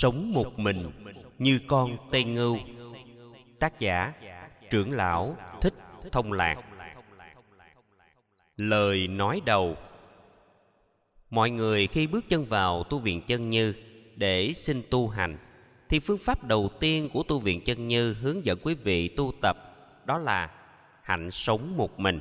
sống một mình như con tây ngưu. Tác giả, trưởng lão thích thông lạc. Lời nói đầu. Mọi người khi bước chân vào tu viện chân như để xin tu hành, thì phương pháp đầu tiên của tu viện chân như hướng dẫn quý vị tu tập đó là hạnh sống một mình.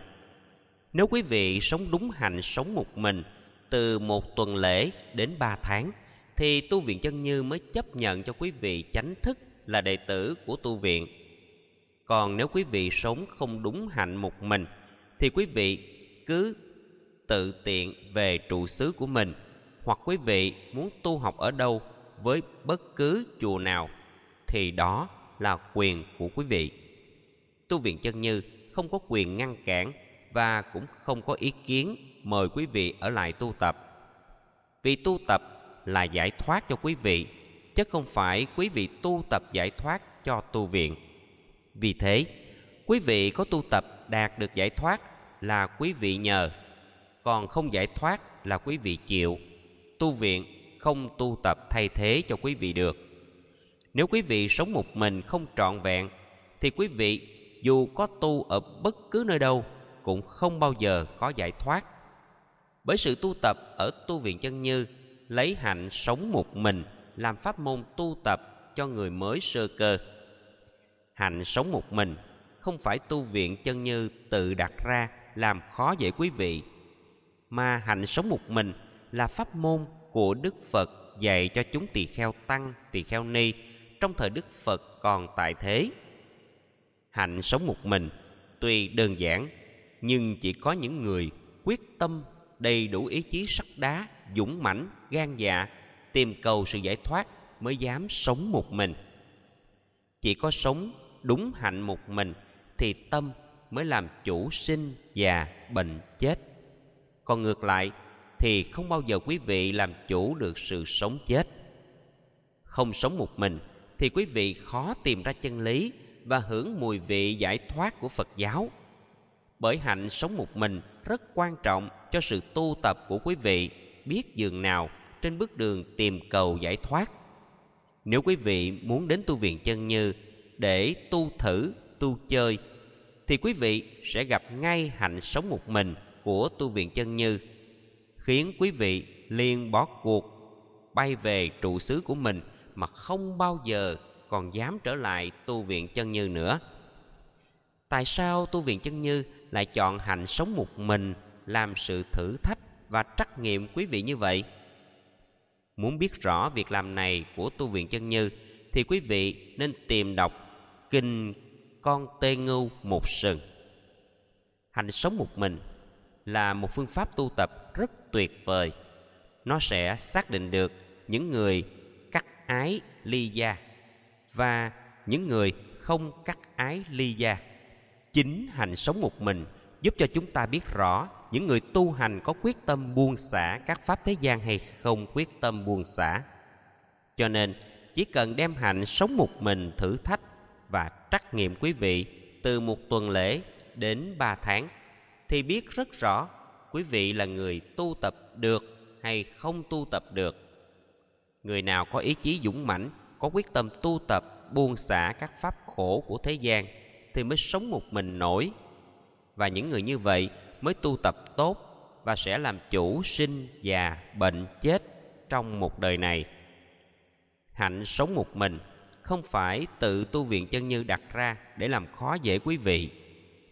Nếu quý vị sống đúng hạnh sống một mình, từ một tuần lễ đến ba tháng thì tu viện chân như mới chấp nhận cho quý vị chánh thức là đệ tử của tu viện. Còn nếu quý vị sống không đúng hạnh một mình, thì quý vị cứ tự tiện về trụ xứ của mình, hoặc quý vị muốn tu học ở đâu với bất cứ chùa nào, thì đó là quyền của quý vị. Tu viện chân như không có quyền ngăn cản và cũng không có ý kiến mời quý vị ở lại tu tập. Vì tu tập là giải thoát cho quý vị, chứ không phải quý vị tu tập giải thoát cho tu viện. Vì thế, quý vị có tu tập đạt được giải thoát là quý vị nhờ, còn không giải thoát là quý vị chịu. Tu viện không tu tập thay thế cho quý vị được. Nếu quý vị sống một mình không trọn vẹn, thì quý vị dù có tu ở bất cứ nơi đâu cũng không bao giờ có giải thoát. Bởi sự tu tập ở tu viện chân như lấy hạnh sống một mình, làm pháp môn tu tập cho người mới sơ cơ. Hạnh sống một mình không phải tu viện chân như tự đặt ra làm khó dễ quý vị, mà hạnh sống một mình là pháp môn của đức phật dạy cho chúng tỳ kheo tăng, tỳ kheo ni trong thời đức phật còn tại thế. Hạnh sống một mình tuy đơn giản, nhưng chỉ có những người quyết tâm đầy đủ ý chí sắt đá dũng mãnh, gan dạ tìm cầu sự giải thoát mới dám sống một mình. Chỉ có sống đúng hạnh một mình thì tâm mới làm chủ sinh già bệnh chết. Còn ngược lại thì không bao giờ quý vị làm chủ được sự sống chết. Không sống một mình thì quý vị khó tìm ra chân lý và hưởng mùi vị giải thoát của phật giáo. Bởi hạnh sống một mình rất quan trọng cho sự tu tập của quý vị biết dường nào trên bước đường tìm cầu giải thoát. Nếu quý vị muốn đến tu viện chân như để tu thử, tu chơi, thì quý vị sẽ gặp ngay hạnh sống một mình của tu viện chân như, khiến quý vị liền bỏ cuộc, bay về trụ xứ của mình mà không bao giờ còn dám trở lại tu viện chân như nữa. Tại sao tu viện chân như lại chọn hạnh sống một mình làm sự thử thách và trắc nghiệm quý vị như vậy. Muốn biết rõ việc làm này của tu viện chân như, thì quý vị nên tìm đọc kinh con tê ngưu một sừng. Hành sống một mình là một phương pháp tu tập rất tuyệt vời. Nó sẽ xác định được những người cắt ái ly gia và những người không cắt ái ly gia. Chính hành sống một mình giúp cho chúng ta biết rõ những người tu hành có quyết tâm buông xả các pháp thế gian hay không quyết tâm buông xả? Cho nên, chỉ cần đem hạnh sống một mình thử thách và trắc nghiệm quý vị từ một tuần lễ đến ba tháng, thì biết rất rõ quý vị là người tu tập được hay không tu tập được. Người nào có ý chí dũng mãnh, có quyết tâm tu tập, buông xả các pháp khổ của thế gian thì mới sống một mình nổi. Và những người như vậy mới tu tập tốt và sẽ làm chủ sinh già bệnh chết trong một đời này. Hạnh sống một mình không phải tự tu viện chân như đặt ra để làm khó dễ quý vị,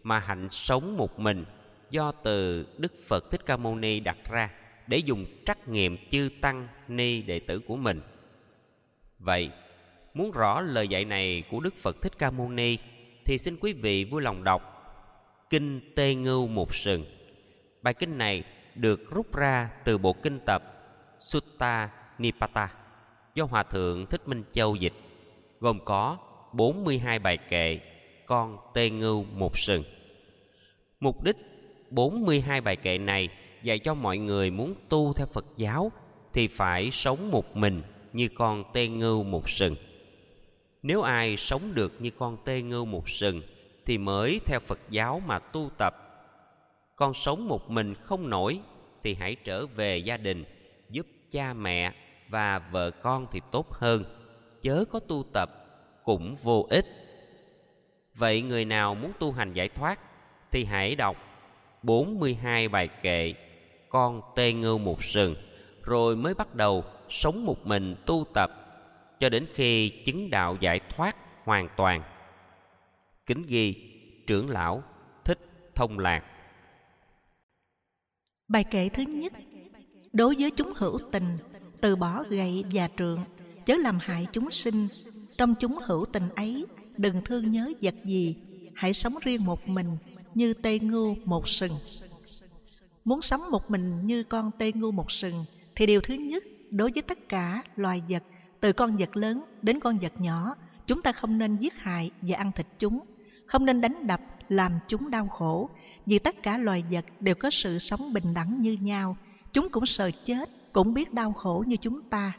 mà hạnh sống một mình do từ đức phật thích ca mâu ni đặt ra để dùng trắc nghiệm chư tăng ni đệ tử của mình. Vậy, muốn rõ lời dạy này của đức phật thích ca mâu ni thì xin quý vị vui lòng đọc kinh tê ngưu một sừng. Bài kinh này được rút ra từ bộ kinh tập sutta nipata do hòa thượng thích minh châu dịch, gồm có 42 bài kệ con tê ngưu một sừng. Mục đích 42 bài kệ này dạy cho mọi người muốn tu theo Phật giáo thì phải sống một mình như con tê ngưu một sừng. Nếu ai sống được như con tê ngưu một sừng thì mới theo phật giáo mà tu tập. Con sống một mình không nổi thì hãy trở về gia đình, giúp cha mẹ và vợ con thì tốt hơn. Chớ có tu tập cũng vô ích. Vậy người nào muốn tu hành giải thoát thì hãy đọc 42 bài kệ con tê ngưu một sừng, rồi mới bắt đầu sống một mình tu tập cho đến khi chứng đạo giải thoát hoàn toàn kính ghi, trưởng lão, thích thông lạc. Bài kệ thứ nhất. Đối với chúng hữu tình, từ bỏ gậy và trượng, chớ làm hại chúng sinh. Trong chúng hữu tình ấy, đừng thương nhớ vật gì, hãy sống riêng một mình như tê ngưu một sừng. Muốn sống một mình như con tê ngưu một sừng, thì điều thứ nhất, đối với tất cả loài vật, từ con vật lớn đến con vật nhỏ, chúng ta không nên giết hại và ăn thịt chúng không nên đánh đập, làm chúng đau khổ. Vì tất cả loài vật đều có sự sống bình đẳng như nhau. Chúng cũng sợ chết, cũng biết đau khổ như chúng ta.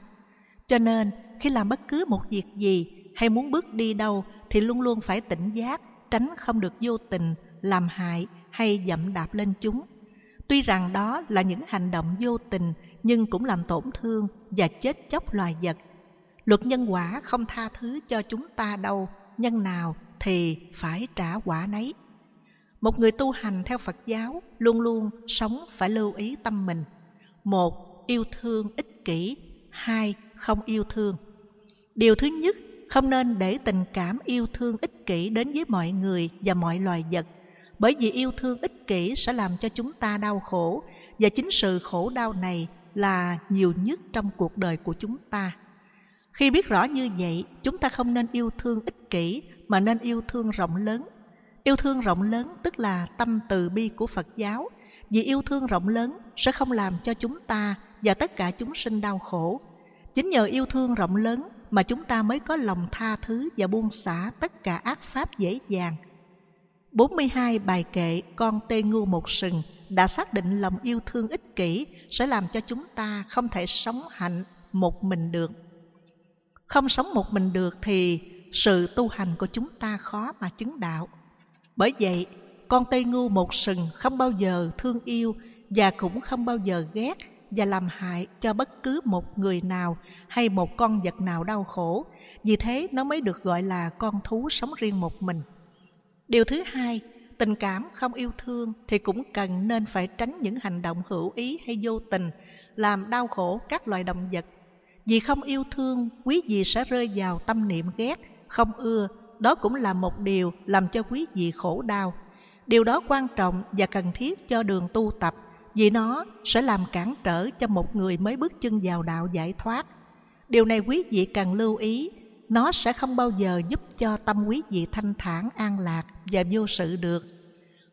Cho nên, khi làm bất cứ một việc gì hay muốn bước đi đâu thì luôn luôn phải tỉnh giác, tránh không được vô tình làm hại hay dậm đạp lên chúng. Tuy rằng đó là những hành động vô tình, nhưng cũng làm tổn thương và chết chóc loài vật. Luật nhân quả không tha thứ cho chúng ta đâu, nhân nào thì phải trả quả nấy. Một người tu hành theo phật giáo luôn luôn sống phải lưu ý tâm mình. Một, yêu thương ích kỷ. Hai, không yêu thương. Điều thứ nhất, không nên để tình cảm yêu thương ích kỷ đến với mọi người và mọi loài vật, bởi vì yêu thương ích kỷ sẽ làm cho chúng ta đau khổ, và chính sự khổ đau này là nhiều nhất trong cuộc đời của chúng ta. Khi biết rõ như vậy, chúng ta không nên yêu thương ích kỷ mà nên yêu thương rộng lớn. Yêu thương rộng lớn tức là tâm từ bi của phật giáo. Vì yêu thương rộng lớn sẽ không làm cho chúng ta và tất cả chúng sinh đau khổ. Chính nhờ yêu thương rộng lớn mà chúng ta mới có lòng tha thứ và buông xả tất cả ác pháp dễ dàng. 42 bài kệ con tê ngu một sừng đã xác định lòng yêu thương ích kỷ sẽ làm cho chúng ta không thể sống hạnh một mình được. Không sống một mình được thì sự tu hành của chúng ta khó mà chứng đạo. Bởi vậy, con tây ngu một sừng không bao giờ thương yêu và cũng không bao giờ ghét và làm hại cho bất cứ một người nào hay một con vật nào đau khổ. Vì thế nó mới được gọi là con thú sống riêng một mình. Điều thứ hai, tình cảm không yêu thương thì cũng cần nên phải tránh những hành động hữu ý hay vô tình làm đau khổ các loài động vật. Vì không yêu thương, quý vị sẽ rơi vào tâm niệm ghét, không ưa, đó cũng là một điều làm cho quý vị khổ đau. Điều đó quan trọng và cần thiết cho đường tu tập vì nó sẽ làm cản trở cho một người mới bước chân vào đạo giải thoát. Điều này quý vị cần lưu ý nó sẽ không bao giờ giúp cho tâm quý vị thanh thản an lạc và vô sự được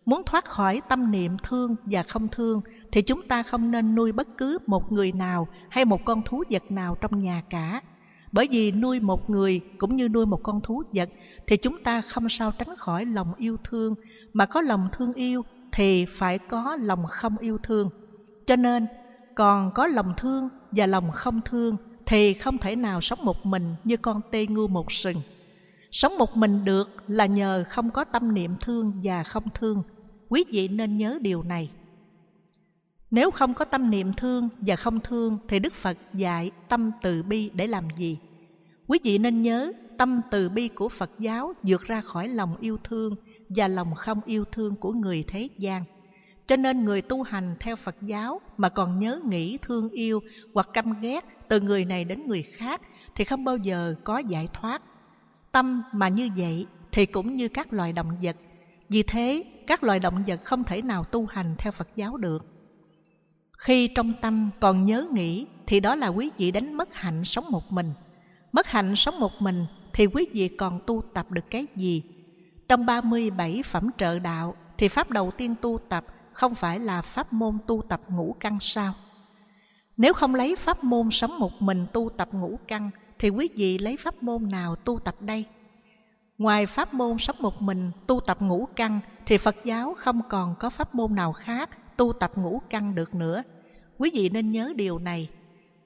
muốn thoát khỏi tâm niệm thương và không thương thì chúng ta không nên nuôi bất cứ một người nào hay một con thú vật nào trong nhà cả bởi vì nuôi một người cũng như nuôi một con thú vật thì chúng ta không sao tránh khỏi lòng yêu thương mà có lòng thương yêu thì phải có lòng không yêu thương cho nên, còn có lòng thương và lòng không thương thì không thể nào sống một mình như con tê ngu một sừng. Sống một mình được là nhờ không có tâm niệm thương và không thương. Quý vị nên nhớ điều này. Nếu không có tâm niệm thương và không thương thì Đức Phật dạy tâm từ bi để làm gì? Quý vị nên nhớ tâm từ bi của Phật giáo vượt ra khỏi lòng yêu thương và lòng không yêu thương của người thế gian. Cho nên người tu hành theo Phật giáo mà còn nhớ nghĩ thương yêu hoặc căm ghét từ người này đến người khác thì không bao giờ có giải thoát. Tâm mà như vậy thì cũng như các loài động vật. Vì thế, các loài động vật không thể nào tu hành theo Phật giáo được. Khi trong tâm còn nhớ nghĩ thì đó là quý vị đánh mất hạnh sống một mình. Mất hạnh sống một mình thì quý vị còn tu tập được cái gì? Trong 37 phẩm trợ đạo thì pháp đầu tiên tu tập không phải là pháp môn tu tập ngũ căn sao? Nếu không lấy pháp môn sống một mình tu tập ngũ căn thì quý vị lấy pháp môn nào tu tập đây? Ngoài pháp môn sống một mình tu tập ngũ căn thì Phật giáo không còn có pháp môn nào khác tu tập ngũ căn được nữa. Quý vị nên nhớ điều này.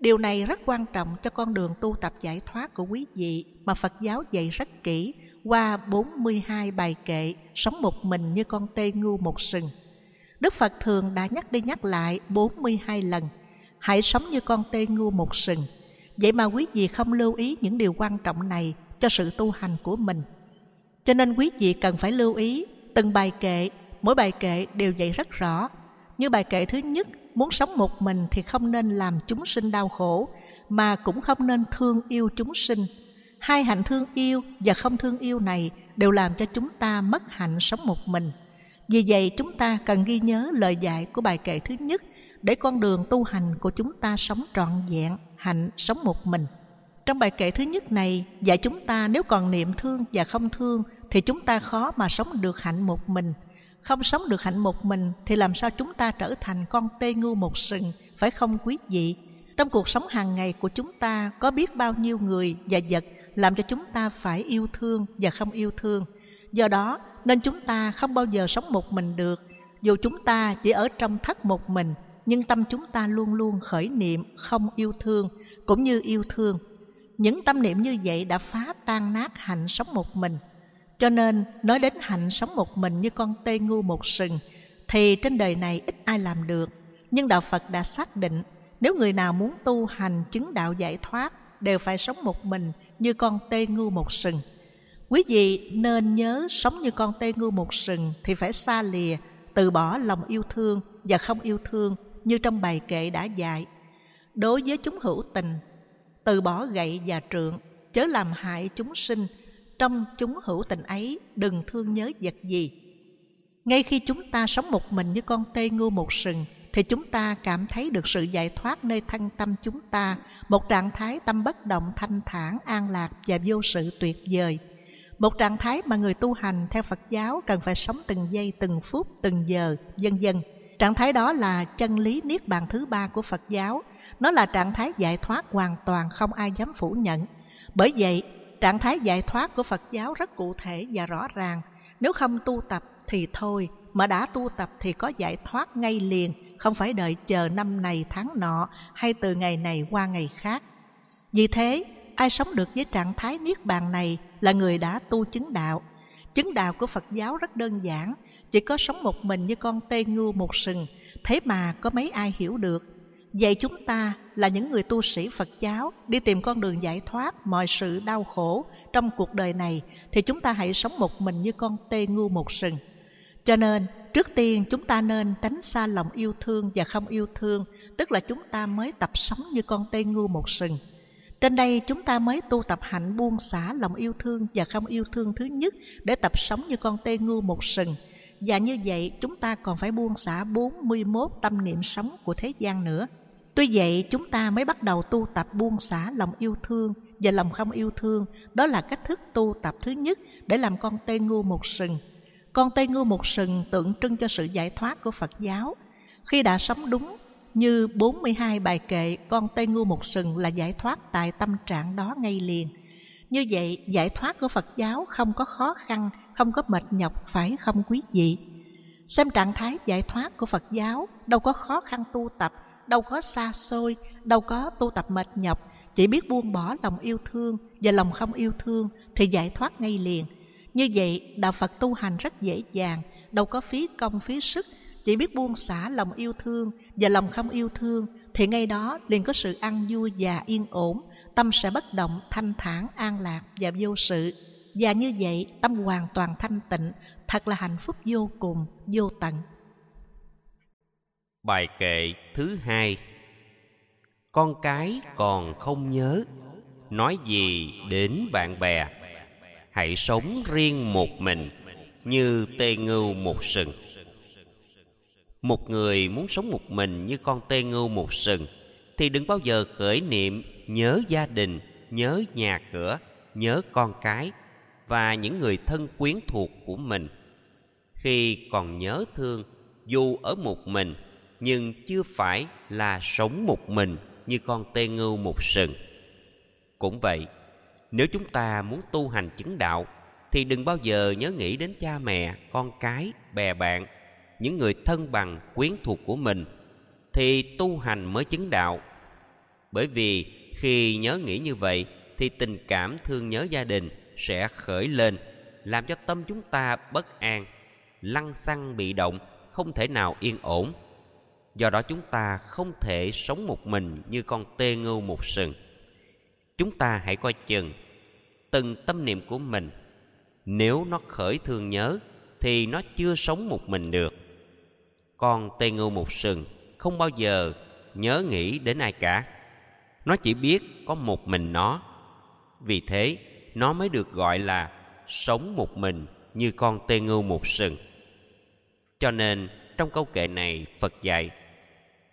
Điều này rất quan trọng cho con đường tu tập giải thoát của quý vị mà Phật giáo dạy rất kỹ qua 42 bài kệ, sống một mình như con tê ngu một sừng. Đức Phật thường đã nhắc đi nhắc lại 42 lần, hãy sống như con tê ngu một sừng. Vậy mà quý vị không lưu ý những điều quan trọng này cho sự tu hành của mình. Cho nên quý vị cần phải lưu ý từng bài kệ, mỗi bài kệ đều dạy rất rõ. Như bài kệ thứ nhất muốn sống một mình thì không nên làm chúng sinh đau khổ, mà cũng không nên thương yêu chúng sinh. Hai hạnh thương yêu và không thương yêu này đều làm cho chúng ta mất hạnh sống một mình. Vì vậy, chúng ta cần ghi nhớ lời dạy của bài kệ thứ nhất để con đường tu hành của chúng ta sống trọn vẹn, hạnh sống một mình. Trong bài kệ thứ nhất này, dạy chúng ta nếu còn niệm thương và không thương thì chúng ta khó mà sống được hạnh một mình không sống được hạnh một mình, thì làm sao chúng ta trở thành con tê ngu một sừng, phải không quý vị? Trong cuộc sống hàng ngày của chúng ta, có biết bao nhiêu người và vật làm cho chúng ta phải yêu thương và không yêu thương? Do đó, nên chúng ta không bao giờ sống một mình được. Dù chúng ta chỉ ở trong thất một mình, nhưng tâm chúng ta luôn luôn khởi niệm không yêu thương, cũng như yêu thương. Những tâm niệm như vậy đã phá tan nát hạnh sống một mình cho nên, nói đến hạnh sống một mình như con tê ngu một sừng, thì trên đời này ít ai làm được. Nhưng đạo phật đã xác định, nếu người nào muốn tu hành chứng đạo giải thoát, đều phải sống một mình như con tê ngu một sừng. Quý vị nên nhớ sống như con tê ngu một sừng thì phải xa lìa, từ bỏ lòng yêu thương và không yêu thương như trong bài kệ đã dạy. Đối với chúng hữu tình, từ bỏ gậy và trượng, chớ làm hại chúng sinh trong chúng hữu tình ấy, đừng thương nhớ vật gì. Ngay khi chúng ta sống một mình như con tê ngu một sừng, thì chúng ta cảm thấy được sự giải thoát nơi thân tâm chúng ta, một trạng thái tâm bất động, thanh thản, an lạc và vô sự tuyệt vời. Một trạng thái mà người tu hành theo phật giáo cần phải sống từng giây, từng phút, từng giờ, vân vân. Trạng thái đó là chân lý niết bàn thứ ba của phật giáo. Nó là trạng thái giải thoát hoàn toàn không ai dám phủ nhận. Bởi vậy trạng thái giải thoát của phật giáo rất cụ thể và rõ ràng. Nếu không tu tập thì thôi, mà đã tu tập thì có giải thoát ngay liền, không phải đợi chờ năm này tháng nọ hay từ ngày này qua ngày khác. Vì thế, ai sống được với trạng thái niết bàn này là người đã tu chứng đạo. Chứng đạo của phật giáo rất đơn giản, chỉ có sống một mình như con tê ngưu một sừng, thế mà có mấy ai hiểu được? Vậy chúng ta là những người tu sĩ phật giáo đi tìm con đường giải thoát mọi sự đau khổ trong cuộc đời này, thì chúng ta hãy sống một mình như con tê ngu một sừng. Cho nên, trước tiên chúng ta nên tránh xa lòng yêu thương và không yêu thương, tức là chúng ta mới tập sống như con tê ngu một sừng. Trên đây chúng ta mới tu tập hạnh buông xả lòng yêu thương và không yêu thương thứ nhất để tập sống như con tê ngu một sừng. Và như vậy chúng ta còn phải buông xả 41 tâm niệm sống của thế gian nữa. Tuy vậy chúng ta mới bắt đầu tu tập buông xả lòng yêu thương và lòng không yêu thương. Đó là cách thức tu tập thứ nhất để làm con tê ngu một sừng. Con tê ngu một sừng tượng trưng cho sự giải thoát của Phật giáo. Khi đã sống đúng như 42 bài kệ con tê ngu một sừng là giải thoát tại tâm trạng đó ngay liền. Như vậy, giải thoát của Phật giáo không có khó khăn, không có mệt nhọc, phải không quý vị? Xem trạng thái giải thoát của Phật giáo, đâu có khó khăn tu tập, đâu có xa xôi, đâu có tu tập mệt nhọc, chỉ biết buông bỏ lòng yêu thương và lòng không yêu thương thì giải thoát ngay liền. Như vậy, đạo Phật tu hành rất dễ dàng, đâu có phí công phí sức, chỉ biết buông xả lòng yêu thương và lòng không yêu thương thì ngay đó liền có sự ăn vui và yên ổn, tâm sẽ bất động, thanh thản, an lạc và vô sự. Và như vậy, tâm hoàn toàn thanh tịnh, thật là hạnh phúc vô cùng, vô tận. Bài kệ thứ hai Con cái còn không nhớ, nói gì đến bạn bè. Hãy sống riêng một mình, như tê ngưu một sừng. Một người muốn sống một mình như con tê ngưu một sừng, thì đừng bao giờ khởi niệm nhớ gia đình nhớ nhà cửa nhớ con cái và những người thân quyến thuộc của mình khi còn nhớ thương dù ở một mình nhưng chưa phải là sống một mình như con tê ngưu một sừng. Cũng vậy, nếu chúng ta muốn tu hành chứng đạo, thì đừng bao giờ nhớ nghĩ đến cha mẹ, con cái, bè bạn, những người thân bằng, quyến thuộc của mình, thì tu hành mới chứng đạo. Bởi vì khi nhớ nghĩ như vậy, thì tình cảm thương nhớ gia đình sẽ khởi lên, làm cho tâm chúng ta bất an, lăng xăng bị động, không thể nào yên ổn do đó chúng ta không thể sống một mình như con tê ngưu một sừng. Chúng ta hãy coi chừng từng tâm niệm của mình. Nếu nó khởi thương nhớ, thì nó chưa sống một mình được. Con tê ngưu một sừng không bao giờ nhớ nghĩ đến ai cả. Nó chỉ biết có một mình nó. Vì thế, nó mới được gọi là sống một mình như con tê ngưu một sừng. Cho nên, trong câu kệ này, phật dạy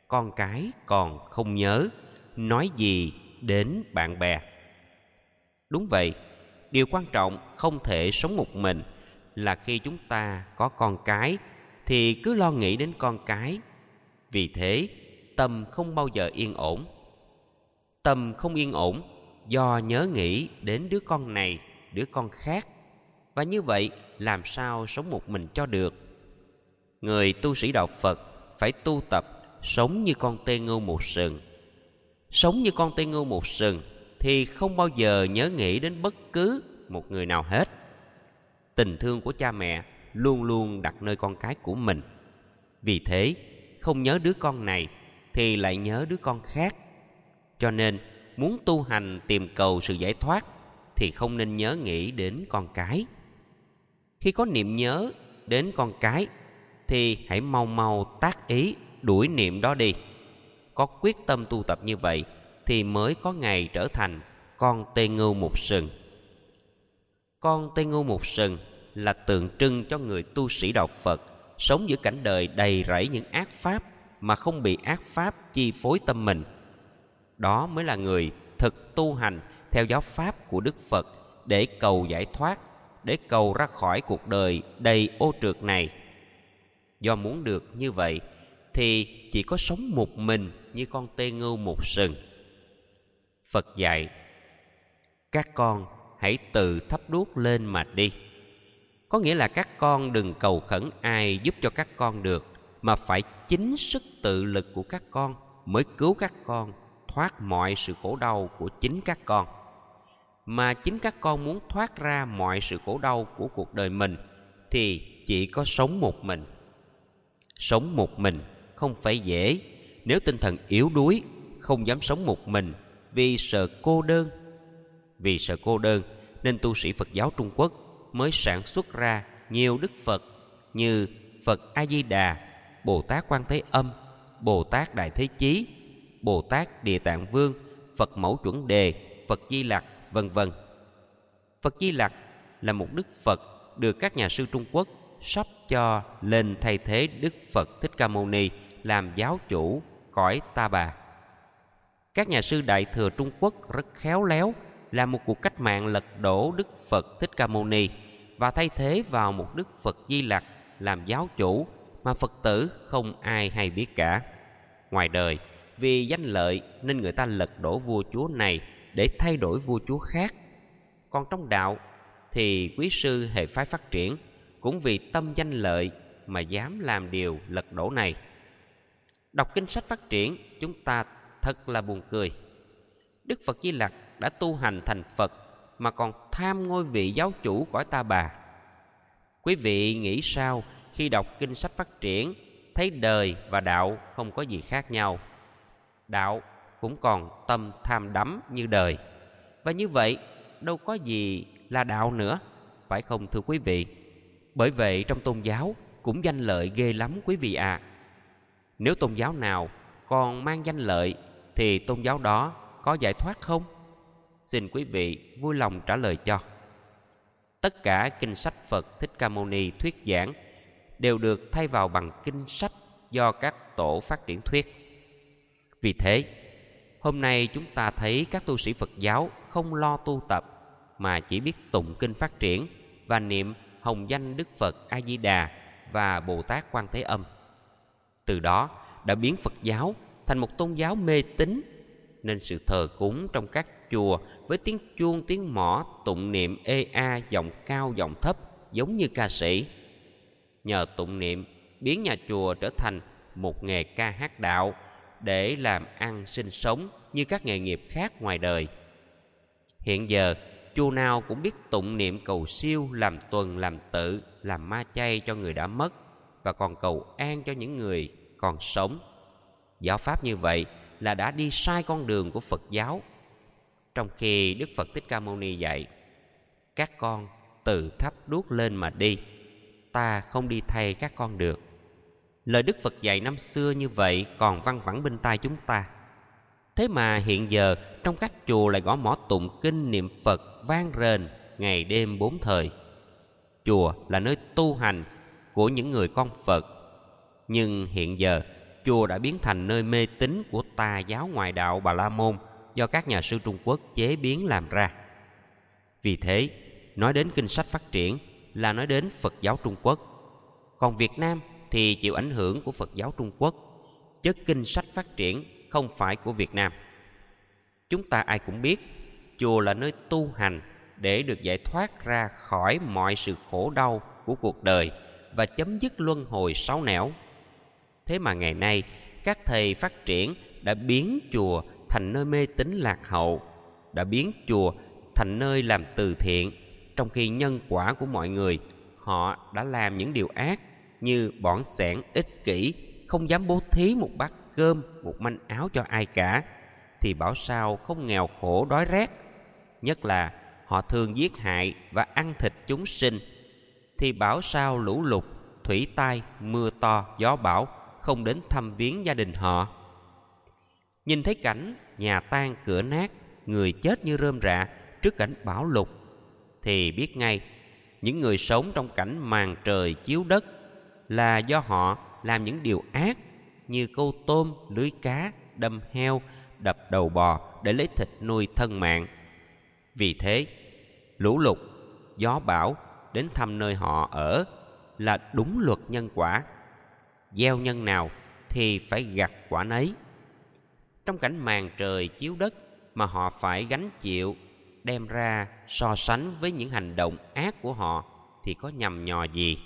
con cái còn không nhớ, nói gì đến bạn bè. Đúng vậy, điều quan trọng không thể sống một mình là khi chúng ta có con cái thì cứ lo nghĩ đến con cái. Vì thế, tâm không bao giờ yên ổn. Tâm không yên ổn do nhớ nghĩ đến đứa con này, đứa con khác. Và như vậy làm sao sống một mình cho được? Người tu sĩ đạo phật phải tu tập sống như con tê ngưu một sừng. Sống như con tê ngưu một sừng thì không bao giờ nhớ nghĩ đến bất cứ một người nào hết. Tình thương của cha mẹ luôn luôn đặt nơi con cái của mình. Vì thế, không nhớ đứa con này thì lại nhớ đứa con khác. Cho nên, muốn tu hành tìm cầu sự giải thoát thì không nên nhớ nghĩ đến con cái. Khi có niệm nhớ đến con cái thì hãy mau mau tác ý đuổi niệm đó đi. Có quyết tâm tu tập như vậy thì mới có ngày trở thành con tê ngưu một sừng. Con tê ngưu một sừng là tượng trưng cho người tu sĩ đạo phật, sống giữa cảnh đời đầy rẫy những ác pháp mà không bị ác pháp chi phối tâm mình. Đó mới là người thực tu hành theo giáo pháp của đức phật để cầu giải thoát, để cầu ra khỏi cuộc đời đầy ô trượt này. Do muốn được như vậy thì chỉ có sống một mình như con tê ngưu một sừng. Phật dạy, các con hãy tự thắp đuốc lên mà đi. Có nghĩa là các con đừng cầu khẩn ai giúp cho các con được, mà phải chính sức tự lực của các con mới cứu các con thoát mọi sự khổ đau của chính các con. Mà chính các con muốn thoát ra mọi sự khổ đau của cuộc đời mình thì chỉ có sống một mình. Sống một mình không phải dễ. Nếu tinh thần yếu đuối, không dám sống một mình vì sợ cô đơn. Vì sợ cô đơn, nên tu sĩ phật giáo trung quốc mới sản xuất ra nhiều đức phật như phật a di đà bồ tát quan thế âm, bồ tát đại thế chí, bồ tát địa tạng vương, phật mẫu chuẩn đề, phật di lặc, vân vân. Phật di lặc là một đức phật được các nhà sư trung quốc sắp cho lên thay thế đức phật thích ca mâu ni làm giáo chủ cõi ta bà. Các nhà sư đại thừa trung quốc rất khéo léo, làm một cuộc cách mạng lật đổ đức phật thích ca mâu ni và thay thế vào một đức phật di lặc làm giáo chủ mà phật tử không ai hay biết cả. Ngoài đời, vì danh lợi nên người ta lật đổ vua chúa này để thay đổi vua chúa khác. Còn trong đạo thì quý sư hệ phái phát triển cũng vì tâm danh lợi mà dám làm điều lật đổ này đọc kinh sách phát triển, chúng ta thật là buồn cười. Đức phật di lặc đã tu hành thành phật mà còn tham ngôi vị giáo chủ cõi ta bà. Quý vị nghĩ sao khi đọc kinh sách phát triển, thấy đời và đạo không có gì khác nhau? Đạo cũng còn tâm tham đắm như đời. Và như vậy, đâu có gì là đạo nữa, phải không thưa quý vị? Bởi vậy trong tôn giáo cũng danh lợi ghê lắm quý vị à nếu tôn giáo nào còn mang danh lợi, thì tôn giáo đó có giải thoát không? Xin quý vị vui lòng trả lời cho. Tất cả kinh sách phật thích ca mâu ni thuyết giảng đều được thay vào bằng kinh sách do các tổ phát triển thuyết. Vì thế, hôm nay chúng ta thấy các tu sĩ phật giáo không lo tu tập, mà chỉ biết tụng kinh phát triển và niệm hồng danh đức phật a di đà và bồ tát quan thế âm từ đó đã biến phật giáo thành một tôn giáo mê tín, nên sự thờ cúng trong các chùa với tiếng chuông, tiếng mõ, tụng niệm ê a giọng cao giọng thấp giống như ca sĩ. Nhờ tụng niệm, biến nhà chùa trở thành một nghề ca hát đạo để làm ăn sinh sống như các nghề nghiệp khác ngoài đời. Hiện giờ, chùa nào cũng biết tụng niệm cầu siêu, làm tuần, làm tự, làm ma chay cho người đã mất và còn cầu an cho những người còn sống. Giáo pháp như vậy là đã đi sai con đường của phật giáo. Trong khi đức phật thích ca mâu ni dạy, các con tự thắp đuốc lên mà đi, ta không đi thay các con được. Lời đức phật dạy năm xưa như vậy còn văng vẳng bên tai chúng ta. Thế mà hiện giờ, trong các chùa lại gõ mỏ tụng kinh niệm phật vang rền ngày đêm bốn thời. Chùa là nơi tu hành của những người con phật. Nhưng hiện giờ, chùa đã biến thành nơi mê tín của tà giáo ngoại đạo bà la môn do các nhà sư trung quốc chế biến làm ra. Vì thế, nói đến kinh sách phát triển là nói đến phật giáo trung quốc. Còn việt nam thì chịu ảnh hưởng của phật giáo trung quốc. Chất kinh sách phát triển không phải của việt nam. Chúng ta ai cũng biết, chùa là nơi tu hành để được giải thoát ra khỏi mọi sự khổ đau của cuộc đời và chấm dứt luân hồi sáu nẻo thế mà ngày nay, các thầy phát triển đã biến chùa thành nơi mê tín lạc hậu, đã biến chùa thành nơi làm từ thiện, trong khi nhân quả của mọi người, họ đã làm những điều ác như bỏng sẻn ích kỷ, không dám bố thí một bát cơm, một manh áo cho ai cả, thì bảo sao không nghèo khổ đói rét. Nhất là họ thường giết hại và ăn thịt chúng sinh thì bảo sao lũ lụt, thủy tai, mưa to, gió bão, không đến thăm viếng gia đình họ. Nhìn thấy cảnh nhà tan cửa nát, người chết như rơm rạ trước cảnh bão lụt, thì biết ngay những người sống trong cảnh màn trời chiếu đất là do họ làm những điều ác như câu tôm, lưới cá, đâm heo, đập đầu bò để lấy thịt nuôi thân mạng. Vì thế, lũ lụt, gió bão đến thăm nơi họ ở là đúng luật nhân quả. Gieo nhân nào thì phải gặt quả nấy. Trong cảnh màn trời chiếu đất mà họ phải gánh chịu, đem ra so sánh với những hành động ác của họ thì có nhầm nhò gì?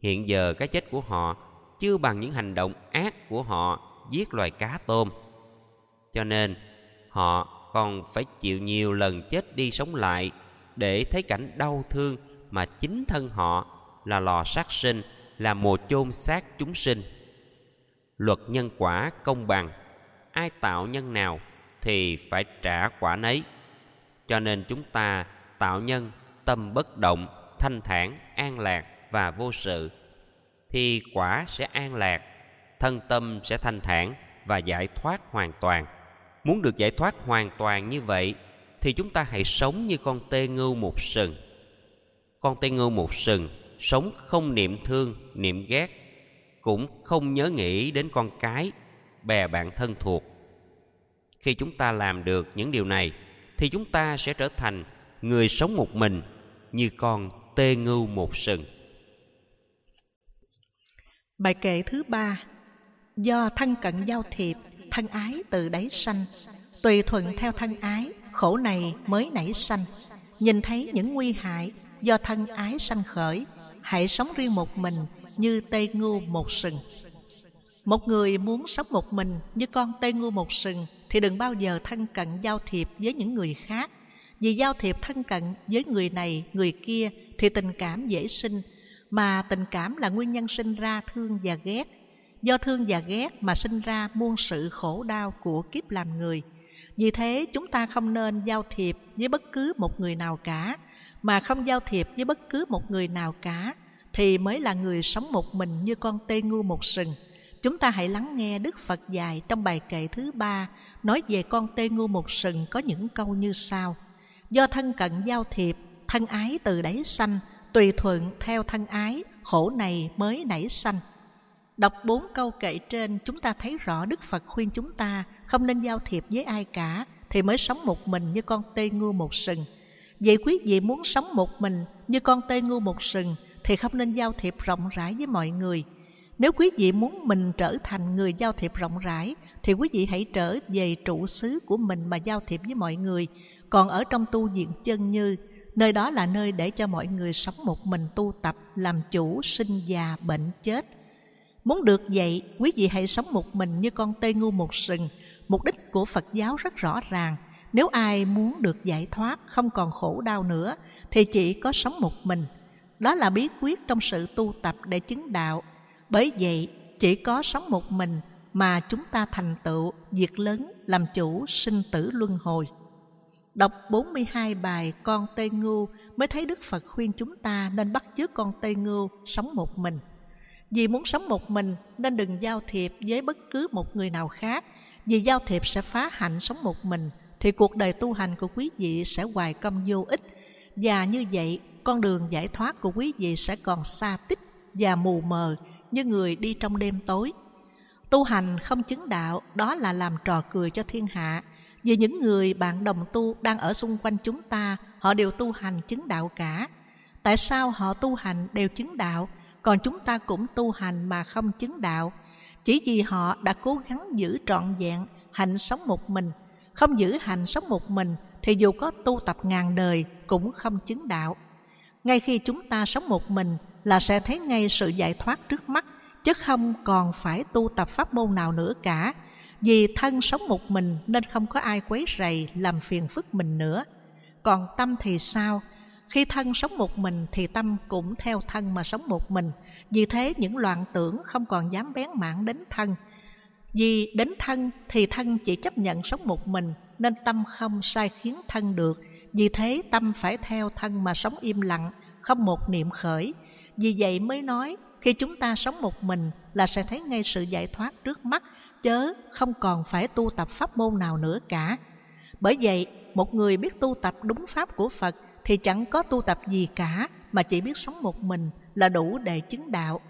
Hiện giờ cái chết của họ chưa bằng những hành động ác của họ giết loài cá tôm. Cho nên, họ còn phải chịu nhiều lần chết đi sống lại để thấy cảnh đau thương mà chính thân họ là lò sát sinh, là mồ chôn xác chúng sinh. Luật nhân quả công bằng, ai tạo nhân nào thì phải trả quả nấy. Cho nên chúng ta tạo nhân tâm bất động, thanh thản, an lạc và vô sự, thì quả sẽ an lạc, thân tâm sẽ thanh thản và giải thoát hoàn toàn. Muốn được giải thoát hoàn toàn như vậy thì chúng ta hãy sống như con tê ngưu một sừng. Con tê ngưu một sừng sống không niệm thương, niệm ghét, cũng không nhớ nghĩ đến con cái, bè bạn thân thuộc. Khi chúng ta làm được những điều này, thì chúng ta sẽ trở thành người sống một mình như con tê ngưu một sừng. Bài kệ thứ ba, do thân cận giao thiệp, thân ái từ đáy sanh, tùy thuận theo thân ái khổ này mới nảy sanh. Nhìn thấy những nguy hại do thân ái sanh khởi, hãy sống riêng một mình như tây ngu một sừng. Một người muốn sống một mình như con tây ngu một sừng thì đừng bao giờ thân cận giao thiệp với những người khác. Vì giao thiệp thân cận với người này, người kia thì tình cảm dễ sinh, mà tình cảm là nguyên nhân sinh ra thương và ghét. Do thương và ghét mà sinh ra muôn sự khổ đau của kiếp làm người vì thế, chúng ta không nên giao thiệp với bất cứ một người nào cả. Mà không giao thiệp với bất cứ một người nào cả, thì mới là người sống một mình như con tê ngu một sừng. Chúng ta hãy lắng nghe đức phật dạy trong bài kệ thứ ba, nói về con tê ngu một sừng có những câu như sau. Do thân cận giao thiệp, thân ái từ đáy sanh, tùy thuận theo thân ái, khổ này mới nảy sanh đọc bốn câu kệ trên, chúng ta thấy rõ đức phật khuyên chúng ta không nên giao thiệp với ai cả, thì mới sống một mình như con tê ngu một sừng. Vậy quý vị muốn sống một mình như con tê ngu một sừng, thì không nên giao thiệp rộng rãi với mọi người. Nếu quý vị muốn mình trở thành người giao thiệp rộng rãi, thì quý vị hãy trở về trụ xứ của mình mà giao thiệp với mọi người. Còn ở trong tu viện chân như, nơi đó là nơi để cho mọi người sống một mình tu tập, làm chủ, sinh già, bệnh chết muốn được vậy, quý vị hãy sống một mình như con tê ngu một sừng. Mục đích của phật giáo rất rõ ràng. Nếu ai muốn được giải thoát, không còn khổ đau nữa, thì chỉ có sống một mình. Đó là bí quyết trong sự tu tập để chứng đạo. Bởi vậy, chỉ có sống một mình mà chúng ta thành tựu, việc lớn, làm chủ, sinh tử luân hồi. Đọc 42 bài con tê ngưu mới thấy Đức Phật khuyên chúng ta nên bắt chước con tê ngưu sống một mình. Vì muốn sống một mình nên đừng giao thiệp với bất cứ một người nào khác. Vì giao thiệp sẽ phá hạnh sống một mình thì cuộc đời tu hành của quý vị sẽ hoài công vô ích. Và như vậy, con đường giải thoát của quý vị sẽ còn xa tích và mù mờ như người đi trong đêm tối. Tu hành không chứng đạo đó là làm trò cười cho thiên hạ. Vì những người bạn đồng tu đang ở xung quanh chúng ta, họ đều tu hành chứng đạo cả. Tại sao họ tu hành đều chứng đạo, còn chúng ta cũng tu hành mà không chứng đạo? Chỉ vì họ đã cố gắng giữ trọn vẹn hạnh sống một mình. Không giữ hạnh sống một mình thì dù có tu tập ngàn đời cũng không chứng đạo. Ngay khi chúng ta sống một mình là sẽ thấy ngay sự giải thoát trước mắt, chứ không còn phải tu tập pháp môn nào nữa cả. Vì thân sống một mình nên không có ai quấy rầy làm phiền phức mình nữa. Còn tâm thì sao? Khi thân sống một mình thì tâm cũng theo thân mà sống một mình. Vì thế những loạn tưởng không còn dám bén mảng đến thân. Vì đến thân thì thân chỉ chấp nhận sống một mình nên tâm không sai khiến thân được. Vì thế tâm phải theo thân mà sống im lặng, không một niệm khởi. Vì vậy mới nói khi chúng ta sống một mình là sẽ thấy ngay sự giải thoát trước mắt, chớ không còn phải tu tập pháp môn nào nữa cả. Bởi vậy, một người biết tu tập đúng pháp của Phật thì chẳng có tu tập gì cả mà chỉ biết sống một mình là đủ để chứng đạo.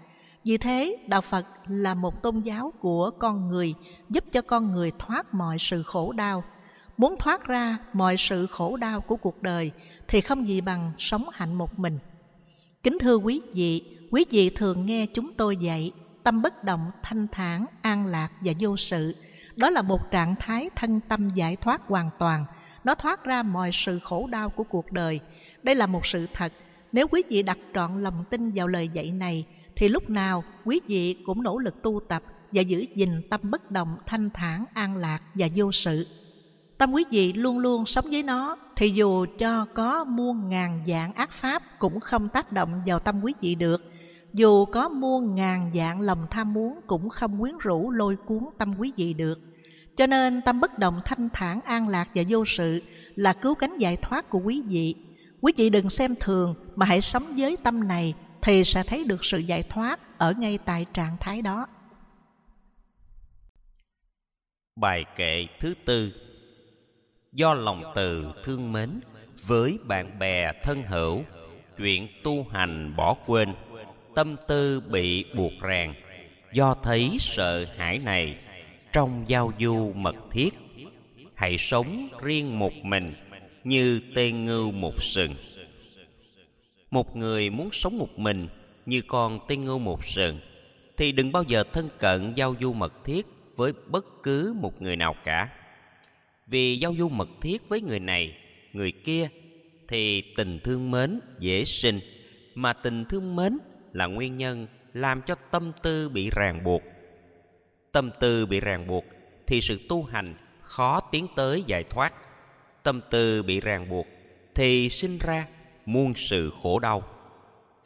Vì thế, Đạo Phật là một tôn giáo của con người, giúp cho con người thoát mọi sự khổ đau. Muốn thoát ra mọi sự khổ đau của cuộc đời thì không gì bằng sống hạnh một mình. Kính thưa quý vị, quý vị thường nghe chúng tôi dạy tâm bất động, thanh thản, an lạc và vô sự. Đó là một trạng thái thân tâm giải thoát hoàn toàn. Nó thoát ra mọi sự khổ đau của cuộc đời. Đây là một sự thật. Nếu quý vị đặt trọn lòng tin vào lời dạy này, thì lúc nào quý vị cũng nỗ lực tu tập và giữ gìn tâm bất động, thanh thản, an lạc và vô sự. Tâm quý vị luôn luôn sống với nó, thì dù cho có muôn ngàn dạng ác pháp cũng không tác động vào tâm quý vị được. Dù có muôn ngàn dạng lòng tham muốn cũng không quyến rũ lôi cuốn tâm quý vị được. Cho nên tâm bất động, thanh thản, an lạc và vô sự là cứu cánh giải thoát của quý vị. Quý vị đừng xem thường, mà hãy sống với tâm này thì sẽ thấy được sự giải thoát ở ngay tại trạng thái đó. Bài kệ thứ tư Do lòng từ thương mến với bạn bè thân hữu, Chuyện tu hành bỏ quên, Tâm tư bị buộc ràng Do thấy sợ hãi này trong giao du mật thiết. Hãy sống riêng một mình Như tê ngưu một sừng. Một người muốn sống một mình như con tê ngưu một sừng, thì đừng bao giờ thân cận giao du mật thiết với bất cứ một người nào cả. Vì giao du mật thiết với người này, người kia, thì tình thương mến dễ sinh, mà tình thương mến là nguyên nhân làm cho tâm tư bị ràng buộc tâm tư bị ràng buộc thì sự tu hành khó tiến tới giải thoát. Tâm tư bị ràng buộc thì sinh ra muôn sự khổ đau.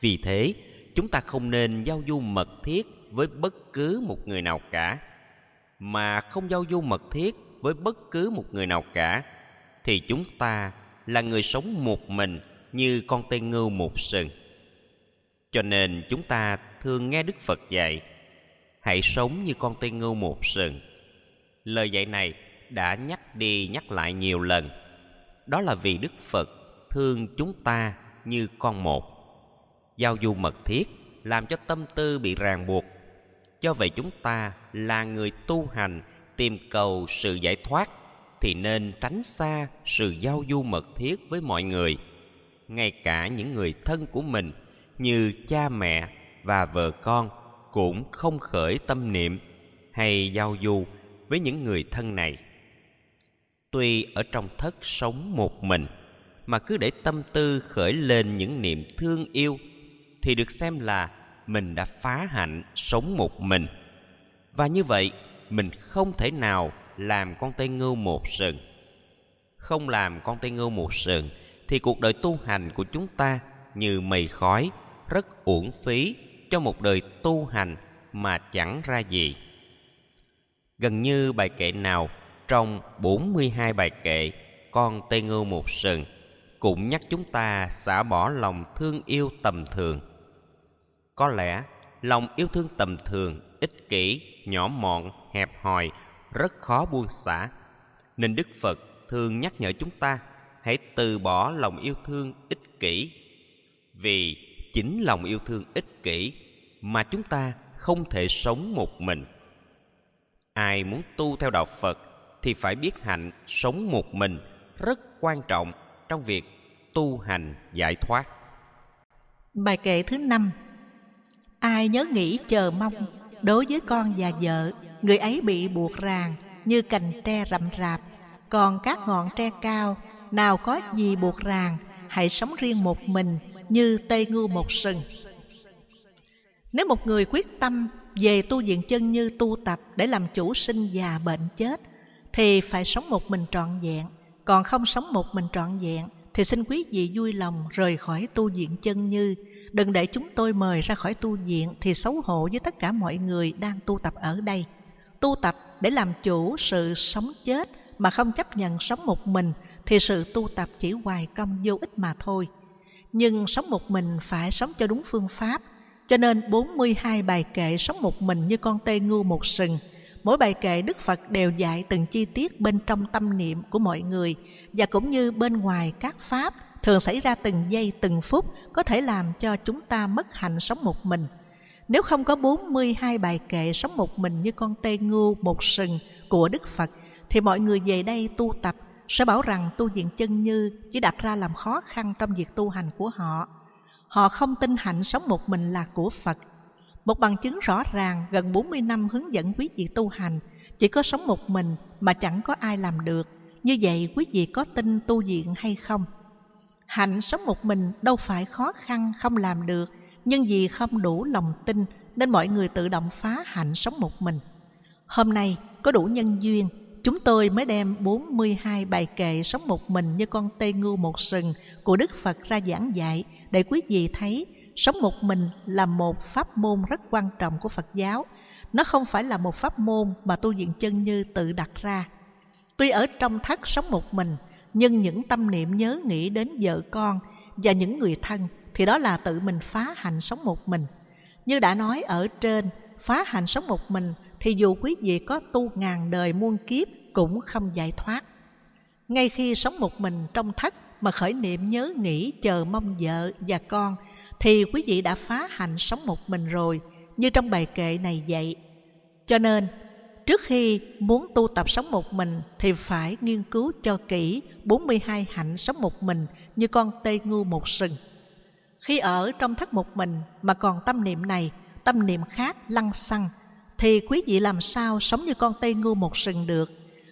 Vì thế, chúng ta không nên giao du mật thiết với bất cứ một người nào cả. Mà không giao du mật thiết với bất cứ một người nào cả, thì chúng ta là người sống một mình như con tê ngưu một sừng. Cho nên chúng ta thường nghe đức phật dạy hãy sống như con tê ngưu một sừng. Lời dạy này đã nhắc đi nhắc lại nhiều lần. Đó là vì đức phật thương chúng ta như con một. Giao du mật thiết làm cho tâm tư bị ràng buộc do vậy chúng ta là người tu hành tìm cầu sự giải thoát thì nên tránh xa sự giao du mật thiết với mọi người, ngay cả những người thân của mình như cha mẹ và vợ con cũng không khởi tâm niệm hay giao du với những người thân này. Tuy ở trong thất sống một mình, mà cứ để tâm tư khởi lên những niệm thương yêu, thì được xem là mình đã phá hạnh sống một mình. Và như vậy, mình không thể nào làm con tây ngưu một sừng. Không làm con tây ngưu một sừng, thì cuộc đời tu hành của chúng ta như mây khói, rất uổng phí cho một đời tu hành mà chẳng ra gì. Gần như bài kệ nào trong 42 bài kệ con tây ngưu một sừng cũng nhắc chúng ta xả bỏ lòng thương yêu tầm thường. Có lẽ lòng yêu thương tầm thường, ích kỷ, nhỏ mọn, hẹp hòi rất khó buông xả. Nên đức phật thường nhắc nhở chúng ta hãy từ bỏ lòng yêu thương ích kỷ, vì chính lòng yêu thương ích kỷ mà chúng ta không thể sống một mình. Ai muốn tu theo đạo phật thì phải biết hạnh sống một mình rất quan trọng trong việc tu hành giải thoát. Bài kệ thứ năm. Ai nhớ nghĩ chờ mong đối với con và vợ, người ấy bị buộc ràng như cành tre rậm rạp. Còn các ngọn tre cao, nào có gì buộc ràng, hãy sống riêng một mình như tây ngưu một sừng nếu một người quyết tâm về tu viện chân như tu tập để làm chủ sinh già bệnh chết thì phải sống một mình trọn vẹn. Còn không sống một mình trọn vẹn thì xin quý vị vui lòng rời khỏi tu viện chân như. Đừng để chúng tôi mời ra khỏi tu viện thì xấu hổ với tất cả mọi người đang tu tập ở đây. Tu tập để làm chủ sự sống chết mà không chấp nhận sống một mình thì sự tu tập chỉ hoài công vô ích mà thôi. Nhưng sống một mình phải sống cho đúng phương pháp, cho nên 42 bài kệ sống một mình như con tê ngu một sừng. Mỗi bài kệ Đức Phật đều dạy từng chi tiết bên trong tâm niệm của mọi người, và cũng như bên ngoài các pháp, thường xảy ra từng giây, từng phút, có thể làm cho chúng ta mất hạnh sống một mình. Nếu không có 42 bài kệ sống một mình như con tê ngu một sừng của Đức Phật, thì mọi người về đây tu tập, sẽ bảo rằng tu viện chân như chỉ đặt ra làm khó khăn trong việc tu hành của họ. Họ không tin hạnh sống một mình là của Phật. Một bằng chứng rõ ràng gần 40 năm hướng dẫn quý vị tu hành, chỉ có sống một mình mà chẳng có ai làm được. Như vậy quý vị có tin tu viện hay không? Hạnh sống một mình đâu phải khó khăn không làm được, nhưng vì không đủ lòng tin nên mọi người tự động phá hạnh sống một mình. Hôm nay có đủ nhân duyên Chúng tôi mới đem 42 bài kệ sống một mình như con tê ngưu một sừng của Đức Phật ra giảng dạy để quý vị thấy sống một mình là một pháp môn rất quan trọng của Phật giáo. Nó không phải là một pháp môn mà tu viện chân như tự đặt ra. Tuy ở trong thất sống một mình, nhưng những tâm niệm nhớ nghĩ đến vợ con và những người thân thì đó là tự mình phá hành sống một mình. Như đã nói ở trên, phá hành sống một mình thì dù quý vị có tu ngàn đời muôn kiếp cũng không giải thoát. Ngay khi sống một mình trong thất mà khởi niệm nhớ nghĩ chờ mong vợ và con thì quý vị đã phá hạnh sống một mình rồi, như trong bài kệ này vậy. Cho nên, trước khi muốn tu tập sống một mình thì phải nghiên cứu cho kỹ 42 hạnh sống một mình như con tê ngu một sừng. Khi ở trong thất một mình mà còn tâm niệm này, tâm niệm khác lăng xăng thì quý vị làm sao sống như con tê ngu một sừng được.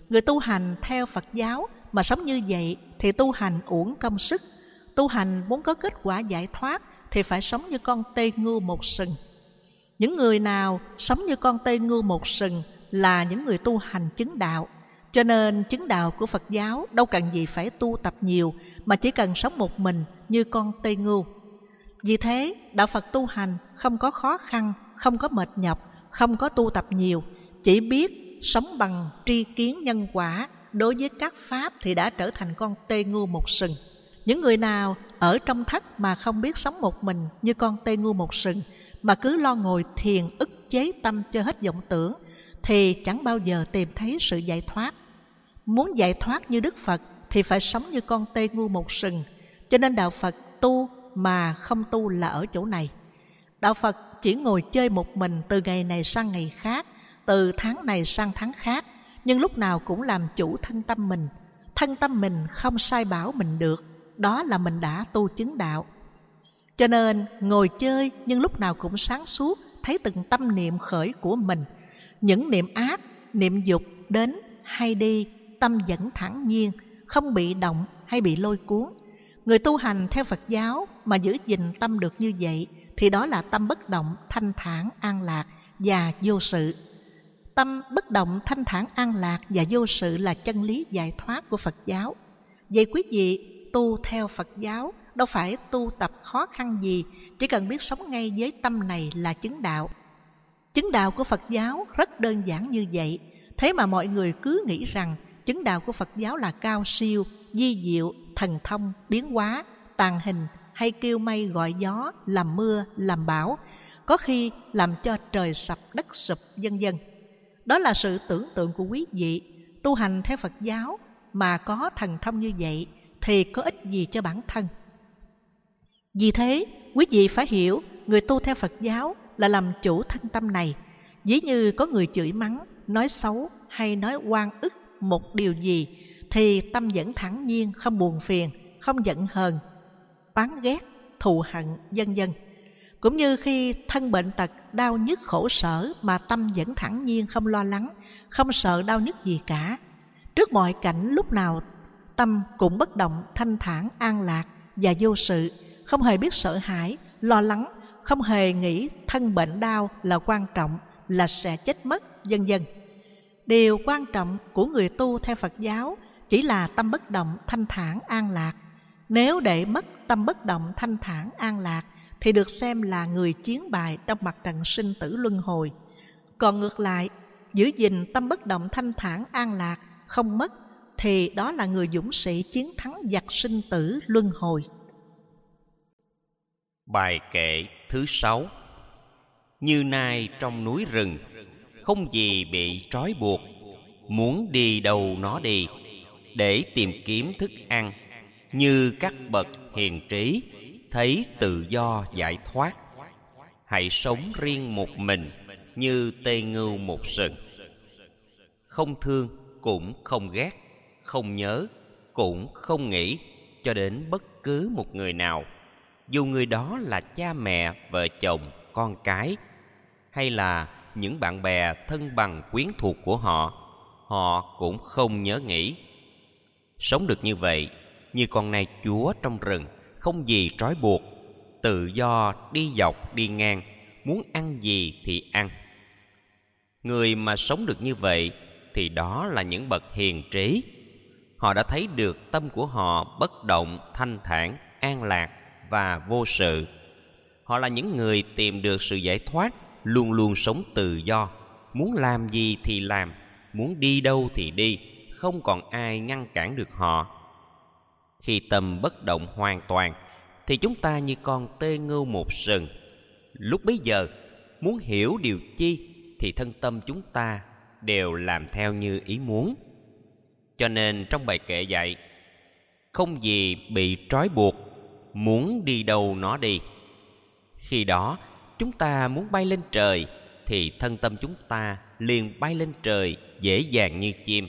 Người tu hành theo Phật giáo mà sống như vậy thì tu hành uổng công sức. Tu hành muốn có kết quả giải thoát thì phải sống như con tê ngu một sừng. Những người nào sống như con tê ngu một sừng là những người tu hành chứng đạo. Cho nên chứng đạo của Phật giáo đâu cần gì phải tu tập nhiều mà chỉ cần sống một mình như con tê ngu. Vì thế, đạo Phật tu hành không có khó khăn, không có mệt nhọc không có tu tập nhiều, chỉ biết sống bằng tri kiến nhân quả đối với các pháp thì đã trở thành con tê ngu một sừng. Những người nào ở trong thất mà không biết sống một mình như con tê ngu một sừng mà cứ lo ngồi thiền ức chế tâm cho hết vọng tưởng thì chẳng bao giờ tìm thấy sự giải thoát. Muốn giải thoát như Đức Phật thì phải sống như con tê ngu một sừng. Cho nên đạo Phật tu mà không tu là ở chỗ này. Đạo Phật chỉ ngồi chơi một mình từ ngày này sang ngày khác, từ tháng này sang tháng khác, nhưng lúc nào cũng làm chủ thân tâm mình. Thân tâm mình không sai bảo mình được, đó là mình đã tu chứng đạo. Cho nên ngồi chơi nhưng lúc nào cũng sáng suốt, thấy từng tâm niệm khởi của mình. Những niệm ác, niệm dục đến hay đi, tâm vẫn thẳng nhiên, không bị động hay bị lôi cuốn. Người tu hành theo Phật giáo mà giữ gìn tâm được như vậy thì đó là tâm bất động, thanh thản, an lạc và vô sự. Tâm bất động, thanh thản, an lạc và vô sự là chân lý giải thoát của Phật giáo. Vậy quý vị tu theo Phật giáo đâu phải tu tập khó khăn gì, chỉ cần biết sống ngay với tâm này là chứng đạo. Chứng đạo của Phật giáo rất đơn giản như vậy, thế mà mọi người cứ nghĩ rằng chứng đạo của Phật giáo là cao siêu, di diệu, thần thông, biến hóa, tàn hình hay kêu mây gọi gió, làm mưa, làm bão, có khi làm cho trời sập đất sụp vân dân. Đó là sự tưởng tượng của quý vị, tu hành theo Phật giáo mà có thần thông như vậy thì có ích gì cho bản thân. Vì thế, quý vị phải hiểu người tu theo Phật giáo là làm chủ thân tâm này. Dĩ như có người chửi mắng, nói xấu hay nói oan ức một điều gì thì tâm vẫn thẳng nhiên, không buồn phiền, không giận hờn, oán ghét, thù hận, vân vân. Cũng như khi thân bệnh tật, đau nhức khổ sở mà tâm vẫn thẳng nhiên không lo lắng, không sợ đau nhức gì cả. Trước mọi cảnh lúc nào tâm cũng bất động, thanh thản, an lạc và vô sự, không hề biết sợ hãi, lo lắng, không hề nghĩ thân bệnh đau là quan trọng, là sẽ chết mất, vân vân. Điều quan trọng của người tu theo Phật giáo chỉ là tâm bất động, thanh thản, an lạc. Nếu để mất tâm bất động, thanh thản, an lạc thì được xem là người chiến bại trong mặt trận sinh tử luân hồi. Còn ngược lại, giữ gìn tâm bất động, thanh thản, an lạc, không mất thì đó là người dũng sĩ chiến thắng giặc sinh tử luân hồi. Bài kệ thứ sáu Như nai trong núi rừng Không gì bị trói buộc Muốn đi đâu nó đi Để tìm kiếm thức ăn Như các bậc hiền trí Thấy tự do giải thoát. Hãy sống riêng một mình Như tê ngưu một sừng. Không thương cũng không ghét, Không nhớ cũng không nghĩ Cho đến bất cứ một người nào. Dù người đó là cha mẹ, vợ chồng, con cái, hay là những bạn bè thân bằng quyến thuộc của họ họ cũng không nhớ nghĩ. Sống được như vậy, như con nai chúa trong rừng không gì trói buộc, tự do đi dọc đi ngang, muốn ăn gì thì ăn. Người mà sống được như vậy thì đó là những bậc hiền trí. Họ đã thấy được tâm của họ bất động, thanh thản, an lạc và vô sự. Họ là những người tìm được sự giải thoát, luôn luôn sống tự do. Muốn làm gì thì làm, muốn đi đâu thì đi, không còn ai ngăn cản được họ khi tâm bất động hoàn toàn, thì chúng ta như con tê ngưu một sừng. Lúc bấy giờ, muốn hiểu điều chi, thì thân tâm chúng ta đều làm theo như ý muốn. Cho nên trong bài kệ dạy, không gì bị trói buộc, muốn đi đâu nó đi. Khi đó, chúng ta muốn bay lên trời, thì thân tâm chúng ta liền bay lên trời dễ dàng như chim.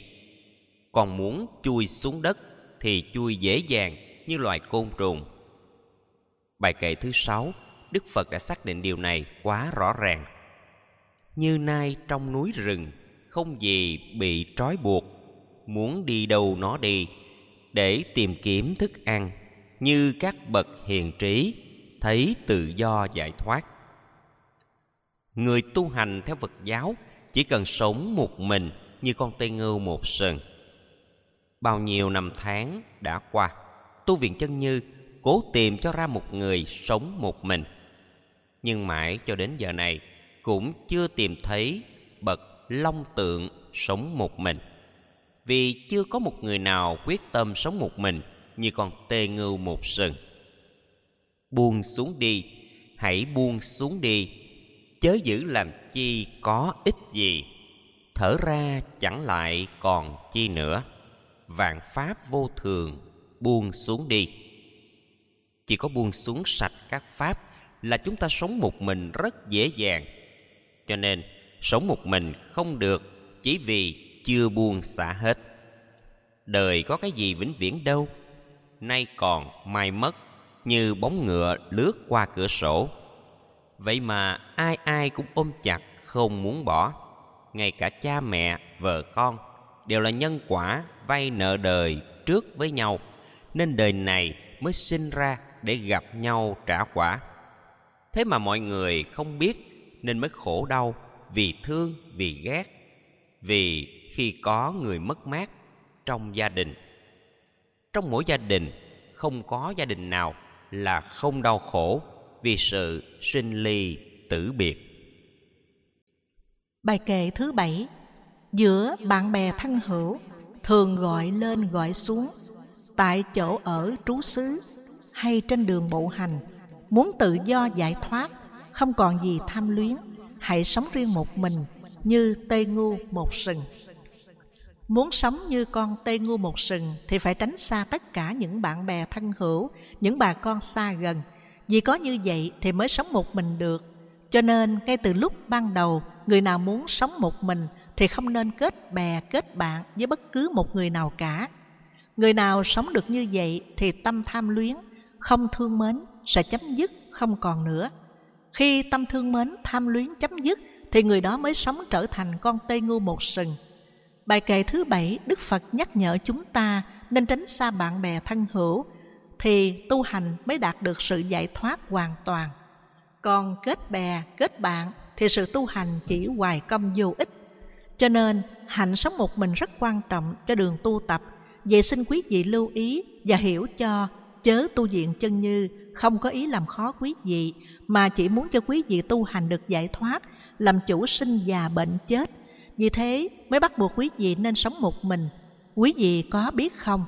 Còn muốn chui xuống đất thì chui dễ dàng như loài côn trùng. Bài kệ thứ sáu, đức phật đã xác định điều này quá rõ ràng. Như nai trong núi rừng, không gì bị trói buộc, muốn đi đâu nó đi, để tìm kiếm thức ăn như các bậc hiền trí thấy tự do giải thoát. Người tu hành theo phật giáo chỉ cần sống một mình như con tây ngưu một sừng bao nhiêu năm tháng đã qua, tu viện chân như cố tìm cho ra một người sống một mình. Nhưng mãi cho đến giờ này, cũng chưa tìm thấy bậc long tượng sống một mình. Vì chưa có một người nào quyết tâm sống một mình như con tê ngưu một sừng. Buông xuống đi, hãy buông xuống đi, chớ giữ làm chi có ích gì, thở ra chẳng lại còn chi nữa vạn pháp vô thường, buông xuống đi. Chỉ có buông xuống sạch các pháp là chúng ta sống một mình rất dễ dàng. Cho nên, sống một mình không được chỉ vì chưa buông xả hết. Đời có cái gì vĩnh viễn đâu, nay còn mai mất như bóng ngựa lướt qua cửa sổ. Vậy mà ai ai cũng ôm chặt không muốn bỏ, ngay cả cha mẹ, vợ con đều là nhân quả vay nợ đời trước với nhau, nên đời này mới sinh ra để gặp nhau trả quả. Thế mà mọi người không biết nên mới khổ đau, vì thương, vì ghét, vì khi có người mất mát trong gia đình. Trong mỗi gia đình, không có gia đình nào là không đau khổ vì sự sinh ly tử biệt. Bài kệ thứ bảy giữa bạn bè thân hữu thường gọi lên gọi xuống, tại chỗ ở trú xứ hay trên đường bộ hành, muốn tự do giải thoát, không còn gì tham luyến, hãy sống riêng một mình như tê ngu một sừng. Muốn sống như con tê ngu một sừng thì phải tránh xa tất cả những bạn bè thân hữu, những bà con xa gần. Vì có như vậy thì mới sống một mình được. Cho nên ngay từ lúc ban đầu, người nào muốn sống một mình thì không nên kết bè, kết bạn với bất cứ một người nào cả. Người nào sống được như vậy thì tâm tham luyến, không thương mến sẽ chấm dứt không còn nữa. Khi tâm thương mến, tham luyến chấm dứt thì người đó mới sống trở thành con tây ngu một sừng. Bài kệ thứ bảy, Đức Phật nhắc nhở chúng ta nên tránh xa bạn bè thân hữu, thì tu hành mới đạt được sự giải thoát hoàn toàn. Còn kết bè, kết bạn thì sự tu hành chỉ hoài công vô ích. Cho nên, hạnh sống một mình rất quan trọng cho đường tu tập. Vậy xin quý vị lưu ý và hiểu cho chớ tu viện chân như không có ý làm khó quý vị mà chỉ muốn cho quý vị tu hành được giải thoát, làm chủ sinh già bệnh chết. Vì thế mới bắt buộc quý vị nên sống một mình. Quý vị có biết không?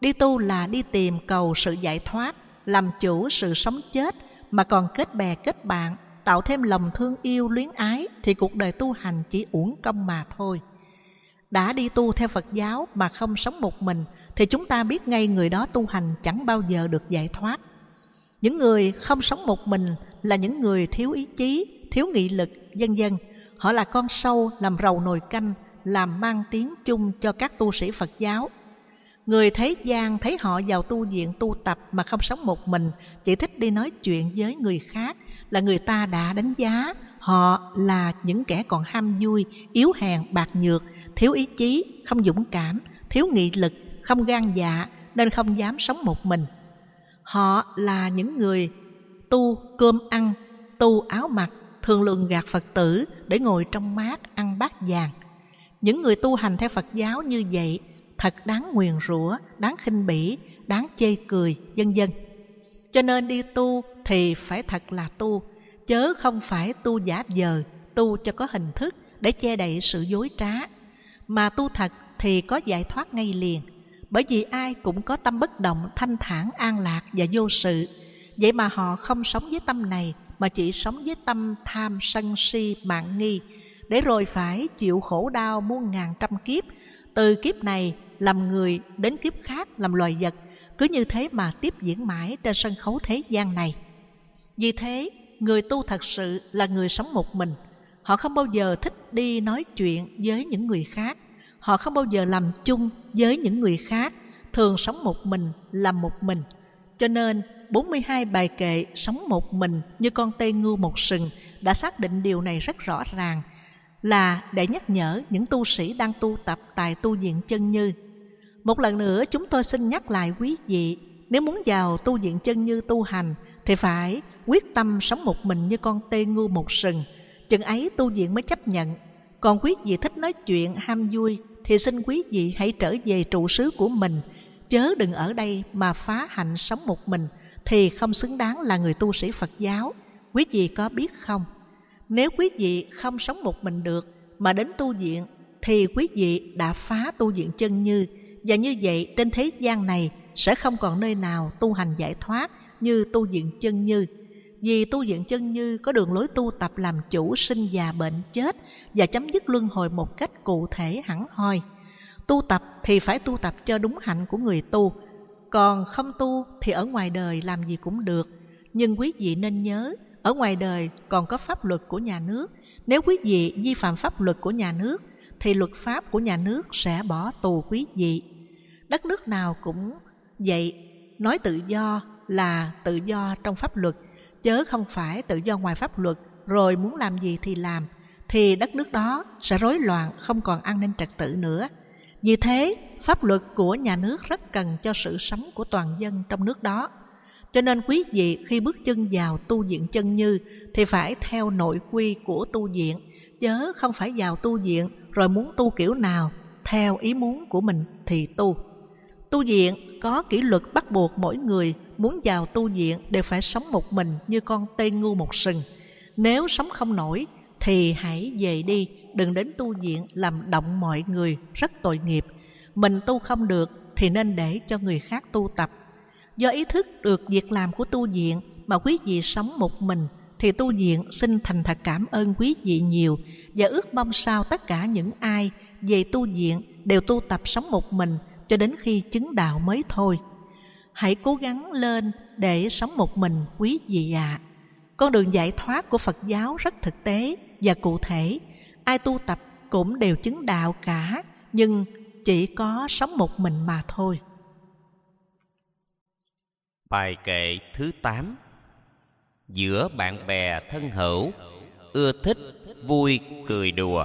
Đi tu là đi tìm cầu sự giải thoát, làm chủ sự sống chết mà còn kết bè kết bạn, tạo thêm lòng thương yêu luyến ái thì cuộc đời tu hành chỉ uổng công mà thôi. Đã đi tu theo Phật giáo mà không sống một mình thì chúng ta biết ngay người đó tu hành chẳng bao giờ được giải thoát. Những người không sống một mình là những người thiếu ý chí, thiếu nghị lực, vân vân Họ là con sâu làm rầu nồi canh, làm mang tiếng chung cho các tu sĩ Phật giáo. Người thế gian thấy họ vào tu viện tu tập mà không sống một mình, chỉ thích đi nói chuyện với người khác, là người ta đã đánh giá họ là những kẻ còn ham vui, yếu hèn, bạc nhược, thiếu ý chí, không dũng cảm, thiếu nghị lực, không gan dạ nên không dám sống một mình. Họ là những người tu cơm ăn, tu áo mặc, thường lường gạt Phật tử để ngồi trong mát ăn bát vàng. Những người tu hành theo Phật giáo như vậy thật đáng nguyền rủa, đáng khinh bỉ, đáng chê cười, vân vân. Cho nên đi tu thì phải thật là tu, chớ không phải tu giả giờ, tu cho có hình thức để che đậy sự dối trá. Mà tu thật thì có giải thoát ngay liền, bởi vì ai cũng có tâm bất động, thanh thản, an lạc và vô sự. Vậy mà họ không sống với tâm này, mà chỉ sống với tâm tham, sân si, mạng nghi, để rồi phải chịu khổ đau muôn ngàn trăm kiếp, từ kiếp này làm người đến kiếp khác làm loài vật, cứ như thế mà tiếp diễn mãi trên sân khấu thế gian này. Vì thế, người tu thật sự là người sống một mình. Họ không bao giờ thích đi nói chuyện với những người khác. Họ không bao giờ làm chung với những người khác, thường sống một mình, làm một mình. Cho nên, 42 bài kệ sống một mình như con tê ngưu một sừng đã xác định điều này rất rõ ràng là để nhắc nhở những tu sĩ đang tu tập tại tu viện chân như. Một lần nữa chúng tôi xin nhắc lại quý vị, nếu muốn vào tu viện chân như tu hành thì phải quyết tâm sống một mình như con tê ngu một sừng, chừng ấy tu viện mới chấp nhận. Còn quý vị thích nói chuyện ham vui thì xin quý vị hãy trở về trụ xứ của mình, chớ đừng ở đây mà phá hạnh sống một mình thì không xứng đáng là người tu sĩ Phật giáo. Quý vị có biết không? Nếu quý vị không sống một mình được mà đến tu viện thì quý vị đã phá tu viện chân như và như vậy trên thế gian này sẽ không còn nơi nào tu hành giải thoát như tu viện chân như. Vì tu viện chân như có đường lối tu tập làm chủ sinh già bệnh chết và chấm dứt luân hồi một cách cụ thể hẳn hoi. Tu tập thì phải tu tập cho đúng hạnh của người tu, còn không tu thì ở ngoài đời làm gì cũng được. Nhưng quý vị nên nhớ, ở ngoài đời còn có pháp luật của nhà nước. Nếu quý vị vi phạm pháp luật của nhà nước, thì luật pháp của nhà nước sẽ bỏ tù quý vị. Đất nước nào cũng vậy, nói tự do là tự do trong pháp luật, chớ không phải tự do ngoài pháp luật, rồi muốn làm gì thì làm, thì đất nước đó sẽ rối loạn, không còn an ninh trật tự nữa. Vì thế, pháp luật của nhà nước rất cần cho sự sống của toàn dân trong nước đó. Cho nên quý vị khi bước chân vào tu viện chân như thì phải theo nội quy của tu viện, chớ không phải vào tu viện rồi muốn tu kiểu nào theo ý muốn của mình thì tu. Tu viện có kỷ luật bắt buộc mỗi người muốn vào tu viện đều phải sống một mình như con tê ngu một sừng. Nếu sống không nổi thì hãy về đi, đừng đến tu viện làm động mọi người rất tội nghiệp. mình tu không được thì nên để cho người khác tu tập. Do ý thức được việc làm của tu viện mà quý vị sống một mình thì tu viện xin thành thật cảm ơn quý vị nhiều và ước mong sao tất cả những ai về tu viện đều tu tập sống một mình cho đến khi chứng đạo mới thôi. Hãy cố gắng lên để sống một mình quý vị ạ. À. Con đường giải thoát của Phật giáo rất thực tế và cụ thể. Ai tu tập cũng đều chứng đạo cả, nhưng chỉ có sống một mình mà thôi. Bài kệ thứ 8 Giữa bạn bè thân hữu Ưa thích, vui, cười đùa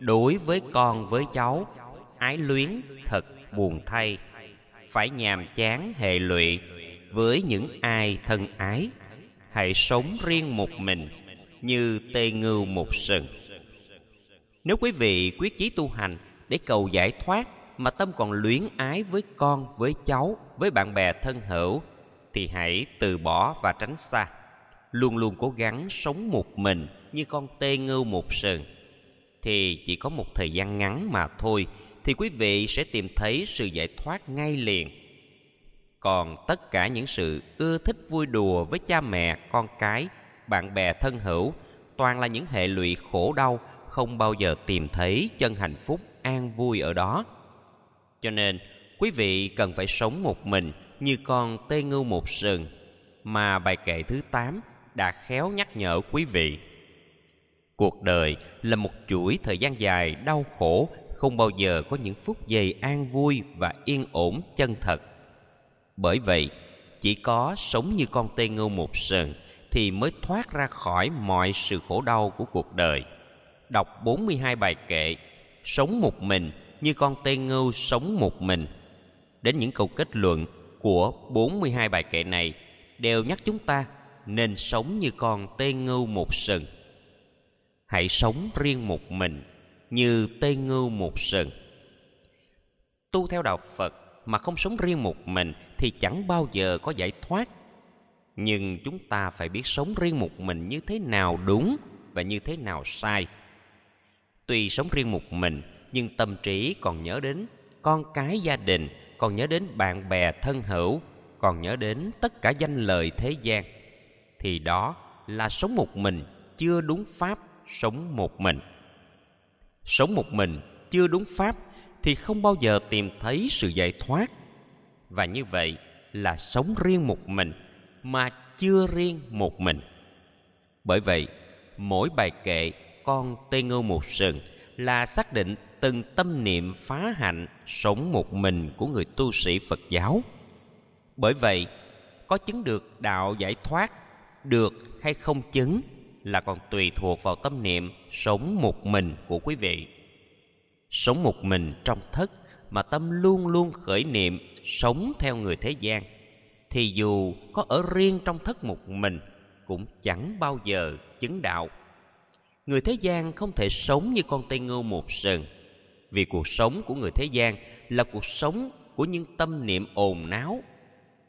Đối với con với cháu Ái luyến, thật buồn thay phải nhàm chán hệ lụy Với những ai thân ái. Hãy sống riêng một mình Như tê ngưu một sừng. Nếu quý vị quyết chí tu hành Để cầu giải thoát Mà tâm còn luyến ái với con, với cháu Với bạn bè thân hữu thì hãy từ bỏ và tránh xa. Luôn luôn cố gắng sống một mình như con tê ngưu một sừng. Thì chỉ có một thời gian ngắn mà thôi thì quý vị sẽ tìm thấy sự giải thoát ngay liền còn tất cả những sự ưa thích vui đùa với cha mẹ con cái bạn bè thân hữu toàn là những hệ lụy khổ đau không bao giờ tìm thấy chân hạnh phúc an vui ở đó cho nên quý vị cần phải sống một mình như con tê ngưu một sừng mà bài kệ thứ 8 đã khéo nhắc nhở quý vị. Cuộc đời là một chuỗi thời gian dài đau khổ, không bao giờ có những phút giây an vui và yên ổn chân thật. Bởi vậy, chỉ có sống như con tê ngưu một sừng thì mới thoát ra khỏi mọi sự khổ đau của cuộc đời. Đọc 42 bài kệ, sống một mình như con tê ngưu sống một mình. Đến những câu kết luận của 42 bài kệ này đều nhắc chúng ta nên sống như con tê ngưu một sừng. Hãy sống riêng một mình như tê ngưu một sừng. Tu theo đạo Phật mà không sống riêng một mình thì chẳng bao giờ có giải thoát. Nhưng chúng ta phải biết sống riêng một mình như thế nào đúng và như thế nào sai. Tuy sống riêng một mình, nhưng tâm trí còn nhớ đến con cái gia đình, còn nhớ đến bạn bè thân hữu, còn nhớ đến tất cả danh lời thế gian, thì đó là sống một mình chưa đúng pháp, sống một mình sống một mình chưa đúng pháp thì không bao giờ tìm thấy sự giải thoát và như vậy là sống riêng một mình mà chưa riêng một mình bởi vậy mỗi bài kệ con tê ngưu một sừng là xác định từng tâm niệm phá hạnh sống một mình của người tu sĩ Phật giáo. Bởi vậy, có chứng được đạo giải thoát được hay không chứng là còn tùy thuộc vào tâm niệm sống một mình của quý vị. Sống một mình trong thất mà tâm luôn luôn khởi niệm sống theo người thế gian, thì dù có ở riêng trong thất một mình cũng chẳng bao giờ chứng đạo. Người thế gian không thể sống như con tây ngưu một sừng, vì cuộc sống của người thế gian là cuộc sống của những tâm niệm ồn náo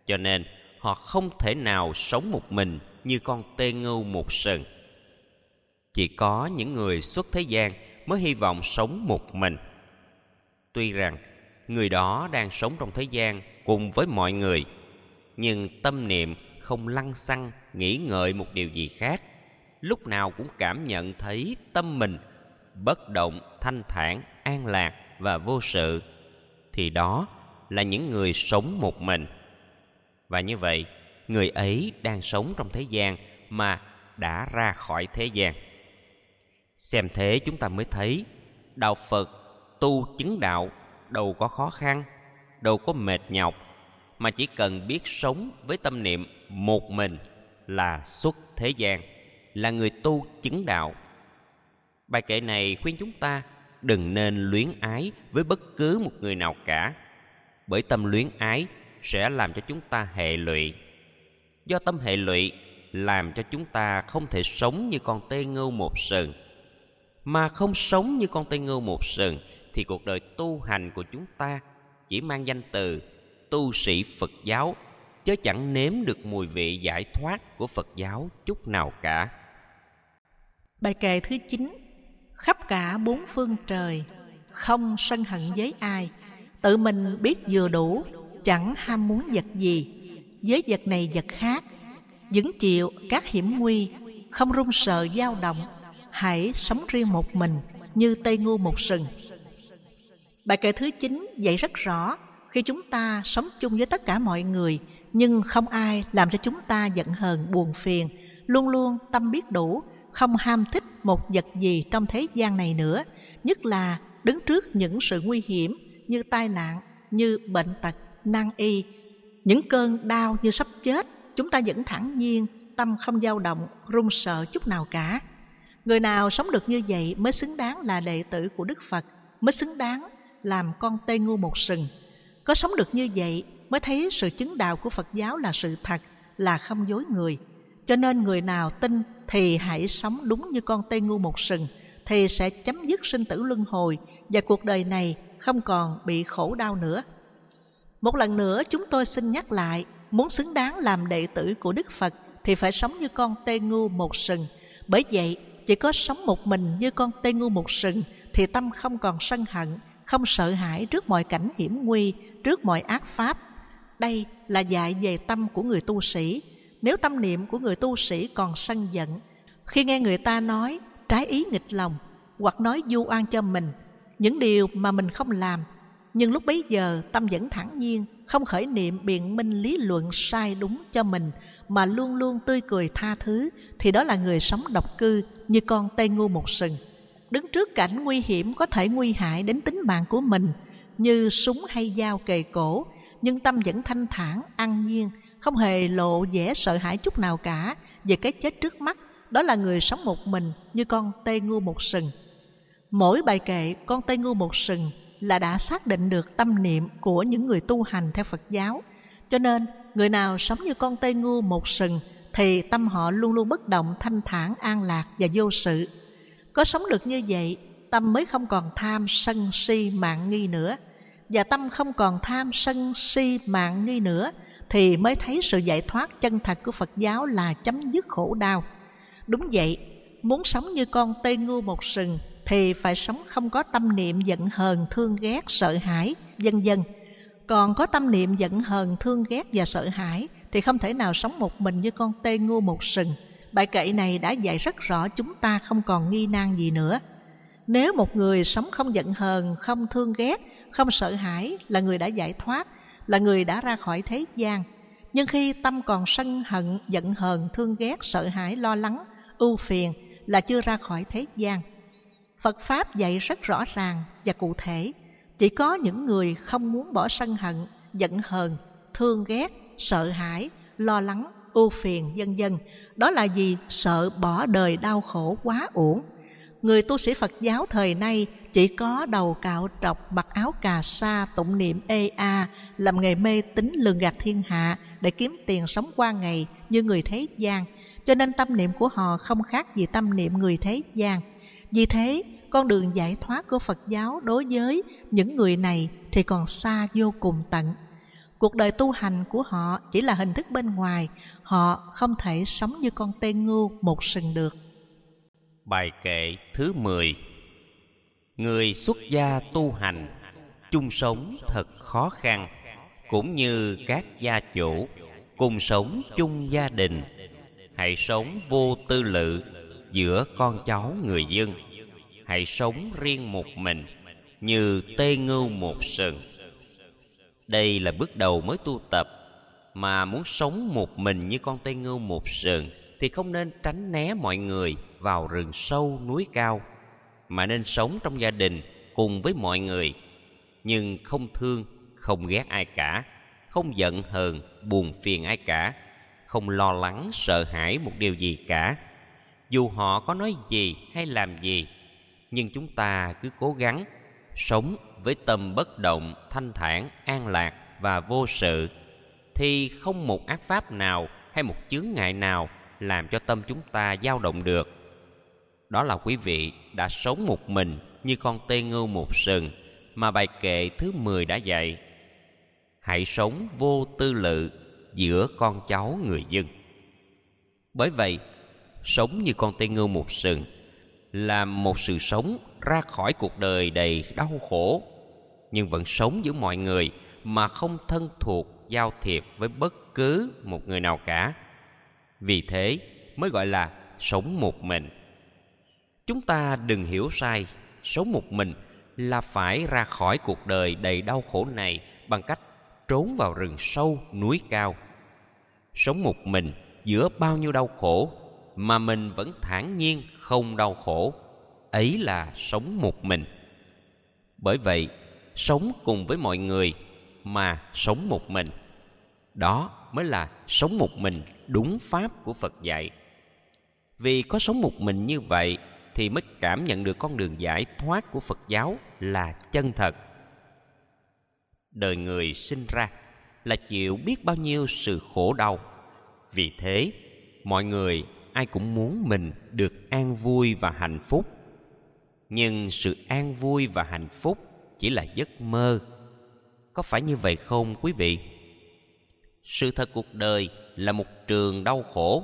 cho nên họ không thể nào sống một mình như con tê ngưu một sừng chỉ có những người xuất thế gian mới hy vọng sống một mình. Tuy rằng, người đó đang sống trong thế gian cùng với mọi người, nhưng tâm niệm không lăng xăng nghĩ ngợi một điều gì khác. Lúc nào cũng cảm nhận thấy tâm mình bất động, thanh thản, an lạc và vô sự, thì đó là những người sống một mình. Và như vậy, người ấy đang sống trong thế gian mà đã ra khỏi thế gian xem thế chúng ta mới thấy, đạo phật tu chứng đạo đâu có khó khăn, đâu có mệt nhọc, mà chỉ cần biết sống với tâm niệm một mình là xuất thế gian, là người tu chứng đạo. Bài kệ này khuyên chúng ta đừng nên luyến ái với bất cứ một người nào cả, bởi tâm luyến ái sẽ làm cho chúng ta hệ lụy. Do tâm hệ lụy làm cho chúng ta không thể sống như con tê ngưu một sừng mà không sống như con tê ngưu một sừng, thì cuộc đời tu hành của chúng ta chỉ mang danh từ tu sĩ phật giáo, chứ chẳng nếm được mùi vị giải thoát của phật giáo chút nào cả. Bài kệ thứ chín, khắp cả bốn phương trời, không sân hận với ai, tự mình biết vừa đủ, chẳng ham muốn vật gì, với vật này vật khác, vững chịu các hiểm nguy, không run sợ dao động hãy sống riêng một mình như tây ngu một sừng. Bài kệ thứ chín dạy rất rõ, khi chúng ta sống chung với tất cả mọi người, nhưng không ai làm cho chúng ta giận hờn, buồn phiền, luôn luôn tâm biết đủ, không ham thích một vật gì trong thế gian này nữa, nhất là đứng trước những sự nguy hiểm như tai nạn, như bệnh tật, nan y, những cơn đau như sắp chết. Chúng ta vẫn thẳng nhiên, tâm không dao động, run sợ chút nào cả người nào sống được như vậy mới xứng đáng là đệ tử của đức phật, mới xứng đáng làm con tê ngu một sừng. Có sống được như vậy mới thấy sự chứng đạo của phật giáo là sự thật, là không dối người. Cho nên người nào tin thì hãy sống đúng như con tê ngu một sừng, thì sẽ chấm dứt sinh tử luân hồi và cuộc đời này không còn bị khổ đau nữa. Một lần nữa, chúng tôi xin nhắc lại, muốn xứng đáng làm đệ tử của đức phật thì phải sống như con tê ngu một sừng. Bởi vậy chỉ có sống một mình như con tê ngu một sừng, thì tâm không còn sân hận, không sợ hãi trước mọi cảnh hiểm nguy, trước mọi ác pháp. Đây là dạy về tâm của người tu sĩ. Nếu tâm niệm của người tu sĩ còn sân giận, khi nghe người ta nói, trái ý nghịch lòng, hoặc nói du oan cho mình, những điều mà mình không làm, nhưng lúc bấy giờ tâm vẫn thản nhiên, không khởi niệm biện minh lý luận sai đúng cho mình mà luôn luôn tươi cười tha thứ, thì đó là người sống độc cư như con tây ngu một sừng. Đứng trước cảnh nguy hiểm có thể nguy hại đến tính mạng của mình, như súng hay dao kề cổ, nhưng tâm vẫn thanh thản, an nhiên, không hề lộ vẻ sợ hãi chút nào cả. Về cái chết trước mắt, đó là người sống một mình như con tê ngu một sừng. Mỗi bài kệ con tê ngu một sừng là đã xác định được tâm niệm của những người tu hành theo phật giáo cho nên, người nào sống như con tê ngu một sừng, thì tâm họ luôn luôn bất động, thanh thản, an lạc và vô sự. Có sống được như vậy, tâm mới không còn tham, sân, si, mạng, nghi nữa. Và tâm không còn tham, sân, si, mạng, nghi nữa, thì mới thấy sự giải thoát chân thật của phật giáo là chấm dứt khổ đau. Đúng vậy, muốn sống như con tê ngu một sừng, thì phải sống không có tâm niệm giận hờn, thương ghét, sợ hãi, vân vân còn có tâm niệm giận hờn, thương ghét và sợ hãi, thì không thể nào sống một mình như con tê ngu một sừng. Bài kệ này đã dạy rất rõ chúng ta không còn nghi nan gì nữa. Nếu một người sống không giận hờn, không thương ghét, không sợ hãi là người đã giải thoát, là người đã ra khỏi thế gian. Nhưng khi tâm còn sân hận, giận hờn, thương ghét, sợ hãi, lo lắng, ưu phiền là chưa ra khỏi thế gian. Phật pháp dạy rất rõ ràng và cụ thể chỉ có những người không muốn bỏ sân hận, giận hờn, thương ghét, sợ hãi, lo lắng, ưu phiền, vân vân. Đó là gì sợ bỏ đời đau khổ quá uổng. Người tu sĩ phật giáo thời nay chỉ có đầu cạo trọc, mặc áo cà sa, tụng niệm ê a làm nghề mê tín lường gạt thiên hạ để kiếm tiền sống qua ngày như người thế gian. Cho nên tâm niệm của họ không khác gì tâm niệm người thế gian. Vì thế con đường giải thoát của phật giáo đối với những người này thì còn xa vô cùng tận. Cuộc đời tu hành của họ chỉ là hình thức bên ngoài, họ không thể sống như con tê ngu một sừng được. Bài kệ thứ 10 người xuất gia tu hành, chung sống thật khó khăn, cũng như các gia chủ, cùng sống chung gia đình. Hãy sống vô tư lự giữa con cháu người dân hãy sống riêng một mình, như tê ngưu một sừng. Đây là bước đầu mới tu tập, mà muốn sống một mình như con tê ngưu một sừng thì không nên tránh né mọi người vào rừng sâu núi cao, mà nên sống trong gia đình cùng với mọi người. Nhưng không thương, không ghét ai cả, không giận hờn, buồn phiền ai cả, không lo lắng, sợ hãi một điều gì cả. Dù họ có nói gì hay làm gì nhưng chúng ta cứ cố gắng sống với tâm bất động thanh thản an lạc và vô sự thì không một ác pháp nào hay một chướng ngại nào làm cho tâm chúng ta dao động được đó là quý vị đã sống một mình như con tê ngưu một sừng mà bài kệ thứ 10 đã dạy. Hãy sống vô tư lự giữa con cháu người dân. Bởi vậy, sống như con tê ngưu một sừng làm một sự sống ra khỏi cuộc đời đầy đau khổ. Nhưng vẫn sống giữa mọi người mà không thân thuộc giao thiệp với bất cứ một người nào cả. Vì thế mới gọi là sống một mình. Chúng ta đừng hiểu sai, sống một mình là phải ra khỏi cuộc đời đầy đau khổ này bằng cách trốn vào rừng sâu, núi cao. Sống một mình giữa bao nhiêu đau khổ mà mình vẫn thản nhiên không đau khổ, ấy là sống một mình. Bởi vậy, sống cùng với mọi người mà sống một mình, đó mới là sống một mình đúng pháp của phật dạy. Vì có sống một mình như vậy thì mới cảm nhận được con đường giải thoát của phật giáo là chân thật. Đời người sinh ra là chịu biết bao nhiêu sự khổ đau. Vì thế, mọi người ai cũng muốn mình được an vui và hạnh phúc. Nhưng sự an vui và hạnh phúc chỉ là giấc mơ. Có phải như vậy không, quý vị? Sự thật cuộc đời là một trường đau khổ.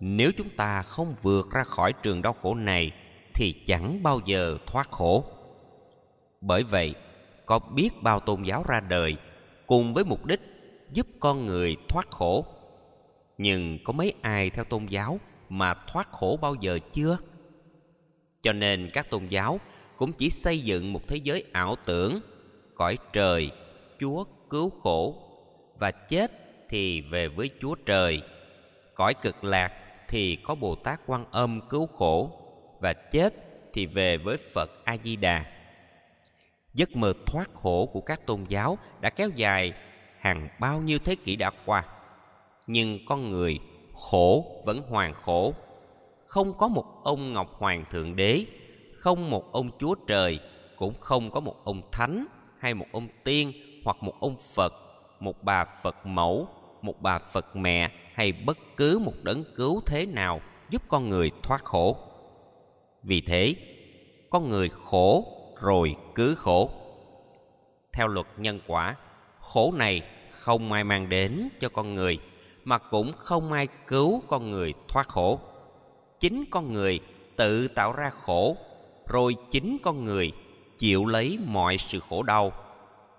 Nếu chúng ta không vượt ra khỏi trường đau khổ này, thì chẳng bao giờ thoát khổ. Bởi vậy, có biết bao tôn giáo ra đời cùng với mục đích giúp con người thoát khổ? Nhưng có mấy ai theo tôn giáo mà thoát khổ bao giờ chưa? Cho nên các tôn giáo cũng chỉ xây dựng một thế giới ảo tưởng, cõi trời, chúa cứu khổ, và chết thì về với chúa trời, cõi cực lạc thì có bồ tát quan âm cứu khổ, và chết thì về với phật a di đà giấc mơ thoát khổ của các tôn giáo đã kéo dài hàng bao nhiêu thế kỷ đã qua nhưng con người khổ vẫn hoàn khổ. Không có một ông ngọc hoàng thượng đế, không một ông chúa trời, cũng không có một ông thánh hay một ông tiên hoặc một ông phật, một bà phật mẫu, một bà phật mẹ hay bất cứ một đấng cứu thế nào giúp con người thoát khổ. Vì thế, con người khổ rồi cứ khổ. Theo luật nhân quả, khổ này không ai mang đến cho con người mà cũng không ai cứu con người thoát khổ. Chính con người tự tạo ra khổ, rồi chính con người chịu lấy mọi sự khổ đau,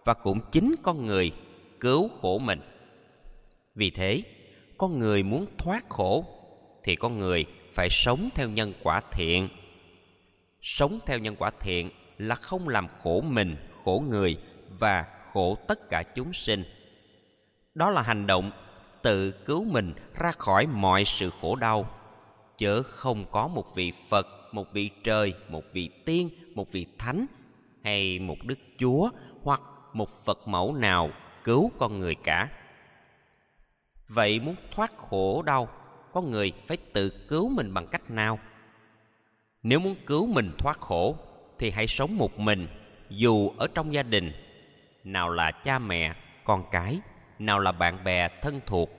và cũng chính con người cứu khổ mình. Vì thế, con người muốn thoát khổ thì con người phải sống theo nhân quả thiện. Sống theo nhân quả thiện là không làm khổ mình, khổ người và khổ tất cả chúng sinh. Đó là hành động tự cứu mình ra khỏi mọi sự khổ đau. Chớ không có một vị phật, một vị trời, một vị tiên, một vị thánh, hay một đức chúa hoặc một phật mẫu nào cứu con người cả. Vậy muốn thoát khổ đau con người phải tự cứu mình bằng cách nào? Nếu muốn cứu mình thoát khổ, thì hãy sống một mình, dù ở trong gia đình, nào là cha mẹ, con cái nào là bạn bè, thân thuộc,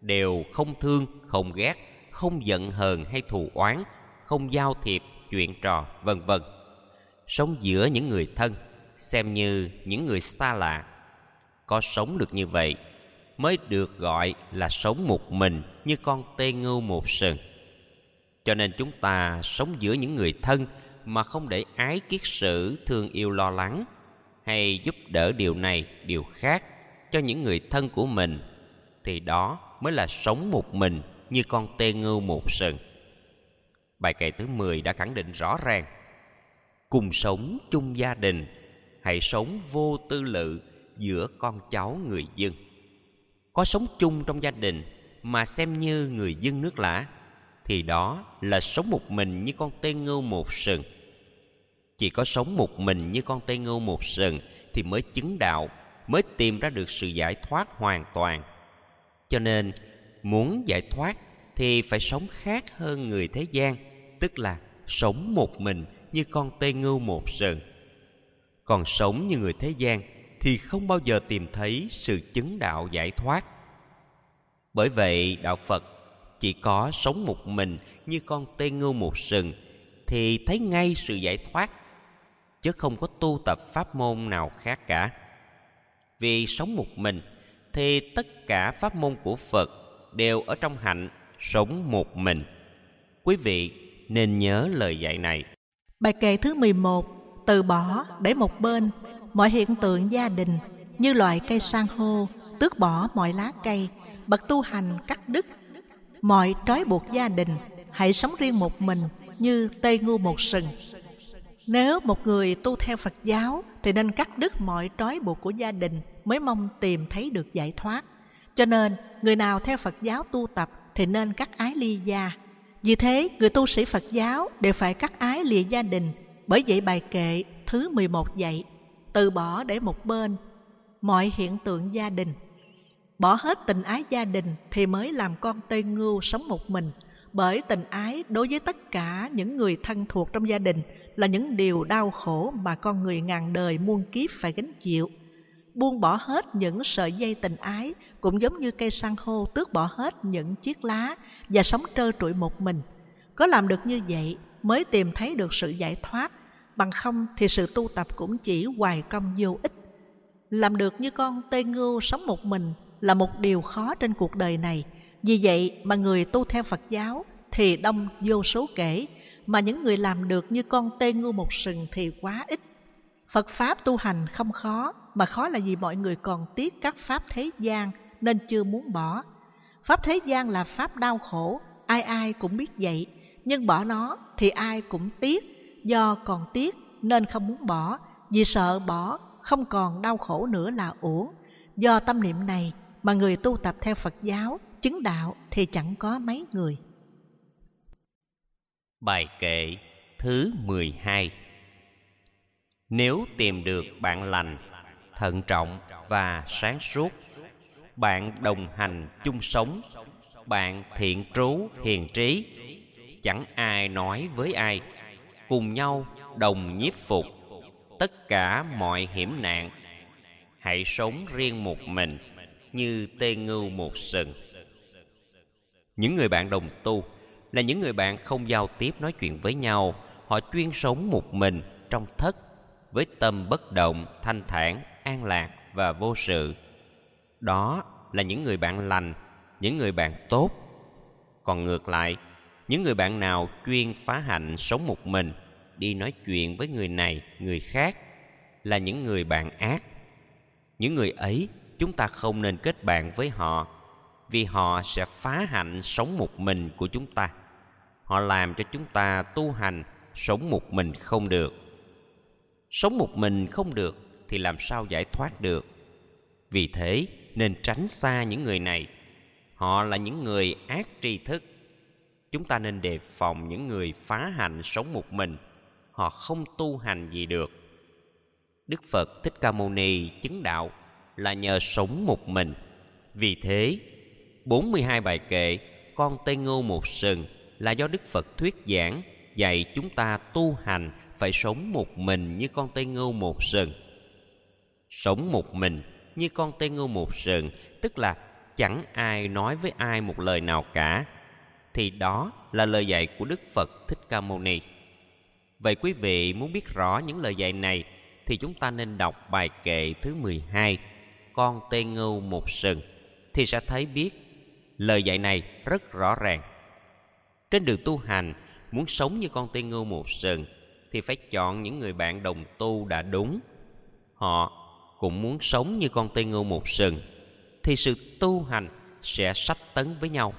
đều không thương, không ghét, không giận hờn hay thù oán, không giao thiệp, chuyện trò, vân vân. Sống giữa những người thân, xem như những người xa lạ. Có sống được như vậy, mới được gọi là sống một mình như con tê ngưu một sừng. Cho nên chúng ta sống giữa những người thân mà không để ái kiết sử, thương yêu lo lắng, hay giúp đỡ điều này, điều khác cho những người thân của mình, thì đó mới là sống một mình như con tê ngưu một sừng. Bài kệ thứ 10 đã khẳng định rõ ràng, cùng sống chung gia đình, hãy sống vô tư lự giữa con cháu người dân. Có sống chung trong gia đình mà xem như người dân nước lã, thì đó là sống một mình như con tê ngưu một sừng. Chỉ có sống một mình như con tê ngưu một sừng thì mới chứng đạo mới tìm ra được sự giải thoát hoàn toàn. Cho nên, muốn giải thoát thì phải sống khác hơn người thế gian, tức là sống một mình như con tê ngưu một sừng. Còn sống như người thế gian thì không bao giờ tìm thấy sự chứng đạo giải thoát. Bởi vậy, đạo phật chỉ có sống một mình như con tê ngưu một sừng thì thấy ngay sự giải thoát, chứ không có tu tập pháp môn nào khác cả vì sống một mình thì tất cả pháp môn của phật đều ở trong hạnh sống một mình. Quý vị nên nhớ lời dạy này. Bài kệ thứ 11 từ bỏ để một bên. Mọi hiện tượng gia đình như loại cây san hô, tước bỏ mọi lá cây, bậc tu hành cắt đứt. Mọi trói buộc gia đình, hãy sống riêng một mình như tây ngu một sừng. Nếu một người tu theo Phật giáo thì nên cắt đứt mọi trói buộc của gia đình mới mong tìm thấy được giải thoát. Cho nên, người nào theo Phật giáo tu tập thì nên cắt ái ly gia. Vì thế, người tu sĩ Phật giáo đều phải cắt ái lìa gia đình. Bởi vậy bài kệ thứ 11 dạy, từ bỏ để một bên mọi hiện tượng gia đình. Bỏ hết tình ái gia đình thì mới làm con tây ngưu sống một mình. Bởi tình ái đối với tất cả những người thân thuộc trong gia đình là những điều đau khổ mà con người ngàn đời muôn kiếp phải gánh chịu. Buông bỏ hết những sợi dây tình ái cũng giống như cây san hô tước bỏ hết những chiếc lá và sống trơ trụi một mình. Có làm được như vậy mới tìm thấy được sự giải thoát, bằng không thì sự tu tập cũng chỉ hoài công vô ích. Làm được như con tê ngưu sống một mình là một điều khó trên cuộc đời này. Vì vậy mà người tu theo Phật giáo thì đông vô số kể, mà những người làm được như con tê ngu một sừng thì quá ít. Phật Pháp tu hành không khó, mà khó là vì mọi người còn tiếc các Pháp thế gian nên chưa muốn bỏ. Pháp thế gian là Pháp đau khổ, ai ai cũng biết vậy, nhưng bỏ nó thì ai cũng tiếc, do còn tiếc nên không muốn bỏ, vì sợ bỏ không còn đau khổ nữa là uổng. Do tâm niệm này mà người tu tập theo Phật giáo, chứng đạo thì chẳng có mấy người. Bài kệ thứ 12 Nếu tìm được bạn lành, thận trọng và sáng suốt, bạn đồng hành chung sống, bạn thiện trú hiền trí, chẳng ai nói với ai, cùng nhau đồng nhiếp phục tất cả mọi hiểm nạn. Hãy sống riêng một mình như tê ngưu một sừng. Những người bạn đồng tu là những người bạn không giao tiếp nói chuyện với nhau. Họ chuyên sống một mình trong thất với tâm bất động, thanh thản, an lạc và vô sự. Đó là những người bạn lành, những người bạn tốt. Còn ngược lại, những người bạn nào chuyên phá hạnh sống một mình, đi nói chuyện với người này, người khác là những người bạn ác. Những người ấy, chúng ta không nên kết bạn với họ vì họ sẽ phá hạnh sống một mình của chúng ta. Họ làm cho chúng ta tu hành sống một mình không được. Sống một mình không được thì làm sao giải thoát được? Vì thế nên tránh xa những người này. Họ là những người ác tri thức. Chúng ta nên đề phòng những người phá hành sống một mình. Họ không tu hành gì được. Đức phật thích ca mâu ni chứng đạo là nhờ sống một mình. Vì thế 42 bài kệ, con tây ngô một sừng là do Đức Phật thuyết giảng, dạy chúng ta tu hành phải sống một mình như con tây Ngô một sừng. Sống một mình như con tây Ngô một sừng, tức là chẳng ai nói với ai một lời nào cả, thì đó là lời dạy của Đức Phật Thích Ca Mâu Ni. Vậy quý vị muốn biết rõ những lời dạy này thì chúng ta nên đọc bài kệ thứ 12 Con tê ngưu một sừng, thì sẽ thấy biết lời dạy này rất rõ ràng. Trên đường tu hành, muốn sống như con tê ngưu một sừng thì phải chọn những người bạn đồng tu đã đúng. Họ cũng muốn sống như con tê ngưu một sừng thì sự tu hành sẽ sắp tấn với nhau.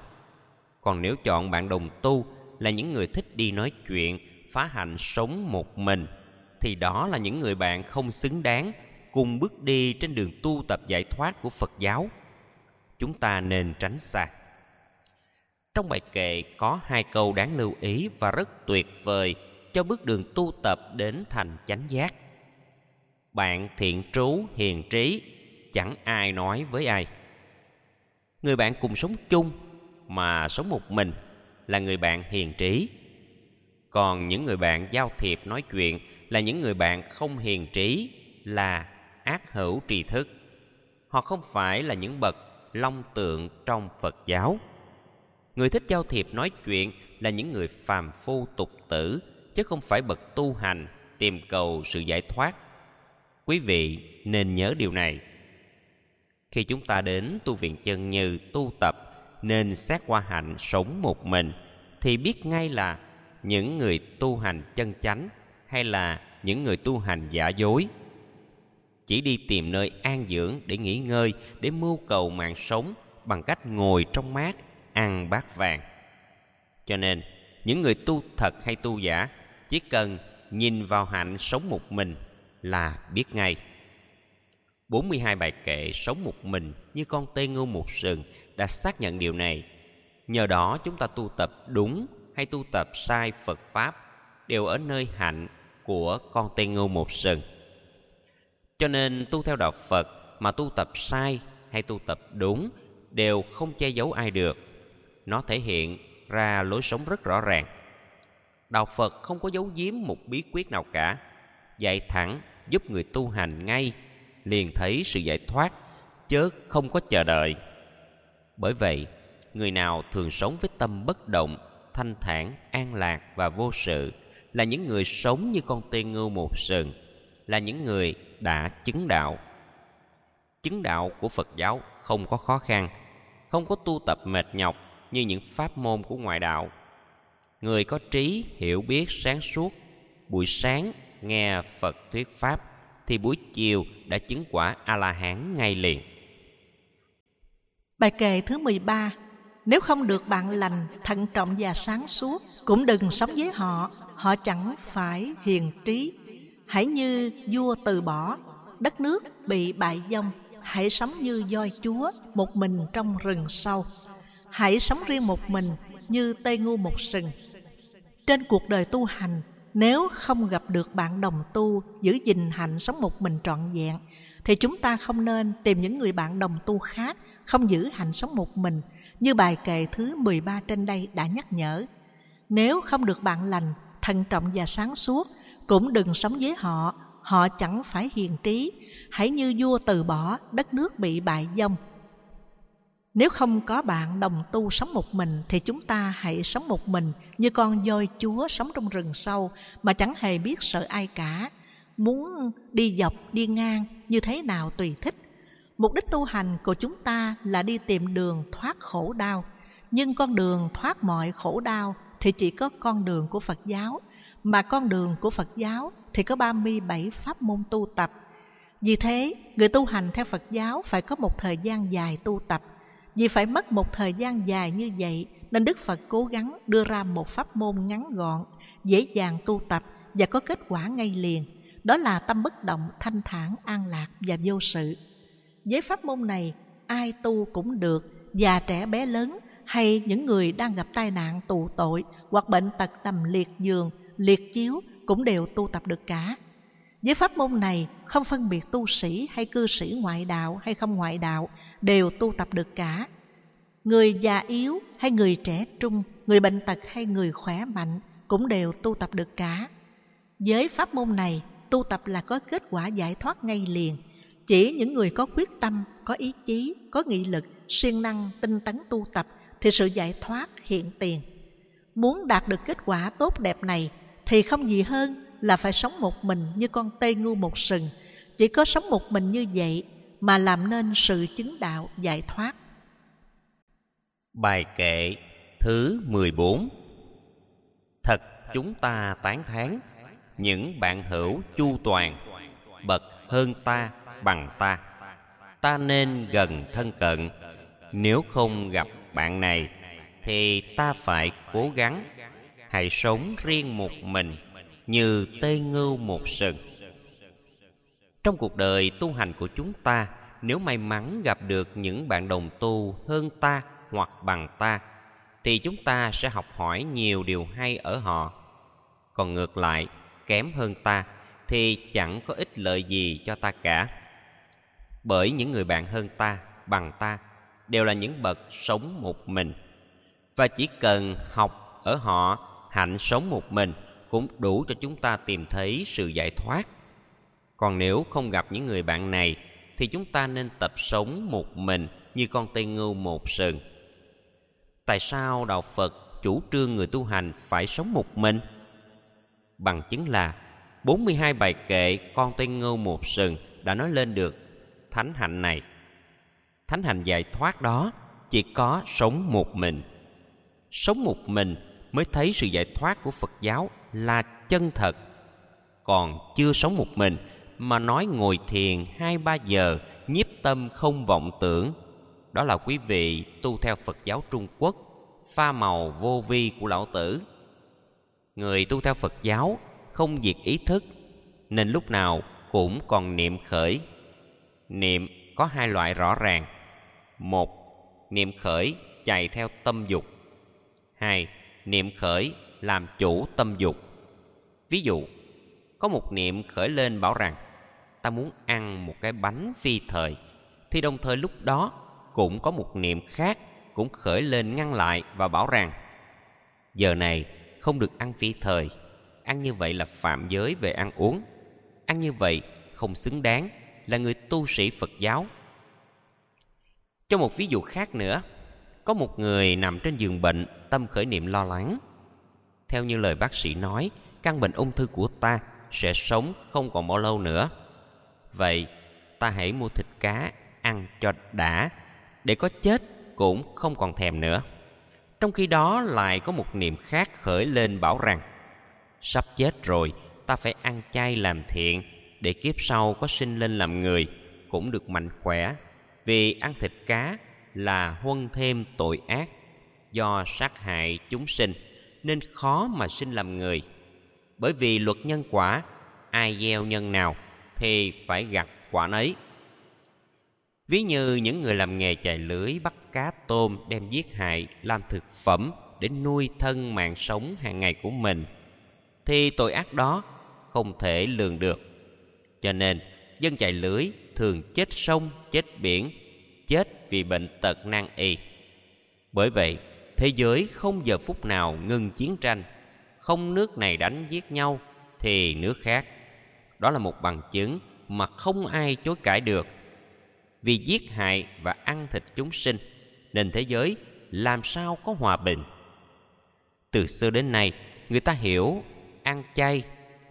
Còn nếu chọn bạn đồng tu là những người thích đi nói chuyện, phá hạnh sống một mình thì đó là những người bạn không xứng đáng cùng bước đi trên đường tu tập giải thoát của Phật giáo. Chúng ta nên tránh xa. Trong bài kệ có hai câu đáng lưu ý và rất tuyệt vời cho bước đường tu tập đến thành chánh giác. Bạn thiện trú hiền trí, chẳng ai nói với ai. Người bạn cùng sống chung mà sống một mình là người bạn hiền trí. Còn những người bạn giao thiệp nói chuyện là những người bạn không hiền trí là ác hữu trì thức. Họ không phải là những bậc long tượng trong Phật giáo. Người thích giao thiệp nói chuyện là những người phàm phu tục tử, chứ không phải bậc tu hành, tìm cầu sự giải thoát. Quý vị nên nhớ điều này. Khi chúng ta đến tu viện chân như tu tập, nên xét qua hạnh sống một mình, thì biết ngay là những người tu hành chân chánh hay là những người tu hành giả dối chỉ đi tìm nơi an dưỡng để nghỉ ngơi, để mưu cầu mạng sống bằng cách ngồi trong mát, ăn bát vàng cho nên, những người tu thật hay tu giả chỉ cần nhìn vào hạnh sống một mình là biết ngay 42 bài kệ sống một mình như con tê ngưu một sừng đã xác nhận điều này. Nhờ đó chúng ta tu tập đúng hay tu tập sai Phật Pháp đều ở nơi hạnh của con tê ngưu một sừng. Cho nên tu theo đạo Phật mà tu tập sai hay tu tập đúng đều không che giấu ai được. Nó thể hiện ra lối sống rất rõ ràng. Đạo Phật không có giấu giếm một bí quyết nào cả, dạy thẳng giúp người tu hành ngay liền thấy sự giải thoát chớ không có chờ đợi bởi vậy người nào thường sống với tâm bất động thanh thản an lạc và vô sự là những người sống như con tê ngưu một sừng là những người đã chứng đạo chứng đạo của phật giáo không có khó khăn không có tu tập mệt nhọc như những pháp môn của ngoại đạo người có trí hiểu biết sáng suốt buổi sáng nghe phật thuyết pháp thì buổi chiều đã chứng quả A-la-hán ngay liền. Bài kệ thứ 13 Nếu không được bạn lành, thận trọng và sáng suốt, cũng đừng sống với họ, họ chẳng phải hiền trí. Hãy như vua từ bỏ, đất nước bị bại vong, hãy sống như voi chúa, một mình trong rừng sâu. Hãy sống riêng một mình như tây ngu một sừng. Trên cuộc đời tu hành, nếu không gặp được bạn đồng tu giữ gìn hạnh sống một mình trọn vẹn, thì chúng ta không nên tìm những người bạn đồng tu khác không giữ hạnh sống một mình như bài kệ thứ 13 trên đây đã nhắc nhở. Nếu không được bạn lành, thận trọng và sáng suốt, cũng đừng sống với họ, họ chẳng phải hiền trí, hãy như vua từ bỏ, đất nước bị bại vong, nếu không có bạn đồng tu sống một mình thì chúng ta hãy sống một mình như con voi chúa sống trong rừng sâu mà chẳng hề biết sợ ai cả. Muốn đi dọc, đi ngang như thế nào tùy thích. Mục đích tu hành của chúng ta là đi tìm đường thoát khổ đau. Nhưng con đường thoát mọi khổ đau thì chỉ có con đường của Phật giáo. Mà con đường của Phật giáo thì có 37 pháp môn tu tập. Vì thế, người tu hành theo Phật giáo phải có một thời gian dài tu tập vì phải mất một thời gian dài như vậy nên Đức Phật cố gắng đưa ra một pháp môn ngắn gọn, dễ dàng tu tập và có kết quả ngay liền. Đó là tâm bất động, thanh thản, an lạc và vô sự. Với pháp môn này, ai tu cũng được, già trẻ bé lớn hay những người đang gặp tai nạn tù tội hoặc bệnh tật nằm liệt giường, liệt chiếu cũng đều tu tập được cả. Với pháp môn này, không phân biệt tu sĩ hay cư sĩ ngoại đạo hay không ngoại đạo, đều tu tập được cả. Người già yếu hay người trẻ trung, người bệnh tật hay người khỏe mạnh cũng đều tu tập được cả. Với pháp môn này, tu tập là có kết quả giải thoát ngay liền. Chỉ những người có quyết tâm, có ý chí, có nghị lực, siêng năng, tinh tấn tu tập thì sự giải thoát hiện tiền. Muốn đạt được kết quả tốt đẹp này thì không gì hơn là phải sống một mình như con tê ngu một sừng. Chỉ có sống một mình như vậy mà làm nên sự chứng đạo giải thoát. Bài kệ thứ 14 Thật chúng ta tán thán, những bạn hữu chu toàn, bậc hơn ta, bằng ta ta nên gần thân cận nếu không gặp bạn này, thì ta phải cố gắng hãy sống riêng một mình như tê ngưu một sừng. Trong cuộc đời tu hành của chúng ta, nếu may mắn gặp được những bạn đồng tu hơn ta hoặc bằng ta, thì chúng ta sẽ học hỏi nhiều điều hay ở họ. Còn ngược lại, kém hơn ta thì chẳng có ích lợi gì cho ta cả. Bởi những người bạn hơn ta, bằng ta, đều là những bậc sống một mình. Và chỉ cần học ở họ hạnh sống một mình cũng đủ cho chúng ta tìm thấy sự giải thoát. Còn nếu không gặp những người bạn này, thì chúng ta nên tập sống một mình như con tây ngưu một sừng. Tại sao đạo phật chủ trương người tu hành phải sống một mình? Bằng chứng là 42 bài kệ con tây ngưu một sừng đã nói lên được thánh hạnh này. Thánh hạnh giải thoát đó chỉ có sống một mình. Sống một mình mới thấy sự giải thoát của phật giáo là chân thật. Còn chưa sống một mình mà nói ngồi thiền hai ba giờ, nhiếp tâm không vọng tưởng. Đó là quý vị tu theo phật giáo trung quốc, pha màu vô vi của lão tử. Người tu theo phật giáo không diệt ý thức, nên lúc nào cũng còn niệm khởi. Niệm có hai loại rõ ràng. Một, niệm khởi chạy theo tâm dục. Hai niệm khởi làm chủ tâm dục. Ví dụ, có một niệm khởi lên bảo rằng, ta muốn ăn một cái bánh phi thời. Thì đồng thời lúc đó cũng có một niệm khác cũng khởi lên ngăn lại và bảo rằng, giờ này không được ăn phi thời, ăn như vậy là phạm giới về ăn uống, ăn như vậy không xứng đáng là người tu sĩ phật giáo. Cho một ví dụ khác nữa có một người nằm trên giường bệnh, tâm khởi niệm lo lắng. Theo như lời bác sĩ nói, căn bệnh ung thư của ta sẽ sống không còn bao lâu nữa. Vậy, ta hãy mua thịt cá ăn cho đã, để có chết cũng không còn thèm nữa. Trong khi đó lại có một niệm khác khởi lên bảo rằng, sắp chết rồi, ta phải ăn chay làm thiện, để kiếp sau có sinh lên làm người, cũng được mạnh khỏe, vì ăn thịt cá là huân thêm tội ác do sát hại chúng sinh, nên khó mà sinh làm người. Bởi vì luật nhân quả, ai gieo nhân nào thì phải gặt quả nấy. Ví như những người làm nghề chài lưới bắt cá tôm đem giết hại, làm thực phẩm để nuôi thân mạng sống hàng ngày của mình, thì tội ác đó không thể lường được. Cho nên, dân chài lưới thường chết sông, chết biển chết vì bệnh tật nan y. Bởi vậy, thế giới không giờ phút nào ngừng chiến tranh. Không nước này đánh giết nhau, thì nước khác. Đó là một bằng chứng mà không ai chối cãi được. Vì giết hại và ăn thịt chúng sinh, nên thế giới làm sao có hòa bình? Từ xưa đến nay, người ta hiểu ăn chay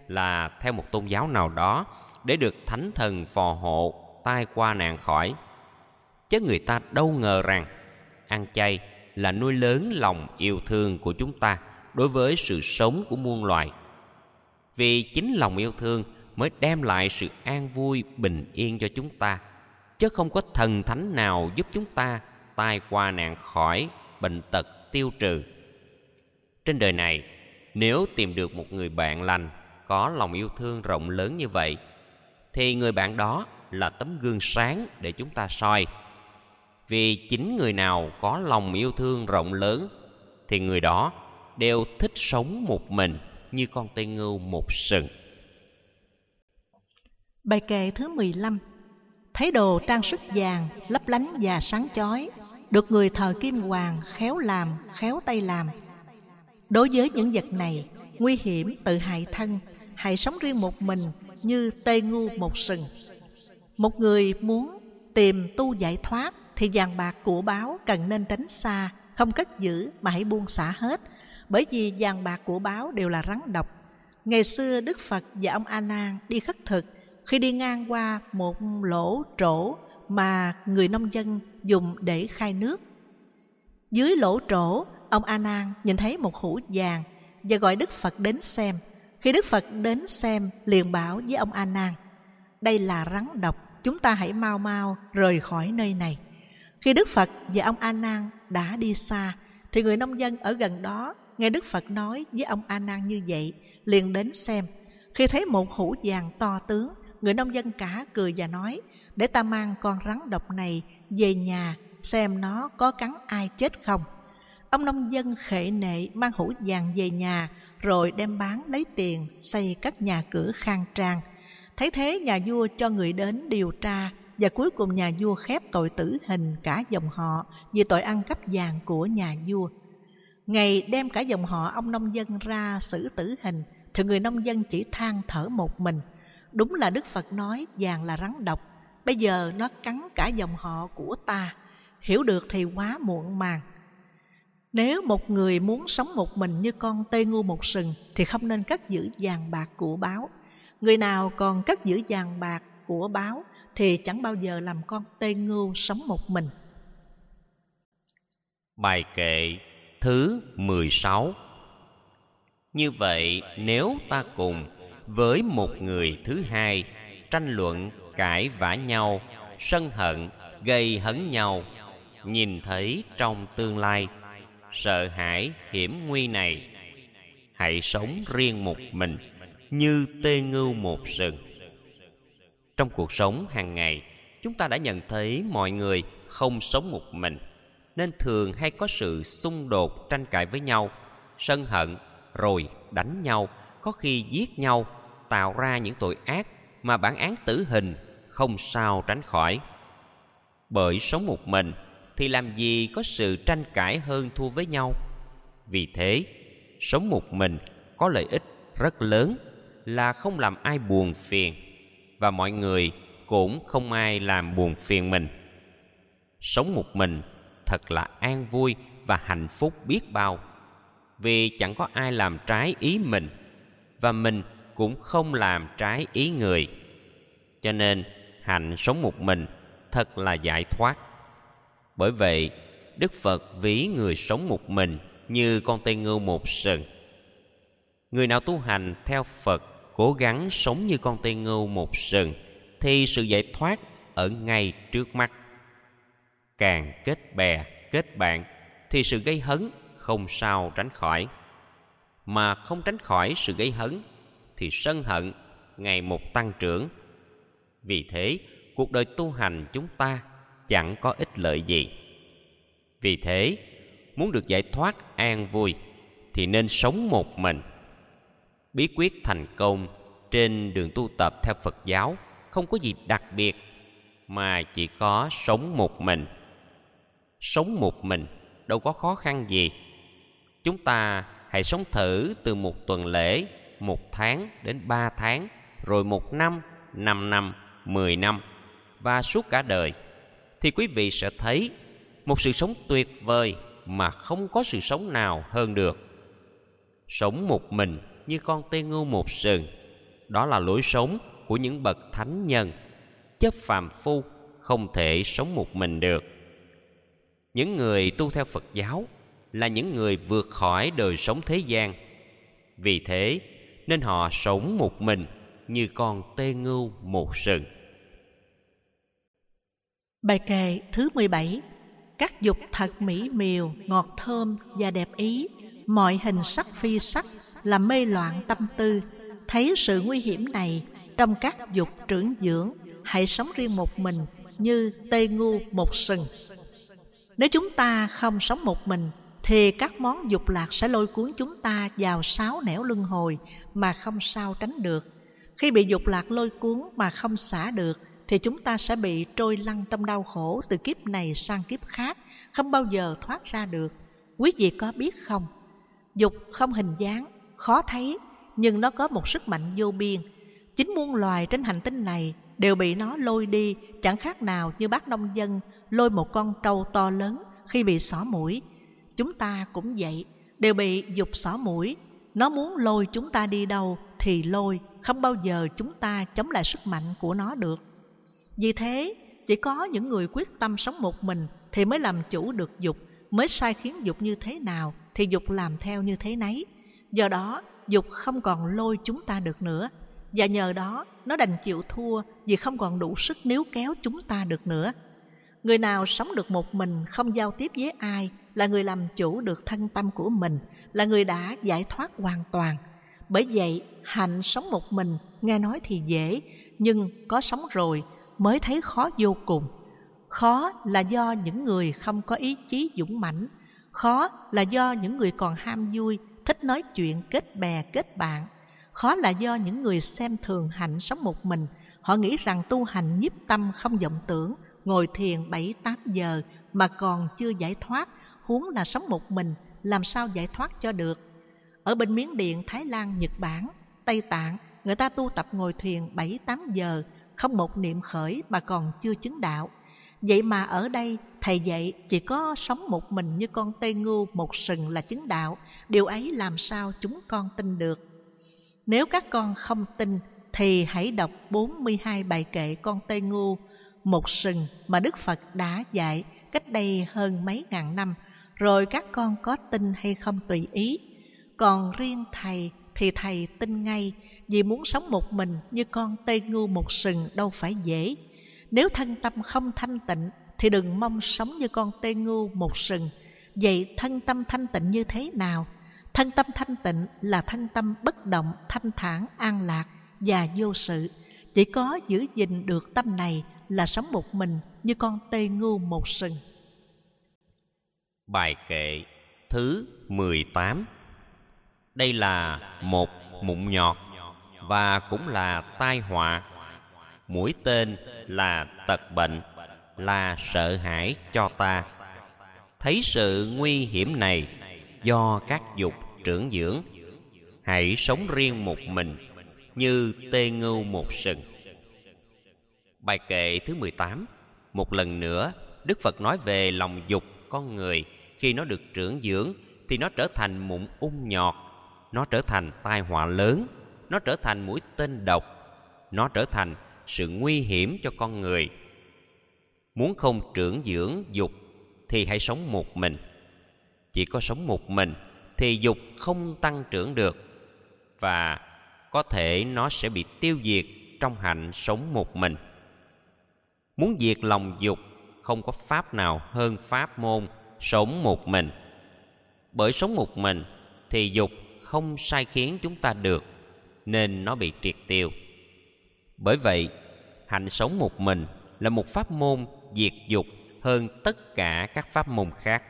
là theo một tôn giáo nào đó để được thánh thần phò hộ tai qua nạn khỏi chứ người ta đâu ngờ rằng ăn chay là nuôi lớn lòng yêu thương của chúng ta đối với sự sống của muôn loài. Vì chính lòng yêu thương mới đem lại sự an vui bình yên cho chúng ta, chứ không có thần thánh nào giúp chúng ta tai qua nạn khỏi bệnh tật tiêu trừ. Trên đời này, nếu tìm được một người bạn lành có lòng yêu thương rộng lớn như vậy, thì người bạn đó là tấm gương sáng để chúng ta soi vì chính người nào có lòng yêu thương rộng lớn thì người đó đều thích sống một mình như con tê ngưu một sừng. Bài kệ thứ 15 Thấy đồ trang sức vàng, lấp lánh và sáng chói, được người thờ kim hoàng khéo làm, khéo tay làm. Đối với những vật này, nguy hiểm tự hại thân, hãy sống riêng một mình như tê ngu một sừng. Một người muốn tìm tu giải thoát thì vàng bạc của báo cần nên tránh xa, không cất giữ mà hãy buông xả hết, bởi vì vàng bạc của báo đều là rắn độc. Ngày xưa Đức Phật và ông A Nan đi khất thực khi đi ngang qua một lỗ trổ mà người nông dân dùng để khai nước. Dưới lỗ trổ, ông A Nan nhìn thấy một hũ vàng và gọi Đức Phật đến xem. Khi Đức Phật đến xem, liền bảo với ông A Nan: "Đây là rắn độc, chúng ta hãy mau mau rời khỏi nơi này." Khi Đức Phật và ông A Nan đã đi xa, thì người nông dân ở gần đó nghe Đức Phật nói với ông A Nan như vậy, liền đến xem. Khi thấy một hũ vàng to tướng, người nông dân cả cười và nói: "Để ta mang con rắn độc này về nhà xem nó có cắn ai chết không." Ông nông dân khệ nệ mang hũ vàng về nhà rồi đem bán lấy tiền xây các nhà cửa khang trang. Thấy thế nhà vua cho người đến điều tra và cuối cùng nhà vua khép tội tử hình cả dòng họ vì tội ăn cắp vàng của nhà vua. Ngày đem cả dòng họ ông nông dân ra xử tử hình, thì người nông dân chỉ than thở một mình. Đúng là Đức Phật nói vàng là rắn độc, bây giờ nó cắn cả dòng họ của ta. Hiểu được thì quá muộn màng. Nếu một người muốn sống một mình như con tê ngu một sừng thì không nên cất giữ vàng bạc của báo. Người nào còn cất giữ vàng bạc của báo thì chẳng bao giờ làm con tê ngưu sống một mình. Bài kệ thứ 16 Như vậy nếu ta cùng với một người thứ hai tranh luận, cãi vã nhau, sân hận, gây hấn nhau, nhìn thấy trong tương lai, sợ hãi hiểm nguy này, hãy sống riêng một mình như tê ngưu một sừng trong cuộc sống hàng ngày, chúng ta đã nhận thấy mọi người không sống một mình, nên thường hay có sự xung đột tranh cãi với nhau, sân hận, rồi đánh nhau, có khi giết nhau, tạo ra những tội ác mà bản án tử hình không sao tránh khỏi. Bởi sống một mình thì làm gì có sự tranh cãi hơn thua với nhau? Vì thế, sống một mình có lợi ích rất lớn là không làm ai buồn phiền và mọi người cũng không ai làm buồn phiền mình. Sống một mình thật là an vui và hạnh phúc biết bao, vì chẳng có ai làm trái ý mình và mình cũng không làm trái ý người. Cho nên, hạnh sống một mình thật là giải thoát. Bởi vậy, đức phật ví người sống một mình như con tê ngưu một sừng. Người nào tu hành theo phật cố gắng sống như con tê ngưu một sừng, thì sự giải thoát ở ngay trước mắt. Càng kết bè, kết bạn, thì sự gây hấn không sao tránh khỏi. Mà không tránh khỏi sự gây hấn, thì sân hận ngày một tăng trưởng. Vì thế, cuộc đời tu hành chúng ta chẳng có ích lợi gì. Vì thế, muốn được giải thoát an vui, thì nên sống một mình bí quyết thành công trên đường tu tập theo phật giáo không có gì đặc biệt, mà chỉ có sống một mình. Sống một mình đâu có khó khăn gì. Chúng ta hãy sống thử từ một tuần lễ, một tháng đến ba tháng, rồi một năm năm năm, mười năm, và suốt cả đời, thì quý vị sẽ thấy một sự sống tuyệt vời mà không có sự sống nào hơn được. Sống một mình như con tê ngưu một sừng. Đó là lối sống của những bậc thánh nhân. Chấp phàm phu không thể sống một mình được. Những người tu theo phật giáo là những người vượt khỏi đời sống thế gian. Vì thế nên họ sống một mình như con tê ngưu một sừng. Bài kệ thứ 17 Các dục thật mỹ miều, ngọt thơm và đẹp ý. Mọi hình sắc phi sắc làm mê loạn tâm tư Thấy sự nguy hiểm này trong các dục trưởng dưỡng Hãy sống riêng một mình như tê ngu một sừng Nếu chúng ta không sống một mình Thì các món dục lạc sẽ lôi cuốn chúng ta vào sáu nẻo luân hồi Mà không sao tránh được Khi bị dục lạc lôi cuốn mà không xả được thì chúng ta sẽ bị trôi lăn trong đau khổ từ kiếp này sang kiếp khác, không bao giờ thoát ra được. Quý vị có biết không? Dục không hình dáng, khó thấy, nhưng nó có một sức mạnh vô biên. Chính muôn loài trên hành tinh này đều bị nó lôi đi, chẳng khác nào như bác nông dân lôi một con trâu to lớn khi bị xỏ mũi. Chúng ta cũng vậy, đều bị dục xỏ mũi. Nó muốn lôi chúng ta đi đâu thì lôi, không bao giờ chúng ta chống lại sức mạnh của nó được. Vì thế, chỉ có những người quyết tâm sống một mình thì mới làm chủ được dục, mới sai khiến dục như thế nào thì dục làm theo như thế nấy. Do đó, dục không còn lôi chúng ta được nữa. Và nhờ đó, nó đành chịu thua vì không còn đủ sức níu kéo chúng ta được nữa. Người nào sống được một mình, không giao tiếp với ai, là người làm chủ được thân tâm của mình, là người đã giải thoát hoàn toàn. Bởi vậy, hạnh sống một mình, nghe nói thì dễ, nhưng có sống rồi mới thấy khó vô cùng. Khó là do những người không có ý chí dũng mãnh, khó là do những người còn ham vui, thích nói chuyện kết bè kết bạn. Khó là do những người xem thường hạnh sống một mình, họ nghĩ rằng tu hành nhiếp tâm không vọng tưởng, ngồi thiền bảy tám giờ mà còn chưa giải thoát, huống là sống một mình, làm sao giải thoát cho được. Ở bên Miến Điện, Thái Lan, Nhật Bản, Tây Tạng, người ta tu tập ngồi thiền bảy tám giờ không một niệm khởi mà còn chưa chứng đạo. Vậy mà ở đây thầy dạy chỉ có sống một mình như con tê ngu một sừng là chứng đạo, điều ấy làm sao chúng con tin được. Nếu các con không tin thì hãy đọc 42 bài kệ con tê ngu một sừng mà Đức Phật đã dạy cách đây hơn mấy ngàn năm, rồi các con có tin hay không tùy ý. Còn riêng thầy thì thầy tin ngay vì muốn sống một mình như con tê ngu một sừng đâu phải dễ. Nếu thân tâm không thanh tịnh thì đừng mong sống như con tê ngu một sừng. Vậy thân tâm thanh tịnh như thế nào? Thân tâm thanh tịnh là thân tâm bất động, thanh thản, an lạc và vô sự. Chỉ có giữ gìn được tâm này là sống một mình như con tê ngưu một sừng. Bài kệ thứ 18 Đây là một mụn nhọt và cũng là tai họa. Mũi tên là tật bệnh, là sợ hãi cho ta. Thấy sự nguy hiểm này do các dục trưởng dưỡng, hãy sống riêng một mình như tê ngưu một sừng. Bài kệ thứ 18 Một lần nữa, Đức Phật nói về lòng dục con người khi nó được trưởng dưỡng thì nó trở thành mụn ung nhọt, nó trở thành tai họa lớn, nó trở thành mũi tên độc, nó trở thành sự nguy hiểm cho con người. Muốn không trưởng dưỡng dục thì hãy sống một mình. Chỉ có sống một mình thì dục không tăng trưởng được, và có thể nó sẽ bị tiêu diệt trong hạnh sống một mình. Muốn diệt lòng dục, không có pháp nào hơn pháp môn sống một mình. Bởi sống một mình thì dục không sai khiến chúng ta được, nên nó bị triệt tiêu. Bởi vậy, hạnh sống một mình là một pháp môn diệt dục hơn tất cả các pháp môn khác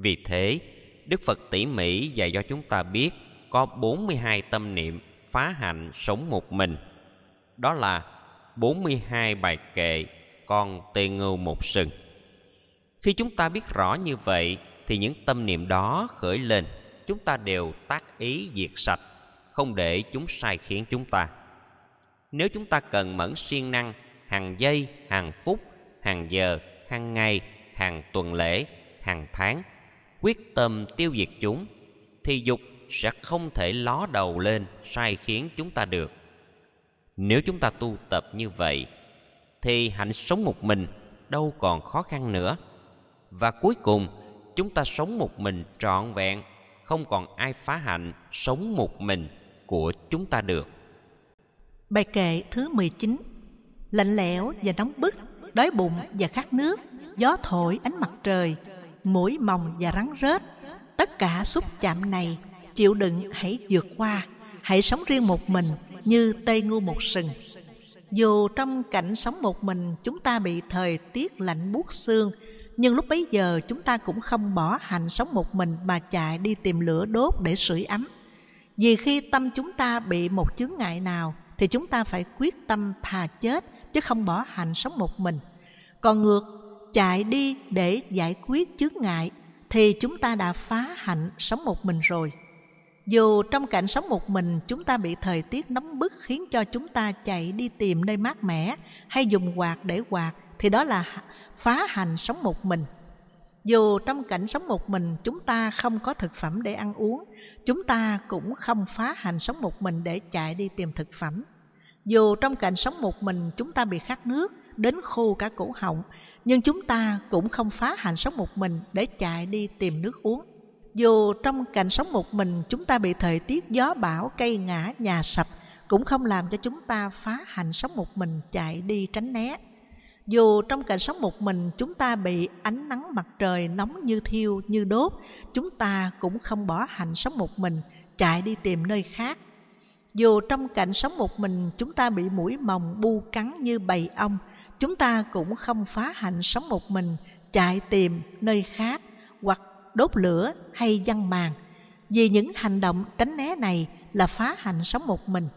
vì thế, đức phật tỉ mỉ dạy cho chúng ta biết có 42 tâm niệm phá hạnh sống một mình. Đó là 42 bài kệ con tê ngưu một sừng. Khi chúng ta biết rõ như vậy, thì những tâm niệm đó khởi lên, chúng ta đều tác ý diệt sạch, không để chúng sai khiến chúng ta. Nếu chúng ta cần mẫn siêng năng, hàng giây, hàng phút, hàng giờ, hàng ngày, hàng tuần lễ, hàng tháng quyết tâm tiêu diệt chúng, thì dục sẽ không thể ló đầu lên sai khiến chúng ta được. Nếu chúng ta tu tập như vậy, thì hạnh sống một mình đâu còn khó khăn nữa. Và cuối cùng, chúng ta sống một mình trọn vẹn, không còn ai phá hạnh sống một mình của chúng ta được. Bài kệ thứ 19 lạnh lẽo và nóng bức, đói bụng và khát nước, gió thổi ánh mặt trời mũi mòng và rắn rết tất cả xúc chạm này chịu đựng hãy vượt qua hãy sống riêng một mình như tây ngu một sừng dù trong cảnh sống một mình chúng ta bị thời tiết lạnh buốt xương nhưng lúc bấy giờ chúng ta cũng không bỏ hành sống một mình mà chạy đi tìm lửa đốt để sưởi ấm. Vì khi tâm chúng ta bị một chướng ngại nào thì chúng ta phải quyết tâm thà chết chứ không bỏ hành sống một mình. Còn ngược, chạy đi để giải quyết chướng ngại thì chúng ta đã phá hạnh sống một mình rồi. Dù trong cảnh sống một mình chúng ta bị thời tiết nóng bức khiến cho chúng ta chạy đi tìm nơi mát mẻ hay dùng quạt để quạt thì đó là phá hành sống một mình. Dù trong cảnh sống một mình chúng ta không có thực phẩm để ăn uống, chúng ta cũng không phá hành sống một mình để chạy đi tìm thực phẩm. Dù trong cảnh sống một mình chúng ta bị khát nước, đến khô cả cổ họng, nhưng chúng ta cũng không phá hành sống một mình để chạy đi tìm nước uống. Dù trong cảnh sống một mình chúng ta bị thời tiết gió bão, cây ngã, nhà sập, cũng không làm cho chúng ta phá hành sống một mình chạy đi tránh né. Dù trong cảnh sống một mình chúng ta bị ánh nắng mặt trời nóng như thiêu, như đốt, chúng ta cũng không bỏ hành sống một mình, chạy đi tìm nơi khác. Dù trong cảnh sống một mình chúng ta bị mũi mồng bu cắn như bầy ong, chúng ta cũng không phá hạnh sống một mình, chạy tìm nơi khác hoặc đốt lửa hay văn màn. Vì những hành động tránh né này là phá hạnh sống một mình.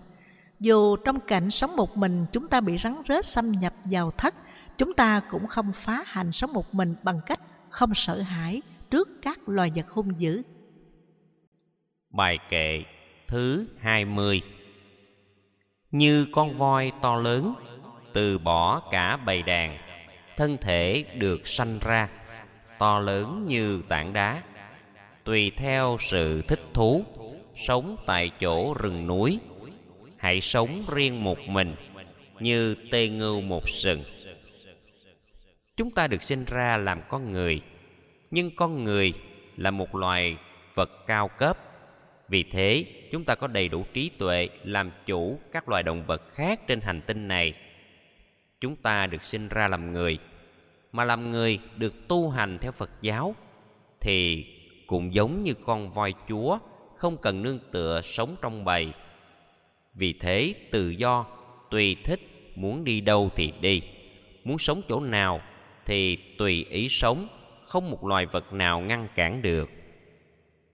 Dù trong cảnh sống một mình chúng ta bị rắn rết xâm nhập vào thất, Chúng ta cũng không phá hạnh sống một mình bằng cách không sợ hãi trước các loài vật hung dữ. Bài kệ thứ 20 Như con voi to lớn, từ bỏ cả bầy đàn, thân thể được sanh ra, to lớn như tảng đá, tùy theo sự thích thú, sống tại chỗ rừng núi, hãy sống riêng một mình, như tê ngưu một sừng. Chúng ta được sinh ra làm con người nhưng con người là một loài vật cao cấp. Vì thế chúng ta có đầy đủ trí tuệ làm chủ các loài động vật khác trên hành tinh này chúng ta được sinh ra làm người, mà làm người được tu hành theo phật giáo, thì cũng giống như con voi chúa không cần nương tựa sống trong bầy. Vì thế, tự do, tùy thích, muốn đi đâu thì đi, muốn sống chỗ nào thì tùy ý sống, không một loài vật nào ngăn cản được.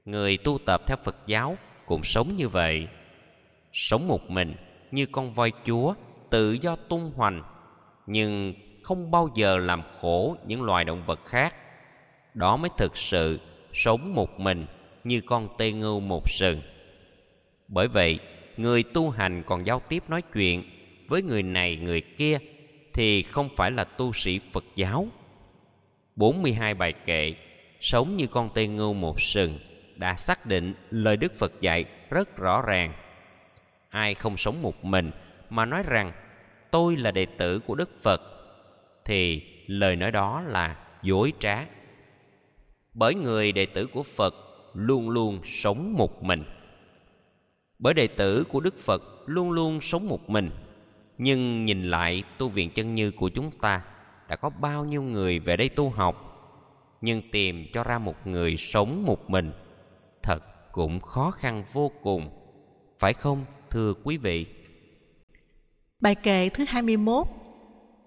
Người tu tập theo phật giáo cũng sống như vậy. Sống một mình như con voi chúa tự do tung hoành nhưng không bao giờ làm khổ những loài động vật khác đó mới thực sự sống một mình như con tê ngưu một sừng bởi vậy, người tu hành còn giao tiếp nói chuyện với người này, người kia thì không phải là tu sĩ Phật giáo. 42 bài kệ, sống như con tê ngưu một sừng đã xác định lời Đức Phật dạy rất rõ ràng. Ai không sống một mình mà nói rằng tôi là đệ tử của Đức Phật, thì lời nói đó là dối trá. Bởi người đệ tử của Phật luôn luôn sống một mình. Bởi đệ tử của Đức Phật luôn luôn sống một mình. Nhưng nhìn lại tu viện chân như của chúng ta đã có bao nhiêu người về đây tu học, nhưng tìm cho ra một người sống một mình thật cũng khó khăn vô cùng, phải không, thưa quý vị bài kệ thứ 21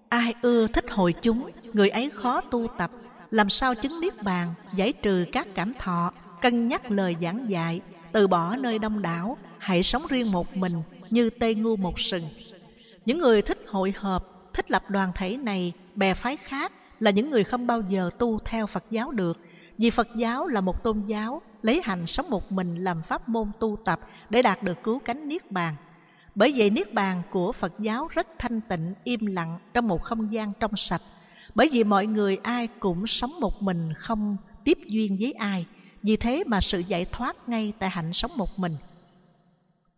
ai ưa thích hội chúng, người ấy khó tu tập, làm sao chứng niết bàn, giải trừ các cảm thọ, cân nhắc lời giảng dạy, từ bỏ nơi đông đảo, hãy sống riêng một mình, như tê ngu một sừng. Những người thích hội họp, thích lập đoàn thể này, bè phái khác, là những người không bao giờ tu theo phật giáo được, vì phật giáo là một tôn giáo, lấy hành sống một mình làm pháp môn tu tập để đạt được cứu cánh niết bàn bởi vậy niết bàn của phật giáo rất thanh tịnh, im lặng trong một không gian trong sạch. Bởi vì mọi người ai cũng sống một mình, không tiếp duyên với ai. Vì thế mà sự giải thoát ngay tại hạnh sống một mình.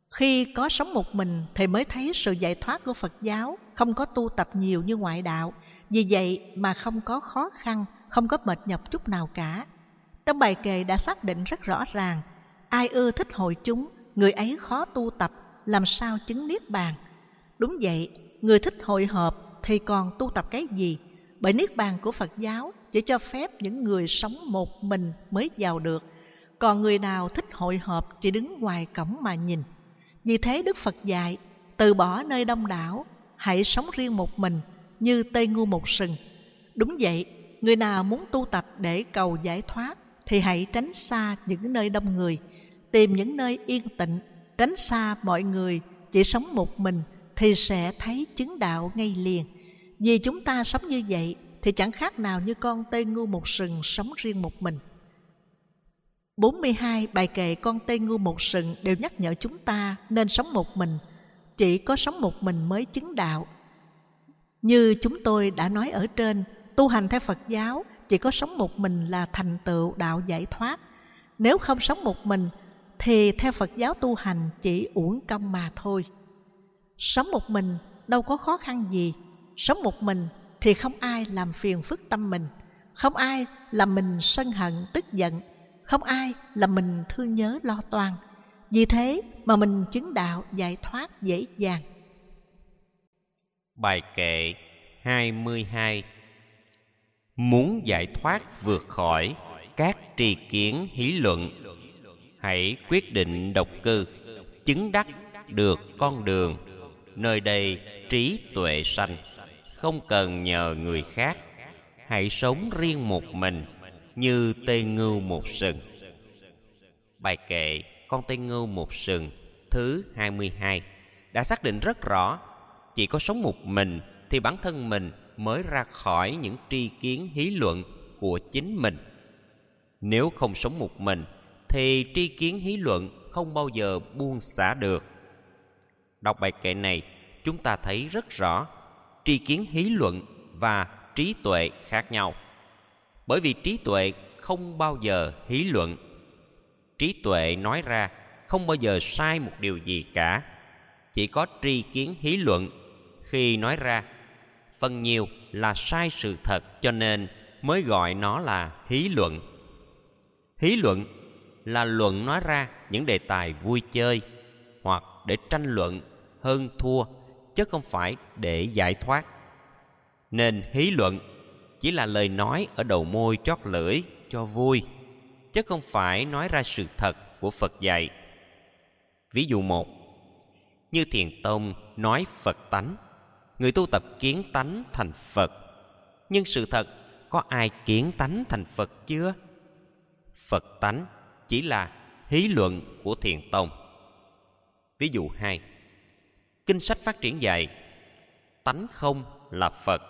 Khi có sống một mình thì mới thấy sự giải thoát của phật giáo không có tu tập nhiều như ngoại đạo. Vì vậy mà không có khó khăn, không có mệt nhọc chút nào cả. Trong bài kệ đã xác định rất rõ ràng, ai ưa thích hội chúng, người ấy khó tu tập làm sao chứng niết bàn? Đúng vậy, người thích hội họp thì còn tu tập cái gì? Bởi niết bàn của phật giáo chỉ cho phép những người sống một mình mới vào được. Còn người nào thích hội họp chỉ đứng ngoài cổng mà nhìn. Vì thế đức phật dạy, từ bỏ nơi đông đảo, hãy sống riêng một mình, như tây ngu một sừng. Đúng vậy, người nào muốn tu tập để cầu giải thoát thì hãy tránh xa những nơi đông người, tìm những nơi yên tĩnh tránh xa mọi người, chỉ sống một mình thì sẽ thấy chứng đạo ngay liền. Vì chúng ta sống như vậy thì chẳng khác nào như con tê ngu một sừng sống riêng một mình. 42 bài kệ con tê ngu một sừng đều nhắc nhở chúng ta nên sống một mình, chỉ có sống một mình mới chứng đạo. Như chúng tôi đã nói ở trên, tu hành theo phật giáo, chỉ có sống một mình là thành tựu đạo giải thoát. Nếu không sống một mình thì theo phật giáo tu hành chỉ uổng công mà thôi. Sống một mình đâu có khó khăn gì. Sống một mình thì không ai làm phiền phức tâm mình. Không ai làm mình sân hận, tức giận. Không ai làm mình thương nhớ, lo toan. Vì thế mà mình chứng đạo, giải thoát dễ dàng. Bài kệ 22 Muốn giải thoát vượt khỏi các tri kiến hí luận Hãy quyết định độc cư, Chứng đắc được con đường. Nơi đây trí tuệ sanh, Không cần nhờ người khác. Hãy sống riêng một mình, Như tê ngưu một sừng. Bài kệ Con tê ngưu một sừng, Thứ 22 Đã xác định rất rõ, chỉ có sống một mình thì bản thân mình mới ra khỏi những tri kiến hí luận của chính mình. Nếu không sống một mình thì tri kiến hí luận không bao giờ buông xả được. Đọc bài kệ này, chúng ta thấy rất rõ tri kiến hí luận và trí tuệ khác nhau. Bởi vì trí tuệ không bao giờ hí luận. Trí tuệ nói ra không bao giờ sai một điều gì cả. Chỉ có tri kiến hí luận khi nói ra, phần nhiều là sai sự thật cho nên mới gọi nó là hí luận. Hí luận là luận nói ra những đề tài vui chơi hoặc để tranh luận hơn thua, chứ không phải để giải thoát. Nên hí luận chỉ là lời nói ở đầu môi chót lưỡi cho vui, chứ không phải nói ra sự thật của phật dạy. Ví dụ một, như thiền tông nói phật tánh, người tu tập kiến tánh thành phật, nhưng sự thật có ai kiến tánh thành phật chưa? Phật tánh chỉ là hí luận của thiền tông. Ví dụ hai, kinh sách phát triển dạy tánh không là phật.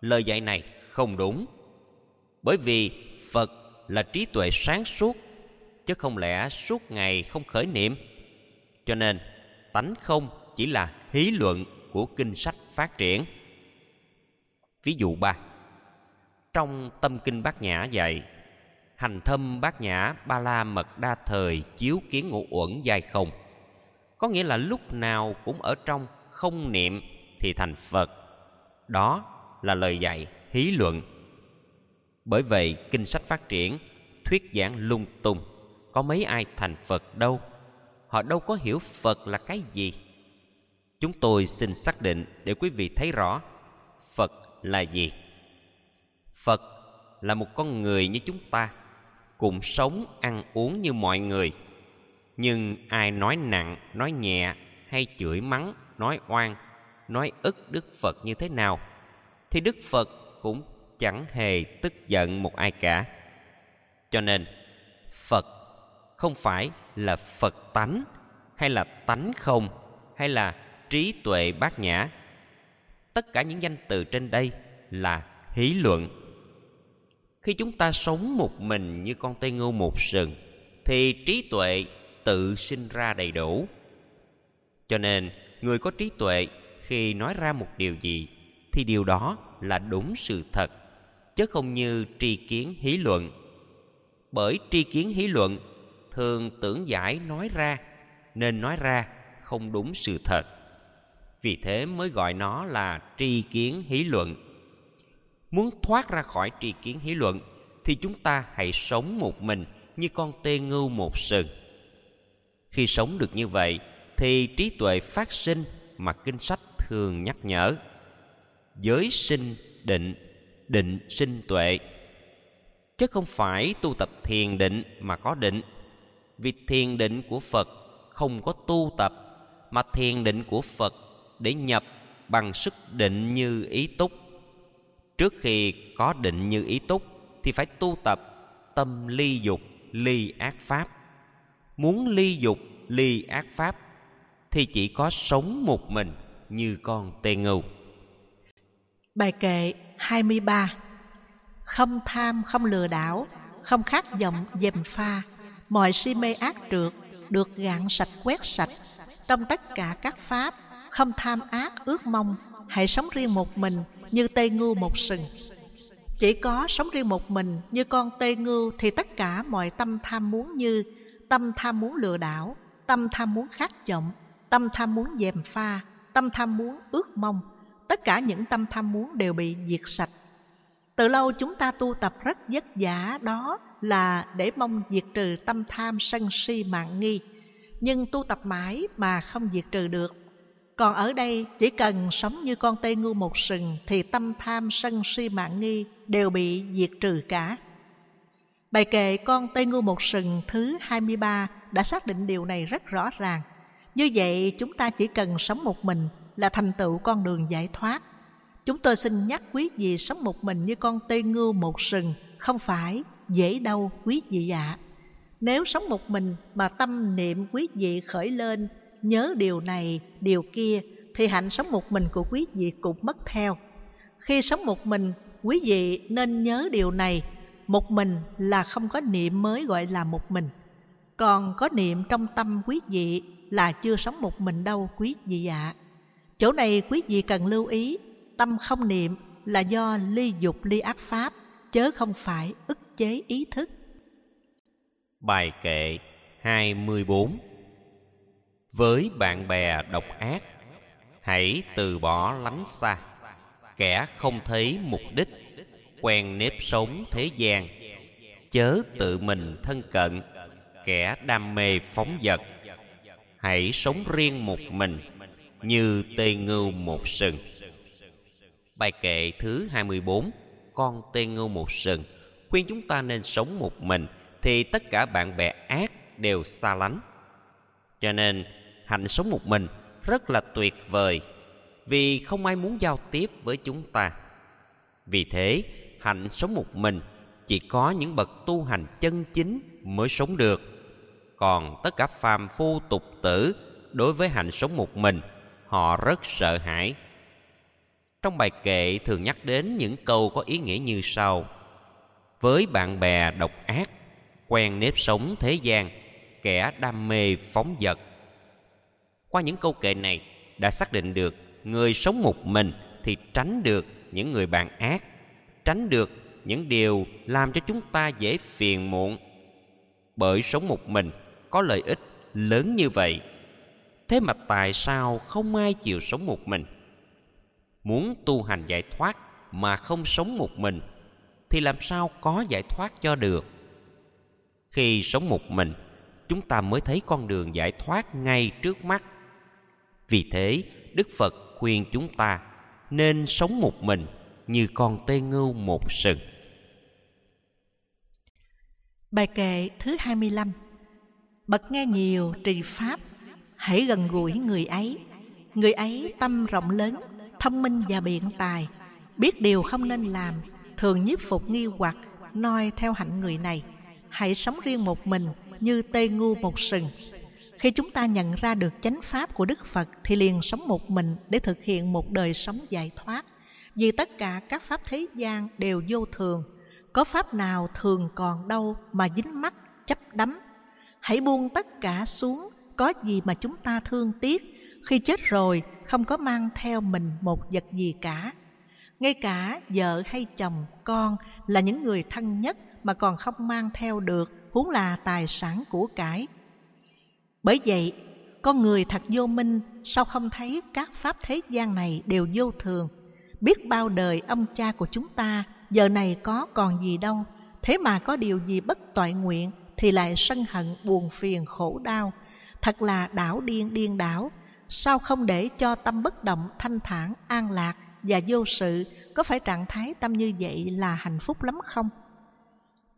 Lời dạy này không đúng, bởi vì phật là trí tuệ sáng suốt, chứ không lẽ suốt ngày không khởi niệm? Cho nên, tánh không chỉ là hí luận của kinh sách phát triển. Ví dụ ba, trong tâm kinh bát nhã dạy hành thâm bát nhã ba la mật đa thời chiếu kiến ngũ uẩn giai không. Có nghĩa là lúc nào cũng ở trong không niệm thì thành phật. Đó là lời dạy, hí luận. Bởi vậy, kinh sách phát triển, thuyết giảng lung tung. Có mấy ai thành phật đâu? Họ đâu có hiểu phật là cái gì? Chúng tôi xin xác định để quý vị thấy rõ, phật là gì? Phật là một con người như chúng ta cũng sống ăn uống như mọi người. Nhưng ai nói nặng, nói nhẹ, hay chửi mắng, nói oan, nói ức đức phật như thế nào, thì đức phật cũng chẳng hề tức giận một ai cả. Cho nên, phật không phải là phật tánh, hay là tánh không, hay là trí tuệ bát nhã. Tất cả những danh từ trên đây là hí luận khi chúng ta sống một mình như con tây ngưu một sừng, thì trí tuệ tự sinh ra đầy đủ. Cho nên, người có trí tuệ khi nói ra một điều gì, thì điều đó là đúng sự thật, chứ không như tri kiến hí luận. Bởi tri kiến hí luận, thường tưởng giải nói ra, nên nói ra không đúng sự thật. Vì thế mới gọi nó là tri kiến hí luận muốn thoát ra khỏi tri kiến hí luận, thì chúng ta hãy sống một mình như con tê ngưu một sừng. Khi sống được như vậy, thì trí tuệ phát sinh mà kinh sách thường nhắc nhở. Giới sinh định định sinh tuệ. Chứ không phải tu tập thiền định mà có định. Vì thiền định của phật không có tu tập, mà thiền định của phật để nhập bằng sức định như ý túc trước khi có định như ý túc thì phải tu tập tâm ly dục ly ác pháp. Muốn ly dục ly ác pháp thì chỉ có sống một mình như con tê ngưu. Bài kệ 23 Không tham, không lừa đảo, không khát vọng dèm pha, mọi si mê ác trượt, được gạn sạch quét sạch. Trong tất cả các pháp, không tham ác ước mong, hãy sống riêng một mình như tê ngưu một sừng. Chỉ có sống riêng một mình như con tê ngưu thì tất cả mọi tâm tham muốn như tâm tham muốn lừa đảo, tâm tham muốn khát vọng, tâm tham muốn dèm pha, tâm tham muốn ước mong, tất cả những tâm tham muốn đều bị diệt sạch. Từ lâu chúng ta tu tập rất vất vả đó là để mong diệt trừ tâm tham sân si mạng nghi, nhưng tu tập mãi mà không diệt trừ được. Còn ở đây chỉ cần sống như con tê ngu một sừng thì tâm tham sân si mạng nghi đều bị diệt trừ cả. Bài kệ con tê ngu một sừng thứ 23 đã xác định điều này rất rõ ràng. Như vậy chúng ta chỉ cần sống một mình là thành tựu con đường giải thoát. Chúng tôi xin nhắc quý vị sống một mình như con tê ngưu một sừng, không phải dễ đâu quý vị ạ. Nếu sống một mình mà tâm niệm quý vị khởi lên, nhớ điều này, điều kia, thì hạnh sống một mình của quý vị cũng mất theo. Khi sống một mình, quý vị nên nhớ điều này, một mình là không có niệm mới gọi là một mình. Còn có niệm trong tâm quý vị là chưa sống một mình đâu quý vị ạ. Chỗ này quý vị cần lưu ý, tâm không niệm là do ly dục ly ác pháp, chớ không phải ức chế ý thức. Bài kệ 24 với bạn bè độc ác, hãy từ bỏ lánh xa. Kẻ không thấy mục đích, quen nếp sống thế gian, chớ tự mình thân cận, kẻ đam mê phóng vật. Hãy sống riêng một mình như tê ngưu một sừng. Bài kệ thứ 24 con tê ngưu một sừng. Khuyên chúng ta nên sống một mình thì tất cả bạn bè ác đều xa lánh. Cho nên hạnh sống một mình rất là tuyệt vời, vì không ai muốn giao tiếp với chúng ta. Vì thế, hạnh sống một mình chỉ có những bậc tu hành chân chính mới sống được. Còn tất cả phàm phu tục tử đối với hạnh sống một mình, họ rất sợ hãi. Trong bài kệ thường nhắc đến những câu có ý nghĩa như sau. Với bạn bè độc ác, quen nếp sống thế gian, kẻ đam mê phóng dật qua những câu kệ này đã xác định được người sống một mình thì tránh được những người bạn ác, tránh được những điều làm cho chúng ta dễ phiền muộn. Bởi sống một mình có lợi ích lớn như vậy, thế mà tại sao không ai chịu sống một mình? Muốn tu hành giải thoát mà không sống một mình thì làm sao có giải thoát cho được? Khi sống một mình, chúng ta mới thấy con đường giải thoát ngay trước mắt vì thế, đức phật khuyên chúng ta nên sống một mình như con tê ngưu một sừng. Bài kệ thứ 25 bật nghe nhiều trì pháp, Hãy gần gũi người ấy. Người ấy tâm rộng lớn, Thông minh và biện tài. Biết điều không nên làm, Thường nhiếp phục nghi hoặc, noi theo hạnh người này. Hãy sống riêng một mình Như tê ngu một sừng. Khi chúng ta nhận ra được chánh pháp của Đức Phật Thì liền sống một mình Để thực hiện một đời sống giải thoát. Vì tất cả các pháp thế gian đều vô thường. Có pháp nào thường còn đâu mà dính mắt, chấp đắm? Hãy buông tất cả xuống, có gì mà chúng ta thương tiếc? Khi chết rồi, không có mang theo mình một vật gì cả. Ngay cả vợ hay chồng, con là những người thân nhất mà còn không mang theo được, huống là tài sản của cải bởi vậy, con người thật vô minh, sao không thấy các pháp thế gian này đều vô thường? Biết bao đời ông cha của chúng ta giờ này có còn gì đâu, thế mà có điều gì bất toại nguyện thì lại sân hận, buồn phiền, khổ đau. Thật là đảo điên điên đảo, sao không để cho tâm bất động, thanh thản, an lạc và vô sự? Có phải trạng thái tâm như vậy là hạnh phúc lắm không?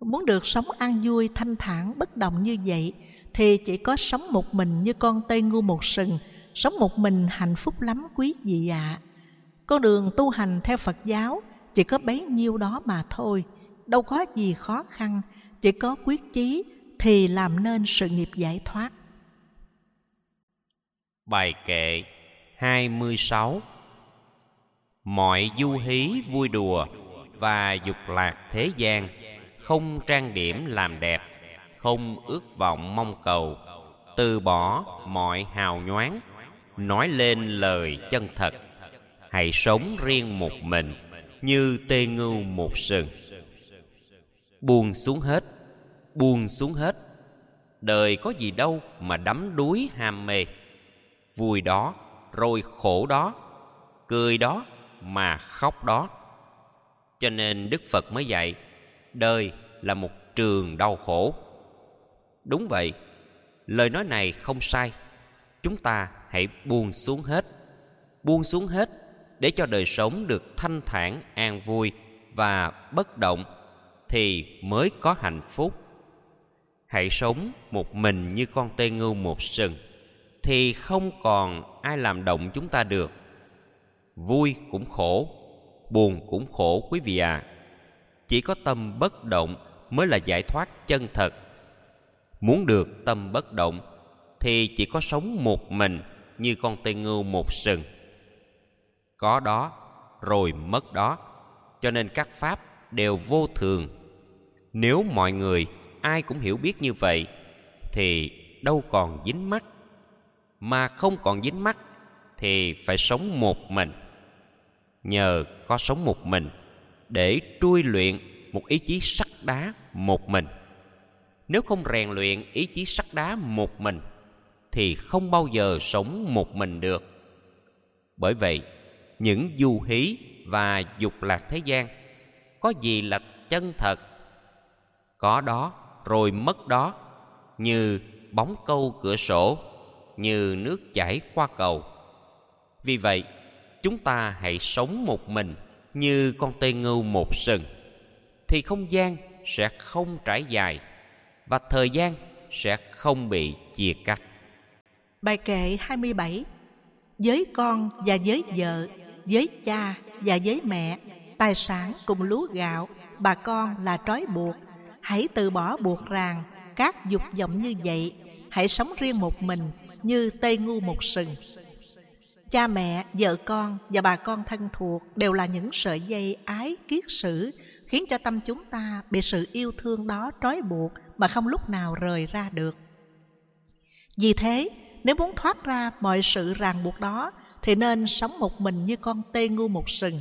Muốn được sống an vui, thanh thản, bất động như vậy thì chỉ có sống một mình như con tây ngu một sừng, sống một mình hạnh phúc lắm quý vị ạ. À. con đường tu hành theo phật giáo chỉ có bấy nhiêu đó mà thôi, đâu có gì khó khăn, chỉ có quyết chí thì làm nên sự nghiệp giải thoát. Bài kệ 26 mọi du hí vui đùa và dục lạc thế gian, không trang điểm làm đẹp không ước vọng mong cầu, từ bỏ mọi hào nhoáng, nói lên lời chân thật. Hãy sống riêng một mình, như tê ngưu một sừng. Buông xuống hết, buông xuống hết. Đời có gì đâu mà đắm đuối ham mê. Vui đó, rồi khổ đó, cười đó mà khóc đó. Cho nên đức phật mới dạy, đời là một trường đau khổ đúng vậy, lời nói này không sai. Chúng ta hãy buông xuống hết. Buông xuống hết để cho đời sống được thanh thản, an vui và bất động thì mới có hạnh phúc. Hãy sống một mình như con tê ngưu một sừng thì không còn ai làm động chúng ta được. Vui cũng khổ, buồn cũng khổ quý vị à chỉ có tâm bất động mới là giải thoát chân thật muốn được tâm bất động, thì chỉ có sống một mình như con tê ngưu một sừng. Có đó, rồi mất đó, cho nên các pháp đều vô thường. Nếu mọi người, ai cũng hiểu biết như vậy, thì đâu còn dính mắt. Mà không còn dính mắt, thì phải sống một mình. Nhờ có sống một mình để trui luyện một ý chí sắt đá một mình nếu không rèn luyện ý chí sắt đá một mình, thì không bao giờ sống một mình được. Bởi vậy, những du hí và dục lạc thế gian, có gì là chân thật? Có đó, rồi mất đó, như bóng câu cửa sổ, như nước chảy qua cầu. Vì vậy, chúng ta hãy sống một mình như con tê ngưu một sừng, thì không gian sẽ không trải dài và thời gian sẽ không bị chia cắt. Bài kệ 27 Với con và với vợ, với cha và với mẹ, tài sản cùng lúa gạo, bà con là trói buộc. Hãy từ bỏ buộc ràng, các dục vọng như vậy, hãy sống riêng một mình như tây ngu một sừng. Cha mẹ, vợ con và bà con thân thuộc đều là những sợi dây ái kiết sử khiến cho tâm chúng ta bị sự yêu thương đó trói buộc mà không lúc nào rời ra được. Vì thế, nếu muốn thoát ra mọi sự ràng buộc đó, thì nên sống một mình như con tê ngu một sừng.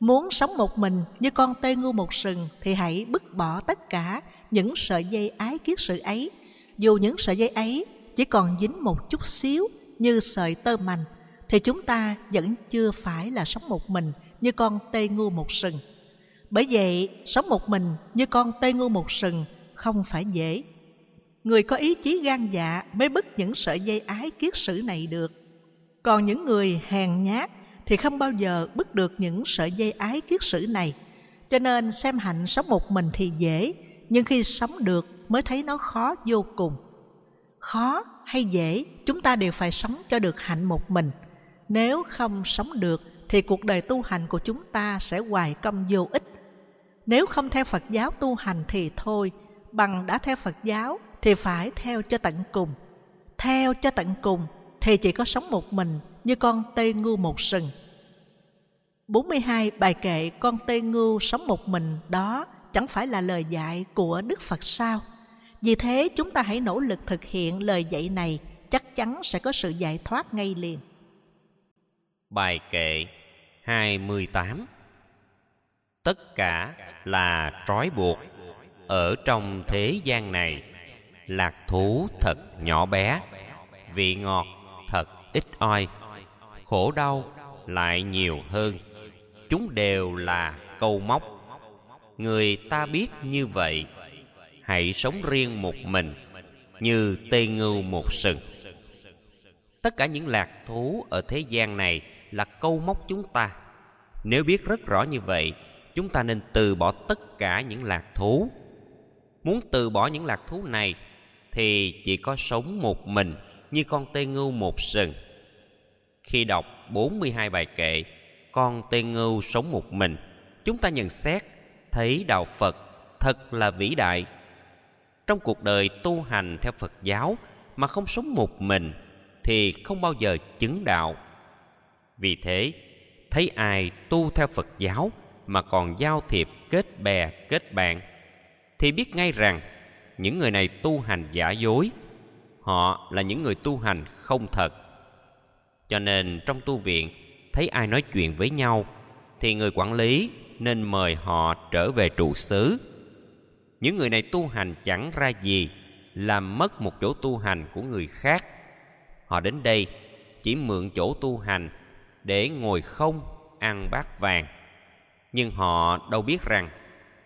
Muốn sống một mình như con tê ngu một sừng thì hãy bứt bỏ tất cả những sợi dây ái kiết sự ấy. Dù những sợi dây ấy chỉ còn dính một chút xíu như sợi tơ mành, thì chúng ta vẫn chưa phải là sống một mình như con tê ngu một sừng. Bởi vậy, sống một mình như con tê ngu một sừng không phải dễ. Người có ý chí gan dạ mới bứt những sợi dây ái kiết sử này được. Còn những người hèn nhát thì không bao giờ bứt được những sợi dây ái kiết sử này. Cho nên xem hạnh sống một mình thì dễ, nhưng khi sống được mới thấy nó khó vô cùng. Khó hay dễ, chúng ta đều phải sống cho được hạnh một mình. Nếu không sống được thì cuộc đời tu hành của chúng ta sẽ hoài công vô ích. Nếu không theo Phật giáo tu hành thì thôi, bằng đã theo Phật giáo thì phải theo cho tận cùng. Theo cho tận cùng thì chỉ có sống một mình như con tê ngu một sừng. 42 bài kệ con tê ngu sống một mình đó chẳng phải là lời dạy của Đức Phật sao? Vì thế chúng ta hãy nỗ lực thực hiện lời dạy này, chắc chắn sẽ có sự giải thoát ngay liền. Bài kệ 28 Tất cả là trói buộc ở trong thế gian này. Lạc thú thật nhỏ bé, vị ngọt thật ít oi, khổ đau lại nhiều hơn. Chúng đều là câu móc. Người ta biết như vậy, hãy sống riêng một mình như tê ngưu một sừng. Tất cả những lạc thú ở thế gian này là câu móc chúng ta. Nếu biết rất rõ như vậy chúng ta nên từ bỏ tất cả những lạc thú muốn từ bỏ những lạc thú này thì chỉ có sống một mình như con tê ngưu một sừng. Khi đọc 42 bài kệ, con tê ngưu sống một mình, chúng ta nhận xét thấy đạo Phật thật là vĩ đại. Trong cuộc đời tu hành theo Phật giáo mà không sống một mình thì không bao giờ chứng đạo. Vì thế, thấy ai tu theo Phật giáo mà còn giao thiệp kết bè, kết bạn, thì biết ngay rằng những người này tu hành giả dối, họ là những người tu hành không thật. Cho nên trong tu viện, thấy ai nói chuyện với nhau, thì người quản lý nên mời họ trở về trụ xứ. Những người này tu hành chẳng ra gì, làm mất một chỗ tu hành của người khác. Họ đến đây chỉ mượn chỗ tu hành để ngồi không ăn bát vàng nhưng họ đâu biết rằng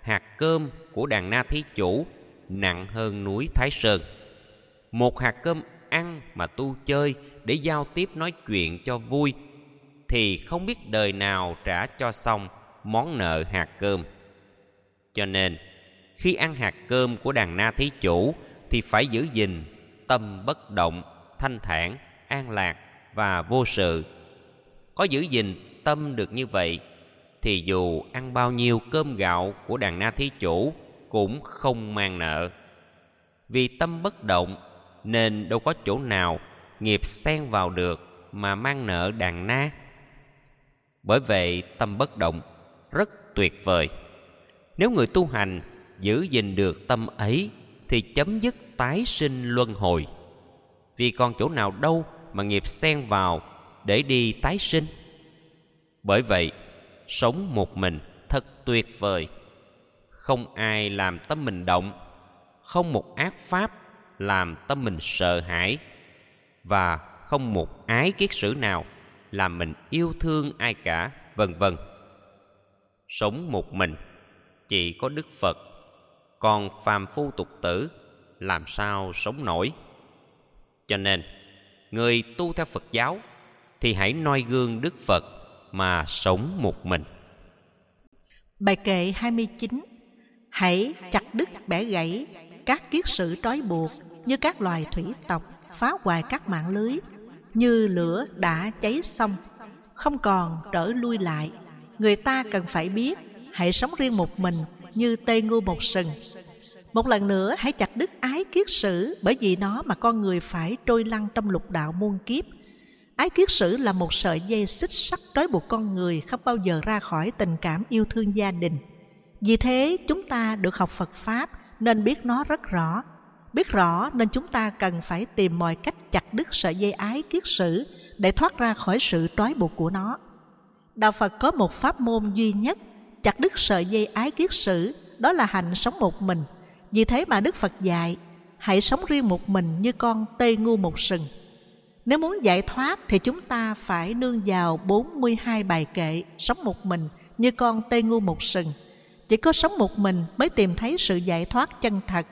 hạt cơm của đàn na thí chủ nặng hơn núi Thái Sơn. Một hạt cơm ăn mà tu chơi để giao tiếp nói chuyện cho vui thì không biết đời nào trả cho xong món nợ hạt cơm. Cho nên, khi ăn hạt cơm của đàn na thí chủ thì phải giữ gìn tâm bất động, thanh thản, an lạc và vô sự. Có giữ gìn tâm được như vậy thì dù ăn bao nhiêu cơm gạo của đàn na thí chủ cũng không mang nợ. Vì tâm bất động nên đâu có chỗ nào nghiệp xen vào được mà mang nợ đàn na. Bởi vậy tâm bất động rất tuyệt vời. Nếu người tu hành giữ gìn được tâm ấy thì chấm dứt tái sinh luân hồi. Vì còn chỗ nào đâu mà nghiệp xen vào để đi tái sinh. Bởi vậy sống một mình thật tuyệt vời. Không ai làm tâm mình động, không một ác pháp làm tâm mình sợ hãi, và không một ái kiết sử nào làm mình yêu thương ai cả, vân vân. Sống một mình chỉ có đức phật, còn phàm phu tục tử làm sao sống nổi? Cho nên, người tu theo phật giáo thì hãy noi gương đức phật mà sống một mình. Bài kệ 29 hãy chặt đứt bẻ gãy các kiết sử trói buộc như các loài thủy tộc phá hoại các mạng lưới, như lửa đã cháy xong, không còn trở lui lại. Người ta cần phải biết, hãy sống riêng một mình như tê ngu một sừng. Một lần nữa, hãy chặt đứt ái kiết sử bởi vì nó mà con người phải trôi lăn trong lục đạo muôn kiếp ái kiết sử là một sợi dây xích sắt trói buộc con người không bao giờ ra khỏi tình cảm yêu thương gia đình. Vì thế, chúng ta được học phật pháp nên biết nó rất rõ. Biết rõ nên chúng ta cần phải tìm mọi cách chặt đứt sợi dây ái kiết sử để thoát ra khỏi sự trói buộc của nó. Đạo phật có một pháp môn duy nhất, chặt đứt sợi dây ái kiết sử, đó là hành sống một mình. Vì thế mà đức phật dạy, hãy sống riêng một mình như con tê ngu một sừng nếu muốn giải thoát thì chúng ta phải nương vào 42 bài kệ sống một mình như con tê ngu một sừng. Chỉ có sống một mình mới tìm thấy sự giải thoát chân thật.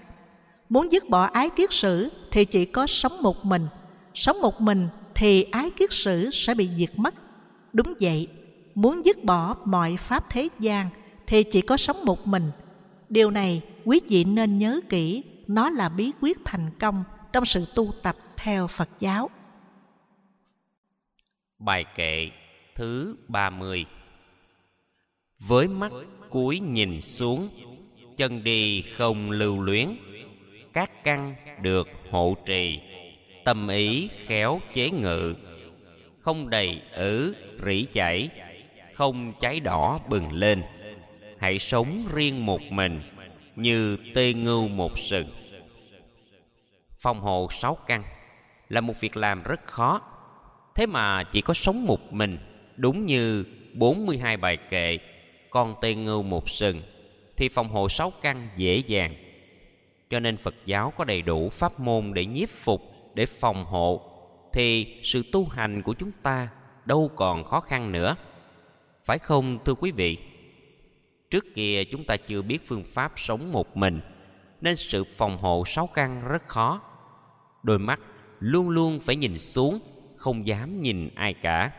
Muốn dứt bỏ ái kiết sử thì chỉ có sống một mình. Sống một mình thì ái kiết sử sẽ bị diệt mất. Đúng vậy, muốn dứt bỏ mọi pháp thế gian thì chỉ có sống một mình. Điều này quý vị nên nhớ kỹ, nó là bí quyết thành công trong sự tu tập theo Phật giáo. Bài kệ thứ 30 Với mắt cuối nhìn xuống, Chân đi không lưu luyến, Các căn được hộ trì, Tâm ý khéo chế ngự, Không đầy ứ rỉ chảy, Không cháy đỏ bừng lên. Hãy sống riêng một mình, Như tê ngưu một sừng. Phòng hộ sáu căn Là một việc làm rất khó. Thế mà chỉ có sống một mình, Đúng như 42 bài kệ, Con tê ngưu một sừng, Thì phòng hộ sáu căn dễ dàng. Cho nên Phật giáo có đầy đủ pháp môn để nhiếp phục, Để phòng hộ, Thì sự tu hành của chúng ta đâu còn khó khăn nữa. Phải không, thưa quý vị? Trước kia chúng ta chưa biết phương pháp sống một mình, Nên sự phòng hộ sáu căn rất khó. Đôi mắt luôn luôn phải nhìn xuống không dám nhìn ai cả.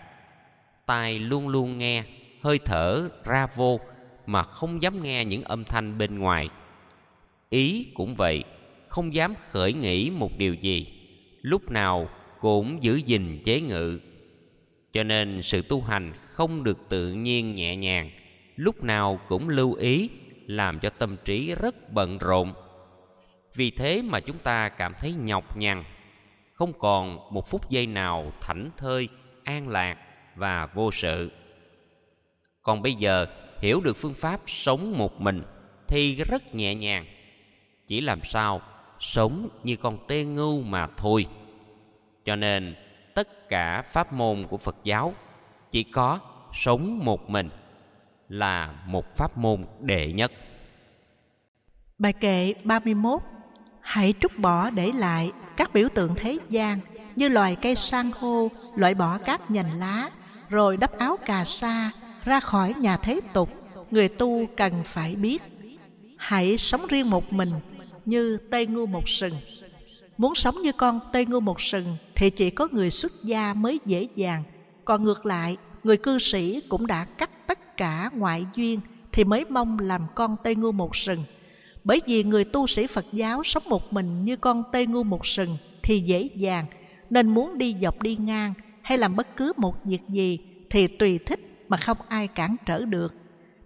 Tai luôn luôn nghe, hơi thở ra vô mà không dám nghe những âm thanh bên ngoài. Ý cũng vậy, không dám khởi nghĩ một điều gì. Lúc nào cũng giữ gìn chế ngự. Cho nên sự tu hành không được tự nhiên nhẹ nhàng. Lúc nào cũng lưu ý, làm cho tâm trí rất bận rộn. Vì thế mà chúng ta cảm thấy nhọc nhằn không còn một phút giây nào thảnh thơi, an lạc và vô sự. Còn bây giờ, hiểu được phương pháp sống một mình thì rất nhẹ nhàng. Chỉ làm sao sống như con tê ngưu mà thôi. Cho nên, tất cả pháp môn của phật giáo chỉ có sống một mình là một pháp môn đệ nhất. Bài kệ 31 hãy trút bỏ để lại các biểu tượng thế gian, như loài cây san hô, loại bỏ các nhành lá, rồi đắp áo cà sa ra khỏi nhà thế tục, người tu cần phải biết. Hãy sống riêng một mình, như tây ngu một sừng. Muốn sống như con tây ngu một sừng thì chỉ có người xuất gia mới dễ dàng. Còn ngược lại, người cư sĩ cũng đã cắt tất cả ngoại duyên thì mới mong làm con tây ngu một sừng bởi vì người tu sĩ Phật giáo sống một mình như con tê ngu một sừng thì dễ dàng, nên muốn đi dọc đi ngang hay làm bất cứ một việc gì thì tùy thích mà không ai cản trở được.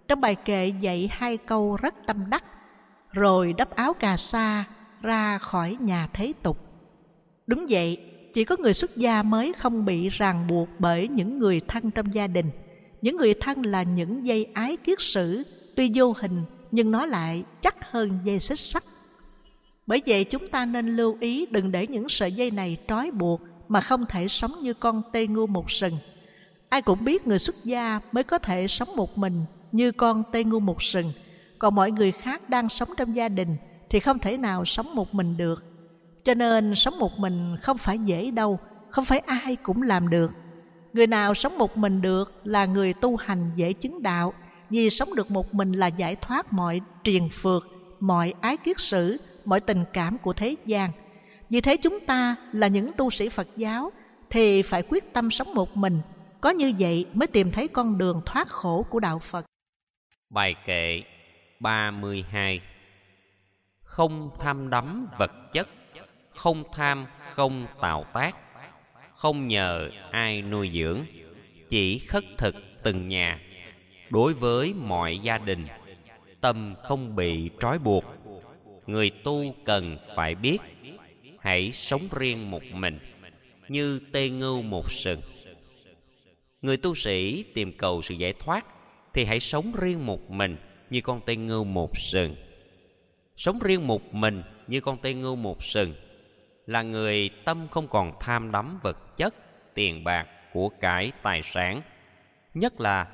Trong bài kệ dạy hai câu rất tâm đắc, rồi đắp áo cà sa ra khỏi nhà thế tục. Đúng vậy, chỉ có người xuất gia mới không bị ràng buộc bởi những người thân trong gia đình. Những người thân là những dây ái kiết sử, tuy vô hình nhưng nó lại chắc hơn dây xích sắt. Bởi vậy chúng ta nên lưu ý đừng để những sợi dây này trói buộc mà không thể sống như con tê ngu một sừng. Ai cũng biết người xuất gia mới có thể sống một mình như con tê ngu một sừng, còn mọi người khác đang sống trong gia đình thì không thể nào sống một mình được. Cho nên sống một mình không phải dễ đâu, không phải ai cũng làm được. Người nào sống một mình được là người tu hành dễ chứng đạo vì sống được một mình là giải thoát mọi triền phược, mọi ái kiết sử, mọi tình cảm của thế gian. Vì thế chúng ta là những tu sĩ Phật giáo thì phải quyết tâm sống một mình, có như vậy mới tìm thấy con đường thoát khổ của đạo Phật. Bài kệ 32 Không tham đắm vật chất, không tham không tạo tác, không nhờ ai nuôi dưỡng, chỉ khất thực từng nhà. Đối với mọi gia đình, tâm không bị trói buộc. Người tu cần phải biết, hãy sống riêng một mình, như tê ngưu một sừng. Người tu sĩ tìm cầu sự giải thoát thì hãy sống riêng một mình như con tê ngưu một sừng. Sống riêng một mình như con tê ngưu một sừng là người tâm không còn tham đắm vật chất, tiền bạc, của cải, tài sản. Nhất là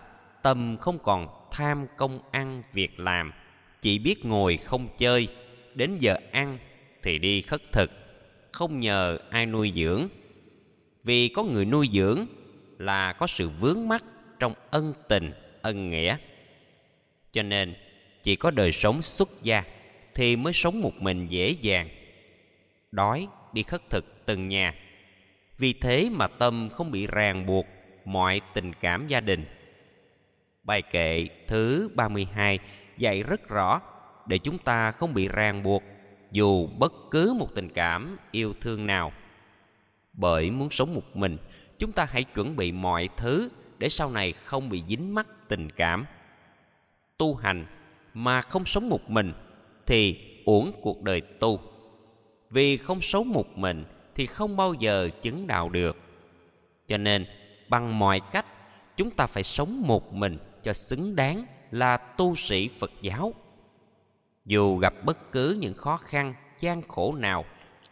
tâm không còn tham công ăn việc làm, chỉ biết ngồi không chơi, đến giờ ăn thì đi khất thực, không nhờ ai nuôi dưỡng. Vì có người nuôi dưỡng là có sự vướng mắc trong ân tình, ân nghĩa. Cho nên, chỉ có đời sống xuất gia thì mới sống một mình dễ dàng. Đói đi khất thực từng nhà. Vì thế mà tâm không bị ràng buộc mọi tình cảm gia đình. Bài kệ thứ 32 dạy rất rõ để chúng ta không bị ràng buộc dù bất cứ một tình cảm yêu thương nào. Bởi muốn sống một mình, chúng ta hãy chuẩn bị mọi thứ để sau này không bị dính mắc tình cảm. Tu hành mà không sống một mình thì uổng cuộc đời tu vì không sống một mình thì không bao giờ chứng đạo được cho nên bằng mọi cách chúng ta phải sống một mình cho xứng đáng là tu sĩ phật giáo. Dù gặp bất cứ những khó khăn, gian khổ nào,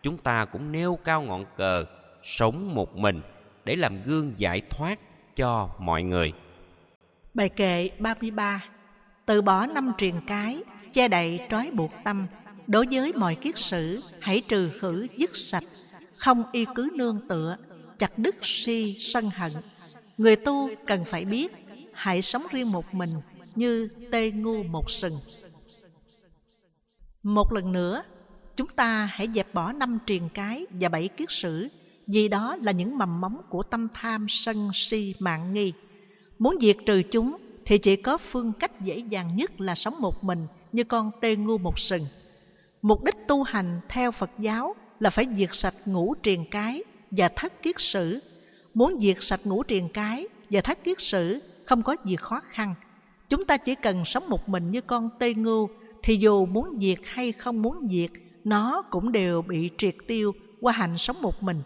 chúng ta cũng nêu cao ngọn cờ sống một mình để làm gương giải thoát cho mọi người. Bài kệ 33 từ bỏ năm truyền cái, che đậy trói buộc tâm. Đối với mọi kiết sử, hãy trừ khử, dứt sạch, không y cứ nương tựa, chặt đứt si sân hận. Người tu cần phải biết hãy sống riêng một mình như tê ngu một sừng. Một lần nữa, chúng ta hãy dẹp bỏ năm triền cái và bảy kiết sử, vì đó là những mầm móng của tâm tham sân si mạng nghi. Muốn diệt trừ chúng thì chỉ có phương cách dễ dàng nhất là sống một mình như con tê ngu một sừng. Mục đích tu hành theo Phật giáo là phải diệt sạch ngũ triền cái và thất kiết sử. Muốn diệt sạch ngũ triền cái và thất kiết sử không có gì khó khăn. Chúng ta chỉ cần sống một mình như con tây ngưu thì dù muốn diệt hay không muốn diệt, nó cũng đều bị triệt tiêu qua hành sống một mình.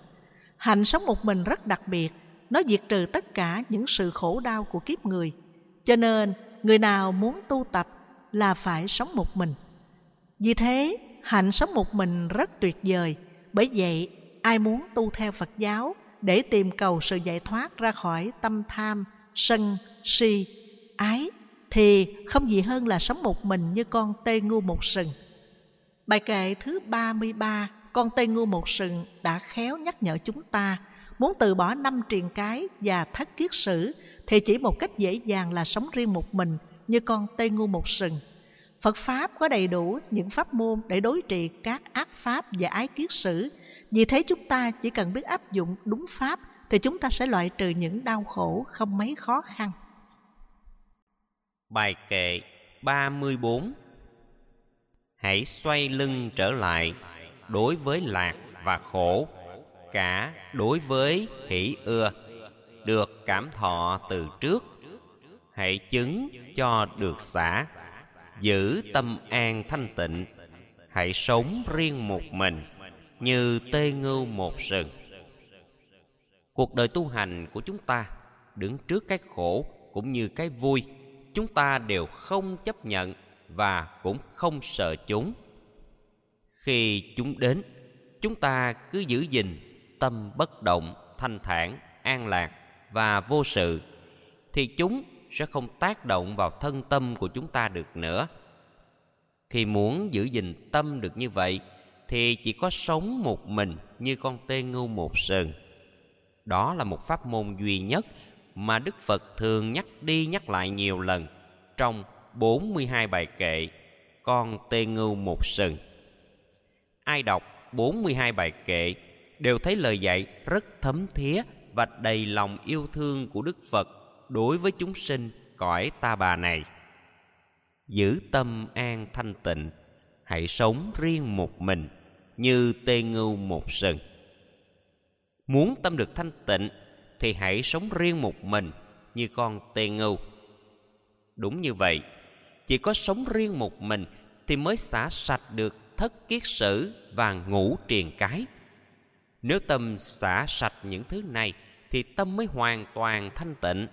Hành sống một mình rất đặc biệt, nó diệt trừ tất cả những sự khổ đau của kiếp người. Cho nên, người nào muốn tu tập là phải sống một mình. Vì thế, hạnh sống một mình rất tuyệt vời. Bởi vậy, ai muốn tu theo Phật giáo để tìm cầu sự giải thoát ra khỏi tâm tham, sân, si, ái, thì không gì hơn là sống một mình như con tê ngu một sừng. Bài kệ thứ 33, con tê ngu một sừng đã khéo nhắc nhở chúng ta muốn từ bỏ năm triền cái và thất kiết sử thì chỉ một cách dễ dàng là sống riêng một mình như con tê ngu một sừng. Phật Pháp có đầy đủ những pháp môn để đối trị các ác pháp và ái kiết sử. Vì thế chúng ta chỉ cần biết áp dụng đúng pháp thì chúng ta sẽ loại trừ những đau khổ không mấy khó khăn. Bài kệ 34 Hãy xoay lưng trở lại đối với lạc và khổ, cả đối với hỷ ưa, được cảm thọ từ trước. Hãy chứng cho được xả giữ tâm an thanh tịnh. Hãy sống riêng một mình như tê ngưu một sừng cuộc đời tu hành của chúng ta đứng trước cái khổ cũng như cái vui chúng ta đều không chấp nhận và cũng không sợ chúng. Khi chúng đến, chúng ta cứ giữ gìn tâm bất động, thanh thản, an lạc và vô sự, thì chúng sẽ không tác động vào thân tâm của chúng ta được nữa. Khi muốn giữ gìn tâm được như vậy, thì chỉ có sống một mình như con tê ngưu một sừng. Đó là một pháp môn duy nhất mà Đức Phật thường nhắc đi nhắc lại nhiều lần trong 42 bài kệ con tê ngưu một sừng. ai đọc 42 bài kệ đều thấy lời dạy rất thấm thía và đầy lòng yêu thương của Đức Phật đối với chúng sinh cõi ta bà này. Giữ tâm an thanh tịnh, hãy sống riêng một mình như tê ngưu một sừng. Muốn tâm được thanh tịnh thì hãy sống riêng một mình như con tê ngưu. Đúng như vậy, chỉ có sống riêng một mình thì mới xả sạch được thất kiết sử và ngũ triền cái. Nếu tâm xả sạch những thứ này thì tâm mới hoàn toàn thanh tịnh.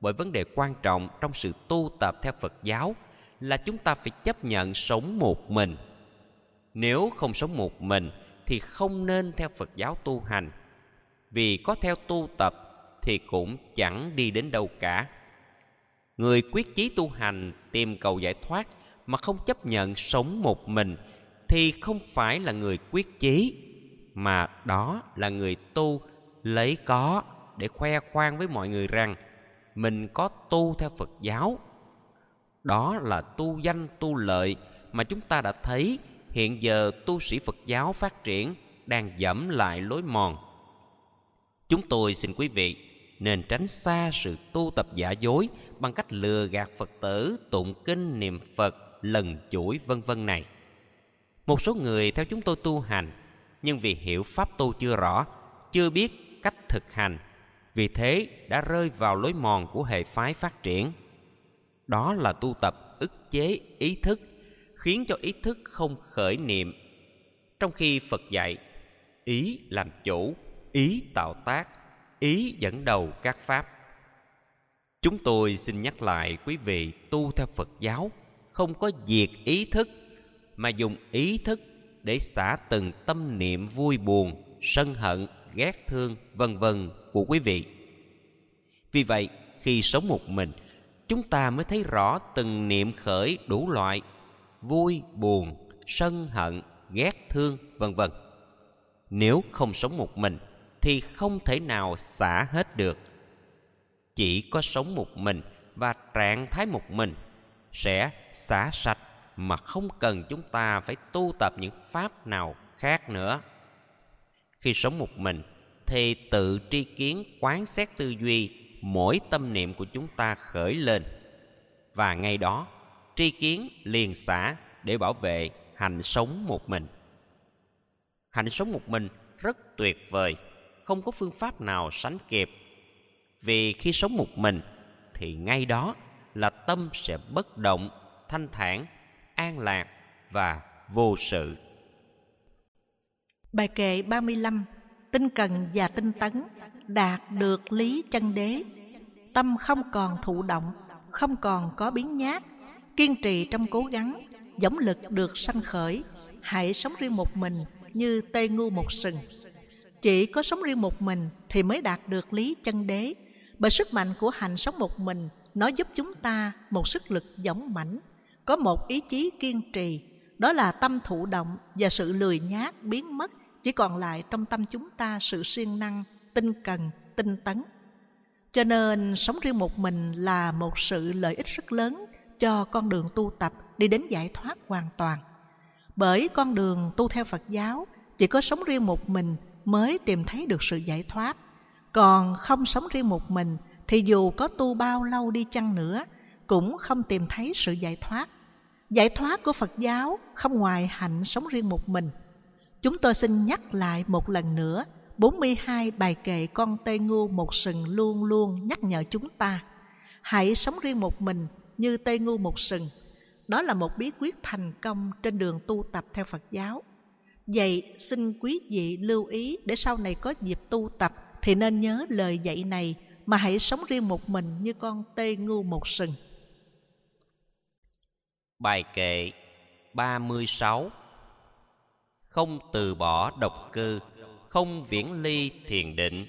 Bởi vấn đề quan trọng trong sự tu tập theo Phật giáo là chúng ta phải chấp nhận sống một mình. Nếu không sống một mình thì không nên theo Phật giáo tu hành. Vì có theo tu tập thì cũng chẳng đi đến đâu cả. Người quyết chí tu hành tìm cầu giải thoát mà không chấp nhận sống một mình thì không phải là người quyết chí, mà đó là người tu lấy có để khoe khoang với mọi người rằng mình có tu theo Phật giáo. Đó là tu danh, tu lợi mà chúng ta đã thấy hiện giờ tu sĩ Phật giáo phát triển đang dẫm lại lối mòn. Chúng tôi xin quý vị nên tránh xa sự tu tập giả dối bằng cách lừa gạt Phật tử, tụng kinh, niệm Phật, lần chuỗi vân vân này. Một số người theo chúng tôi tu hành, nhưng vì hiểu pháp tu chưa rõ, chưa biết cách thực hành, vì thế đã rơi vào lối mòn của hệ phái phát triển. Đó là tu tập ức chế ý thức, khiến cho ý thức không khởi niệm. Trong khi Phật dạy, ý làm chủ, ý tạo tác, ý dẫn đầu các pháp. Chúng tôi xin nhắc lại quý vị tu theo Phật giáo không có diệt ý thức mà dùng ý thức để xả từng tâm niệm vui buồn, sân hận, ghét thương, vân vân của quý vị. Vì vậy, khi sống một mình, chúng ta mới thấy rõ từng niệm khởi đủ loại vui, buồn, sân hận, ghét thương, vân vân. Nếu không sống một mình thì không thể nào xả hết được. Chỉ có sống một mình và trạng thái một mình sẽ xả sạch mà không cần chúng ta phải tu tập những pháp nào khác nữa. Khi sống một mình thì tự tri kiến quán xét tư duy mỗi tâm niệm của chúng ta khởi lên và ngay đó tri kiến liền xả để bảo vệ hành sống một mình. Hành sống một mình rất tuyệt vời, không có phương pháp nào sánh kịp. Vì khi sống một mình thì ngay đó là tâm sẽ bất động thanh thản, an lạc và vô sự. Bài kệ 35 Tinh cần và tinh tấn đạt được lý chân đế Tâm không còn thụ động, không còn có biến nhát Kiên trì trong cố gắng, giống lực được sanh khởi Hãy sống riêng một mình như tê ngu một sừng chỉ có sống riêng một mình thì mới đạt được lý chân đế Bởi sức mạnh của hành sống một mình Nó giúp chúng ta một sức lực dũng mãnh có một ý chí kiên trì, đó là tâm thụ động và sự lười nhác biến mất, chỉ còn lại trong tâm chúng ta sự siêng năng, tinh cần, tinh tấn. Cho nên sống riêng một mình là một sự lợi ích rất lớn cho con đường tu tập đi đến giải thoát hoàn toàn. Bởi con đường tu theo Phật giáo chỉ có sống riêng một mình mới tìm thấy được sự giải thoát. Còn không sống riêng một mình thì dù có tu bao lâu đi chăng nữa cũng không tìm thấy sự giải thoát. Giải thoát của Phật giáo không ngoài hạnh sống riêng một mình. Chúng tôi xin nhắc lại một lần nữa, 42 bài kệ con tê ngu một sừng luôn luôn nhắc nhở chúng ta. Hãy sống riêng một mình như tê ngu một sừng. Đó là một bí quyết thành công trên đường tu tập theo Phật giáo. Vậy xin quý vị lưu ý để sau này có dịp tu tập thì nên nhớ lời dạy này mà hãy sống riêng một mình như con tê ngu một sừng. Bài kệ 36 Không từ bỏ độc cư, không viễn ly thiền định,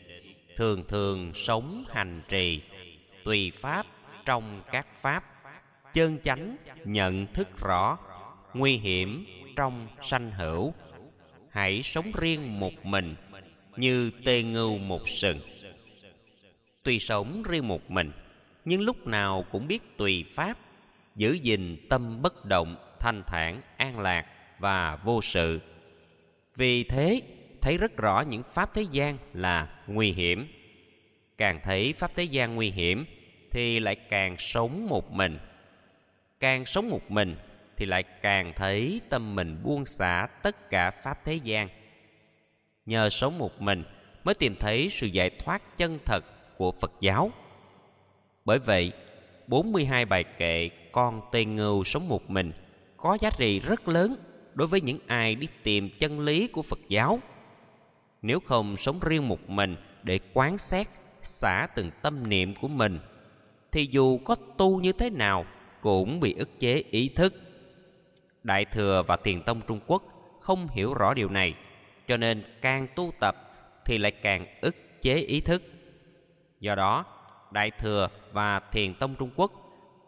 thường thường sống hành trì, tùy pháp trong các pháp, chân chánh nhận thức rõ, nguy hiểm trong sanh hữu. Hãy sống riêng một mình, như tê ngưu một sừng. Tuy sống riêng một mình, nhưng lúc nào cũng biết tùy pháp giữ gìn tâm bất động thanh thản an lạc và vô sự. Vì thế thấy rất rõ những pháp thế gian là nguy hiểm. Càng thấy pháp thế gian nguy hiểm thì lại càng sống một mình. Càng sống một mình thì lại càng thấy tâm mình buông xả tất cả pháp thế gian nhờ sống một mình mới tìm thấy sự giải thoát chân thật của Phật giáo. Bởi vậy, 42 bài kệ con tên ngưu sống một mình có giá trị rất lớn đối với những ai đi tìm chân lý của Phật giáo. Nếu không sống riêng một mình để quán xét, xả từng tâm niệm của mình, thì dù có tu như thế nào cũng bị ức chế ý thức. Đại Thừa và Thiền Tông Trung Quốc không hiểu rõ điều này, cho nên càng tu tập thì lại càng ức chế ý thức. Do đó, Đại Thừa và Thiền Tông Trung Quốc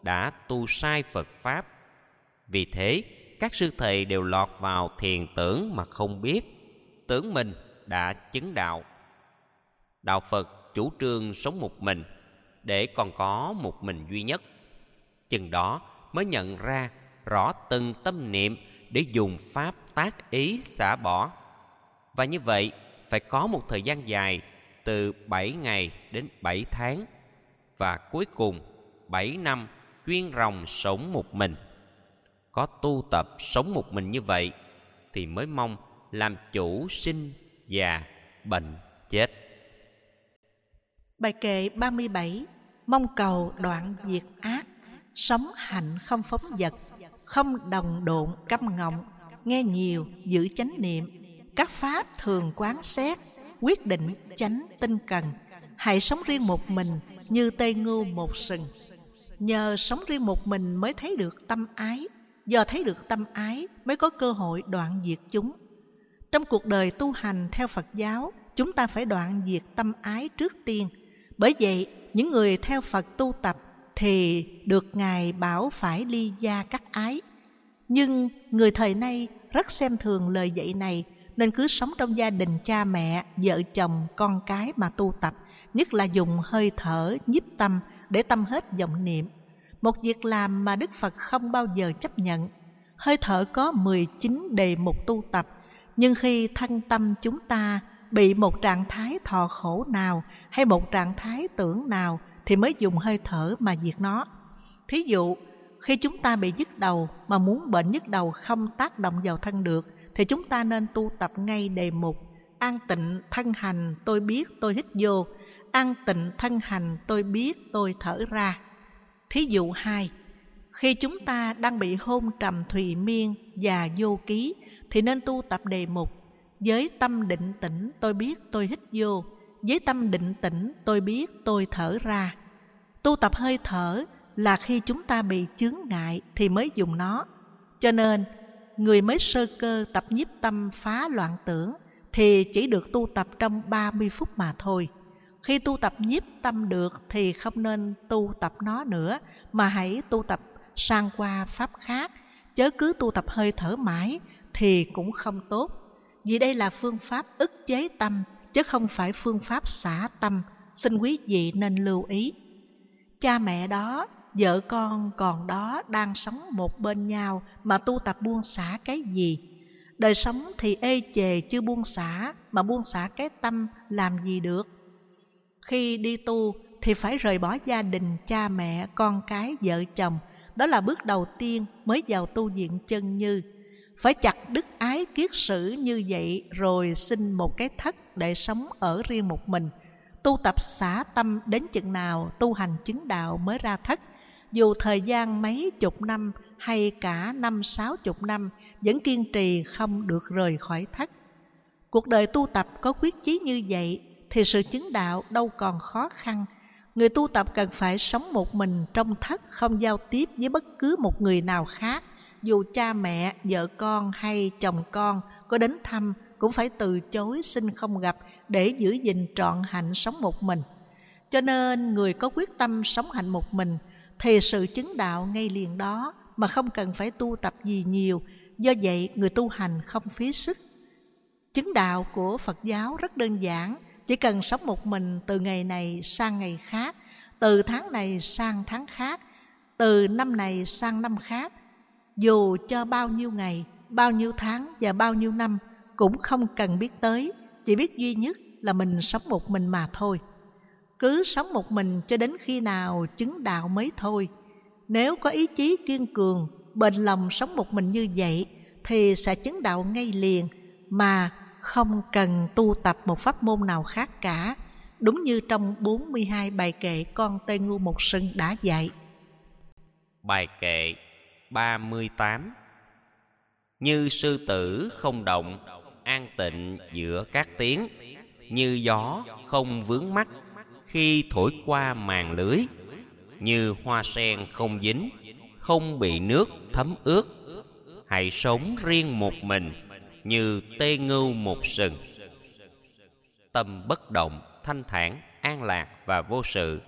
đã tu sai Phật Pháp. Vì thế, các sư thầy đều lọt vào thiền tưởng mà không biết, tưởng mình đã chứng đạo. Đạo Phật chủ trương sống một mình, để còn có một mình duy nhất. Chừng đó mới nhận ra rõ từng tâm niệm để dùng pháp tác ý xả bỏ. Và như vậy, phải có một thời gian dài từ 7 ngày đến 7 tháng và cuối cùng 7 năm chuyên ròng sống một mình. Có tu tập sống một mình như vậy thì mới mong làm chủ sinh, già, bệnh, chết. Bài kệ 37 Mong cầu đoạn diệt ác Sống hạnh không phóng vật không đồng độn căm ngọng, Nghe nhiều, giữ chánh niệm. Các pháp thường quán xét, quyết định chánh tinh cần. Hãy sống riêng một mình như tây ngưu một sừng. Nhờ sống riêng một mình mới thấy được tâm ái. Do thấy được tâm ái mới có cơ hội đoạn diệt chúng. Trong cuộc đời tu hành theo phật giáo, chúng ta phải đoạn diệt tâm ái trước tiên. Bởi vậy, những người theo phật tu tập thì được ngài bảo phải ly gia các ái nhưng người thời nay rất xem thường lời dạy này nên cứ sống trong gia đình cha mẹ, vợ chồng, con cái mà tu tập, nhất là dùng hơi thở, nhiếp tâm để tâm hết vọng niệm. Một việc làm mà Đức Phật không bao giờ chấp nhận. Hơi thở có 19 đề mục tu tập, nhưng khi thân tâm chúng ta bị một trạng thái thọ khổ nào hay một trạng thái tưởng nào thì mới dùng hơi thở mà diệt nó. Thí dụ, khi chúng ta bị nhức đầu mà muốn bệnh nhức đầu không tác động vào thân được thì chúng ta nên tu tập ngay đề mục an tịnh thân hành tôi biết tôi hít vô. An tịnh thân hành tôi biết tôi thở ra. Thí dụ hai khi chúng ta đang bị hôn trầm thùy miên và vô ký thì nên tu tập đề mục với tâm định tĩnh tôi biết tôi hít vô với tâm định tĩnh tôi biết tôi thở ra tu tập hơi thở là khi chúng ta bị chướng ngại thì mới dùng nó cho nên người mới sơ cơ tập nhiếp tâm phá loạn tưởng thì chỉ được tu tập trong 30 phút mà thôi. Khi tu tập nhiếp tâm được thì không nên tu tập nó nữa mà hãy tu tập sang qua pháp khác, chớ cứ tu tập hơi thở mãi thì cũng không tốt. Vì đây là phương pháp ức chế tâm chứ không phải phương pháp xả tâm, xin quý vị nên lưu ý. Cha mẹ đó vợ con còn đó đang sống một bên nhau mà tu tập buông xả cái gì? Đời sống thì ê chề chưa buông xả mà buông xả cái tâm làm gì được? Khi đi tu thì phải rời bỏ gia đình, cha mẹ, con cái, vợ chồng. Đó là bước đầu tiên mới vào tu viện chân như. Phải chặt đức ái kiết sử như vậy rồi xin một cái thất để sống ở riêng một mình. Tu tập xả tâm đến chừng nào tu hành chứng đạo mới ra thất dù thời gian mấy chục năm hay cả năm sáu chục năm, vẫn kiên trì không được rời khỏi thất. Cuộc đời tu tập có quyết chí như vậy thì sự chứng đạo đâu còn khó khăn. Người tu tập cần phải sống một mình trong thất, không giao tiếp với bất cứ một người nào khác. Dù cha mẹ, vợ con hay chồng con có đến thăm cũng phải từ chối xin không gặp để giữ gìn trọn hạnh sống một mình. Cho nên người có quyết tâm sống hạnh một mình thì sự chứng đạo ngay liền đó mà không cần phải tu tập gì nhiều, do vậy người tu hành không phí sức. Chứng đạo của Phật giáo rất đơn giản, chỉ cần sống một mình từ ngày này sang ngày khác, từ tháng này sang tháng khác, từ năm này sang năm khác. Dù cho bao nhiêu ngày, bao nhiêu tháng và bao nhiêu năm cũng không cần biết tới, chỉ biết duy nhất là mình sống một mình mà thôi. Cứ sống một mình cho đến khi nào chứng đạo mới thôi. Nếu có ý chí kiên cường, bền lòng sống một mình như vậy, thì sẽ chứng đạo ngay liền, mà không cần tu tập một pháp môn nào khác cả, đúng như trong 42 bài kệ con Tây Ngu Một Sưng đã dạy. Bài kệ 38 Như sư tử không động, an tịnh giữa các tiếng, như gió không vướng mắt khi thổi qua màn lưới, như hoa sen không dính, không bị nước thấm ướt. Hãy sống riêng một mình, như tê ngưu một sừng. Tâm bất động, thanh thản, an lạc và vô sự.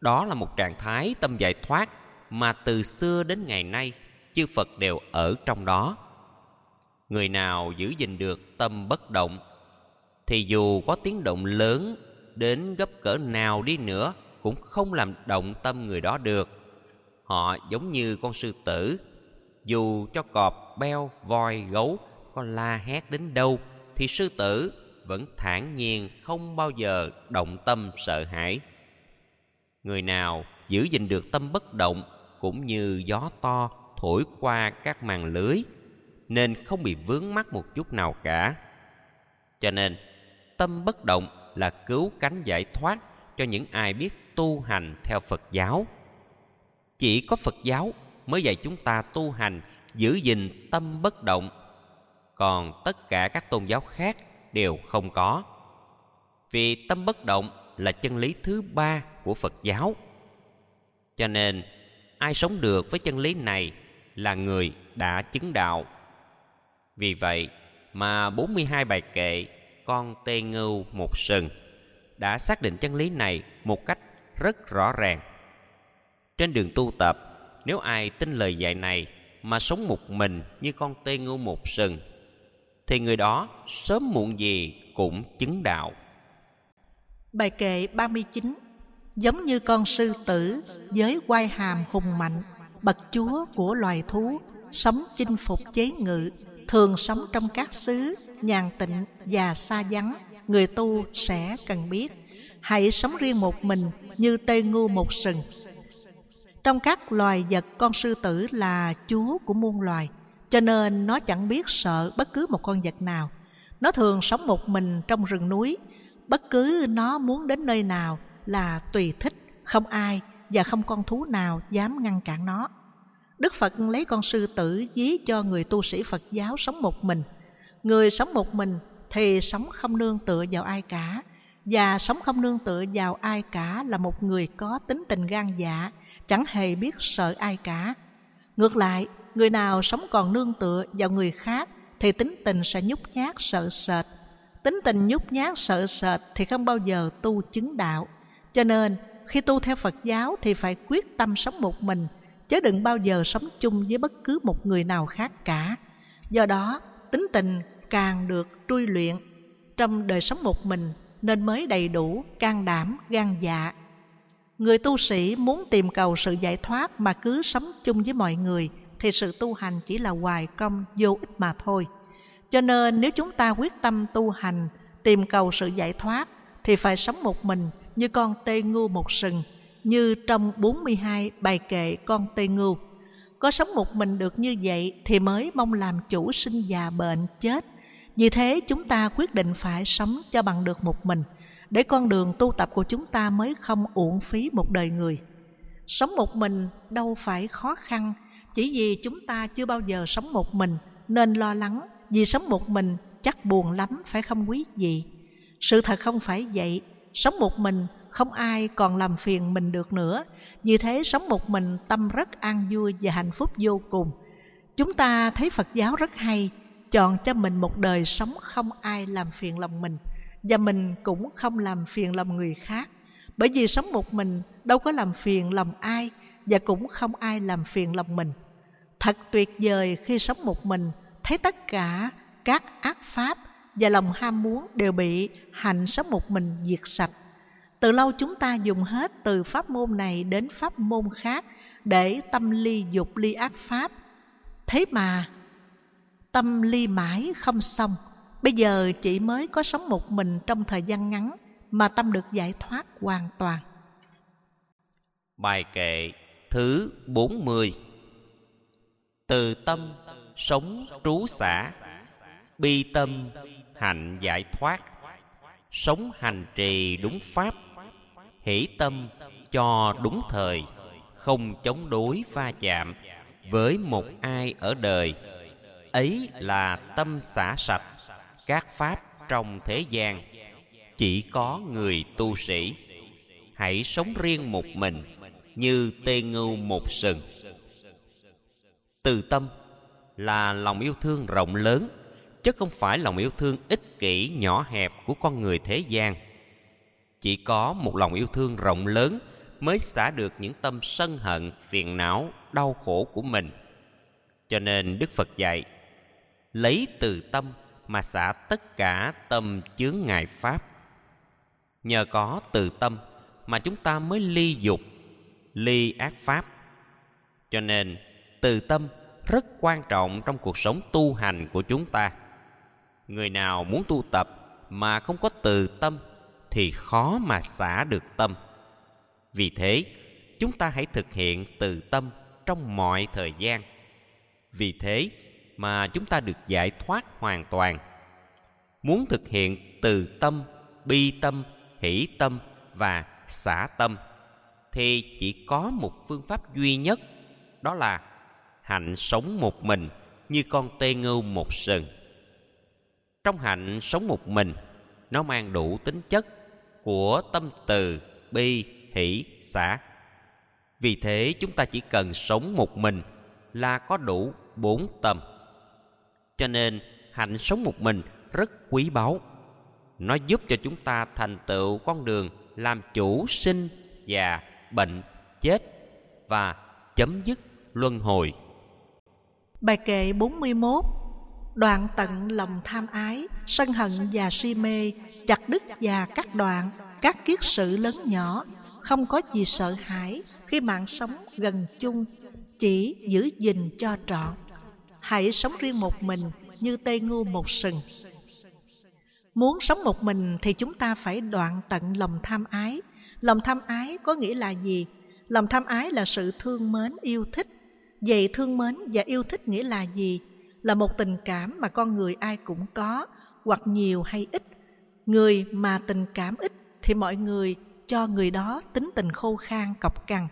Đó là một trạng thái tâm giải thoát mà từ xưa đến ngày nay chư Phật đều ở trong đó. Người nào giữ gìn được tâm bất động thì dù có tiếng động lớn đến gấp cỡ nào đi nữa cũng không làm động tâm người đó được. Họ giống như con sư tử, dù cho cọp, beo, voi, gấu có la hét đến đâu thì sư tử vẫn thản nhiên không bao giờ động tâm sợ hãi. Người nào giữ gìn được tâm bất động cũng như gió to thổi qua các màn lưới nên không bị vướng mắc một chút nào cả. Cho nên, tâm bất động là cứu cánh giải thoát cho những ai biết tu hành theo Phật giáo. Chỉ có Phật giáo mới dạy chúng ta tu hành giữ gìn tâm bất động, còn tất cả các tôn giáo khác đều không có. Vì tâm bất động là chân lý thứ ba của Phật giáo. Cho nên, ai sống được với chân lý này là người đã chứng đạo. Vì vậy mà 42 bài kệ con tê ngưu một sừng đã xác định chân lý này một cách rất rõ ràng. Trên đường tu tập, nếu ai tin lời dạy này mà sống một mình như con tê ngưu một sừng, thì người đó sớm muộn gì cũng chứng đạo. Bài kệ 39 Giống như con sư tử với quai hàm hùng mạnh, bậc chúa của loài thú, sống chinh phục chế ngự, thường sống trong các xứ, nhàn tịnh và xa vắng, người tu sẽ cần biết. Hãy sống riêng một mình như tê ngu một sừng. Trong các loài vật, con sư tử là chúa của muôn loài, cho nên nó chẳng biết sợ bất cứ một con vật nào. Nó thường sống một mình trong rừng núi, bất cứ nó muốn đến nơi nào là tùy thích, không ai và không con thú nào dám ngăn cản nó. Đức Phật lấy con sư tử dí cho người tu sĩ Phật giáo sống một mình. Người sống một mình thì sống không nương tựa vào ai cả. Và sống không nương tựa vào ai cả là một người có tính tình gan dạ, chẳng hề biết sợ ai cả. Ngược lại, người nào sống còn nương tựa vào người khác thì tính tình sẽ nhút nhát sợ sệt. Tính tình nhút nhát sợ sệt thì không bao giờ tu chứng đạo. Cho nên, khi tu theo Phật giáo thì phải quyết tâm sống một mình – chứ đừng bao giờ sống chung với bất cứ một người nào khác cả. Do đó, tính tình càng được trui luyện trong đời sống một mình nên mới đầy đủ can đảm, gan dạ. Người tu sĩ muốn tìm cầu sự giải thoát mà cứ sống chung với mọi người thì sự tu hành chỉ là hoài công vô ích mà thôi. Cho nên nếu chúng ta quyết tâm tu hành, tìm cầu sự giải thoát thì phải sống một mình như con tê ngưu một sừng như trong 42 bài kệ con tê Ngưu. Có sống một mình được như vậy thì mới mong làm chủ sinh già bệnh chết. Vì thế chúng ta quyết định phải sống cho bằng được một mình, để con đường tu tập của chúng ta mới không uổng phí một đời người. Sống một mình đâu phải khó khăn, chỉ vì chúng ta chưa bao giờ sống một mình nên lo lắng, vì sống một mình chắc buồn lắm phải không quý vị Sự thật không phải vậy, sống một mình không ai còn làm phiền mình được nữa. như thế sống một mình tâm rất an vui và hạnh phúc vô cùng. Chúng ta thấy Phật giáo rất hay, chọn cho mình một đời sống không ai làm phiền lòng mình và mình cũng không làm phiền lòng người khác. Bởi vì sống một mình đâu có làm phiền lòng ai và cũng không ai làm phiền lòng mình. Thật tuyệt vời khi sống một mình, thấy tất cả các ác pháp và lòng ham muốn đều bị hạnh sống một mình diệt sạch. Từ lâu chúng ta dùng hết từ pháp môn này đến pháp môn khác để tâm ly dục ly ác pháp. Thế mà tâm ly mãi không xong, Bây giờ chỉ mới có sống một mình trong thời gian ngắn mà tâm được giải thoát hoàn toàn. Bài kệ thứ 40 Từ tâm sống trú xã Bi tâm hạnh giải thoát. Sống hành trì đúng pháp, Hỷ tâm cho đúng thời, Không chống đối va chạm Với một ai ở đời. Ấy là tâm xả sạch, Các pháp trong thế gian. Chỉ có người tu sĩ, Hãy sống riêng một mình như tê ngưu một sừng. Từ tâm là lòng yêu thương rộng lớn chứ không phải lòng yêu thương ích kỷ nhỏ hẹp của con người thế gian. Chỉ có một lòng yêu thương rộng lớn mới xả được những tâm sân hận, phiền não, đau khổ của mình. Cho nên đức phật dạy, lấy từ tâm mà xả tất cả tâm chướng ngại pháp. Nhờ có từ tâm mà chúng ta mới ly dục, ly ác pháp. Cho nên từ tâm rất quan trọng trong cuộc sống tu hành của chúng ta người nào muốn tu tập mà không có từ tâm thì khó mà xả được tâm. Vì thế, chúng ta hãy thực hiện từ tâm trong mọi thời gian. Vì thế mà chúng ta được giải thoát hoàn toàn. Muốn thực hiện từ tâm, bi tâm, hỷ tâm và xả tâm thì chỉ có một phương pháp duy nhất, đó là hạnh sống một mình như con tê ngưu một sừng trong hạnh sống một mình. Nó mang đủ tính chất của tâm từ bi hỷ xả. Vì thế chúng ta chỉ cần sống một mình là có đủ bốn tâm cho nên hạnh sống một mình rất quý báu. Nó giúp cho chúng ta thành tựu con đường làm chủ sinh già bệnh, chết và chấm dứt luân hồi. Bài kệ 41 Đoạn tận lòng tham ái, sân hận và si mê, chặt đứt và cắt đoạn, các kiết sự lớn nhỏ, không có gì sợ hãi khi mạng sống gần chung, chỉ giữ gìn cho trọn. Hãy sống riêng một mình như tây ngu một sừng. Muốn sống một mình thì chúng ta phải đoạn tận lòng tham ái, Lòng tham ái có nghĩa là gì? Lòng tham ái là sự thương mến, yêu thích. Vậy thương mến và yêu thích nghĩa là gì? Là một tình cảm mà con người ai cũng có, hoặc nhiều hay ít. Người mà tình cảm ít thì mọi người cho người đó tính tình khô khan, cọc cằn.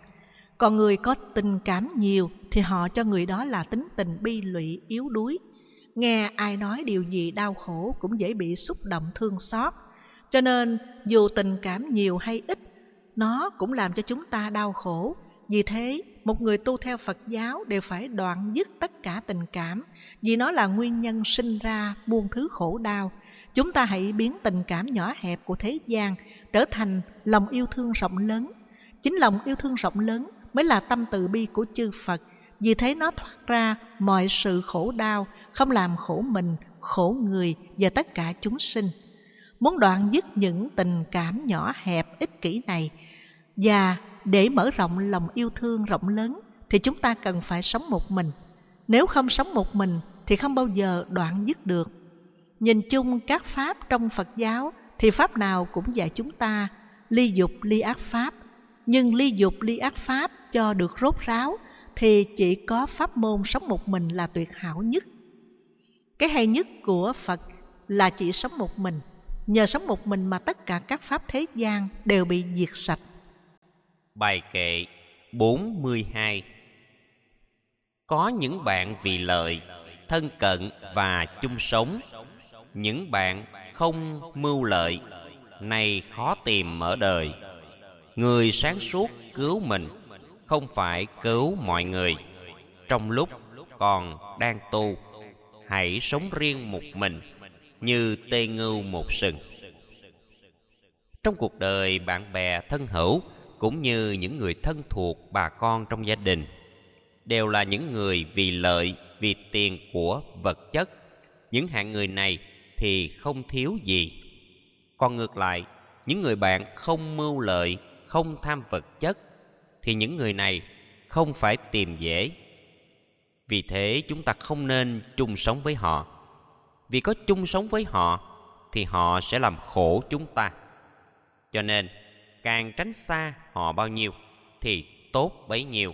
Còn người có tình cảm nhiều thì họ cho người đó là tính tình bi lụy, yếu đuối. Nghe ai nói điều gì đau khổ cũng dễ bị xúc động thương xót. Cho nên dù tình cảm nhiều hay ít nó cũng làm cho chúng ta đau khổ. Vì thế, một người tu theo Phật giáo đều phải đoạn dứt tất cả tình cảm, vì nó là nguyên nhân sinh ra muôn thứ khổ đau. Chúng ta hãy biến tình cảm nhỏ hẹp của thế gian trở thành lòng yêu thương rộng lớn. Chính lòng yêu thương rộng lớn mới là tâm từ bi của chư Phật. Vì thế nó thoát ra mọi sự khổ đau, không làm khổ mình, khổ người và tất cả chúng sinh. Muốn đoạn dứt những tình cảm nhỏ hẹp ích kỷ này và để mở rộng lòng yêu thương rộng lớn, thì chúng ta cần phải sống một mình. Nếu không sống một mình, thì không bao giờ đoạn dứt được. Nhìn chung các pháp trong Phật giáo, thì pháp nào cũng dạy chúng ta ly dục ly ác pháp. Nhưng ly dục ly ác pháp cho được rốt ráo, thì chỉ có pháp môn sống một mình là tuyệt hảo nhất. Cái hay nhất của Phật là chỉ sống một mình. Nhờ sống một mình mà tất cả các pháp thế gian đều bị diệt sạch. Bài kệ 42 Có những bạn vì lợi, thân cận và chung sống. Những bạn không mưu lợi, này khó tìm ở đời. Người sáng suốt cứu mình, không phải cứu mọi người. Trong lúc còn đang tu, hãy sống riêng một mình Như tê ngưu một sừng. Trong cuộc đời bạn bè thân hữu cũng như những người thân thuộc bà con trong gia đình, đều là những người vì lợi, vì tiền của vật chất. Những hạng người này thì không thiếu gì. Còn ngược lại, những người bạn không mưu lợi, không tham vật chất, thì những người này không phải tìm dễ. Vì thế chúng ta không nên chung sống với họ. Vì có chung sống với họ, thì họ sẽ làm khổ chúng ta. Cho nên càng tránh xa họ bao nhiêu thì tốt bấy nhiêu.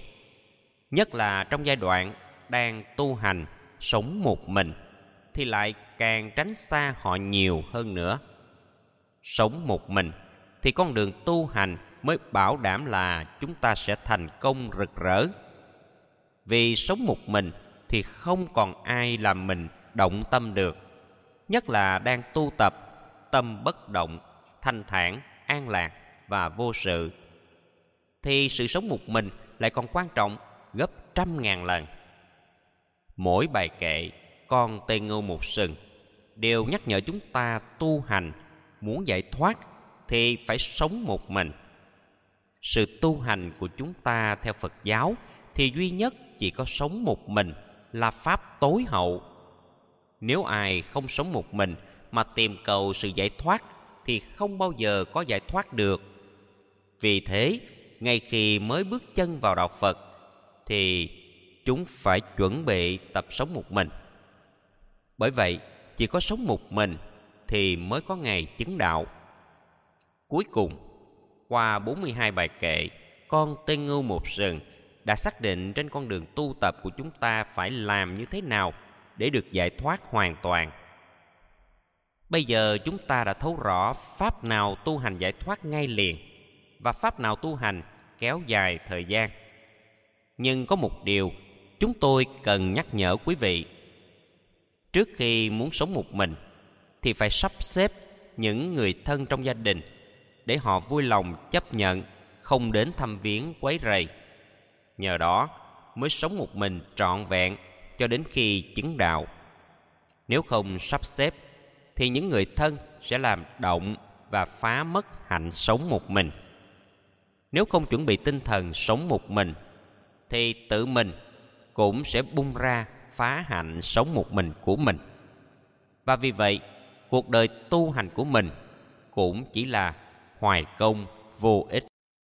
Nhất là trong giai đoạn đang tu hành, sống một mình thì lại càng tránh xa họ nhiều hơn nữa. Sống một mình thì con đường tu hành mới bảo đảm là chúng ta sẽ thành công rực rỡ. Vì sống một mình thì không còn ai làm mình động tâm được, nhất là đang tu tập, tâm bất động, thanh thản, an lạc và vô sự. Thì sự sống một mình lại còn quan trọng gấp trăm ngàn lần. Mỗi bài kệ con tê ngưu một sừng đều nhắc nhở chúng ta tu hành, muốn giải thoát thì phải sống một mình. Sự tu hành của chúng ta theo phật giáo thì duy nhất chỉ có sống một mình là pháp tối hậu. Nếu ai không sống một mình mà tìm cầu sự giải thoát thì không bao giờ có giải thoát được vì thế, ngay khi mới bước chân vào đạo phật, thì chúng phải chuẩn bị tập sống một mình. Bởi vậy, chỉ có sống một mình thì mới có ngày chứng đạo. Cuối cùng, qua 42 bài kệ, con tên ngưu một rừng đã xác định trên con đường tu tập của chúng ta phải làm như thế nào để được giải thoát hoàn toàn. Bây giờ chúng ta đã thấu rõ pháp nào tu hành giải thoát ngay liền và pháp nào tu hành kéo dài thời gian. Nhưng có một điều chúng tôi cần nhắc nhở quý vị. Trước khi muốn sống một mình, thì phải sắp xếp những người thân trong gia đình để họ vui lòng chấp nhận không đến thăm viếng quấy rầy. Nhờ đó mới sống một mình trọn vẹn cho đến khi chứng đạo. Nếu không sắp xếp, thì những người thân sẽ làm động và phá mất hạnh sống một mình nếu không chuẩn bị tinh thần sống một mình, thì tự mình cũng sẽ bung ra phá hạnh sống một mình của mình. Và vì vậy, cuộc đời tu hành của mình cũng chỉ là hoài công vô ích.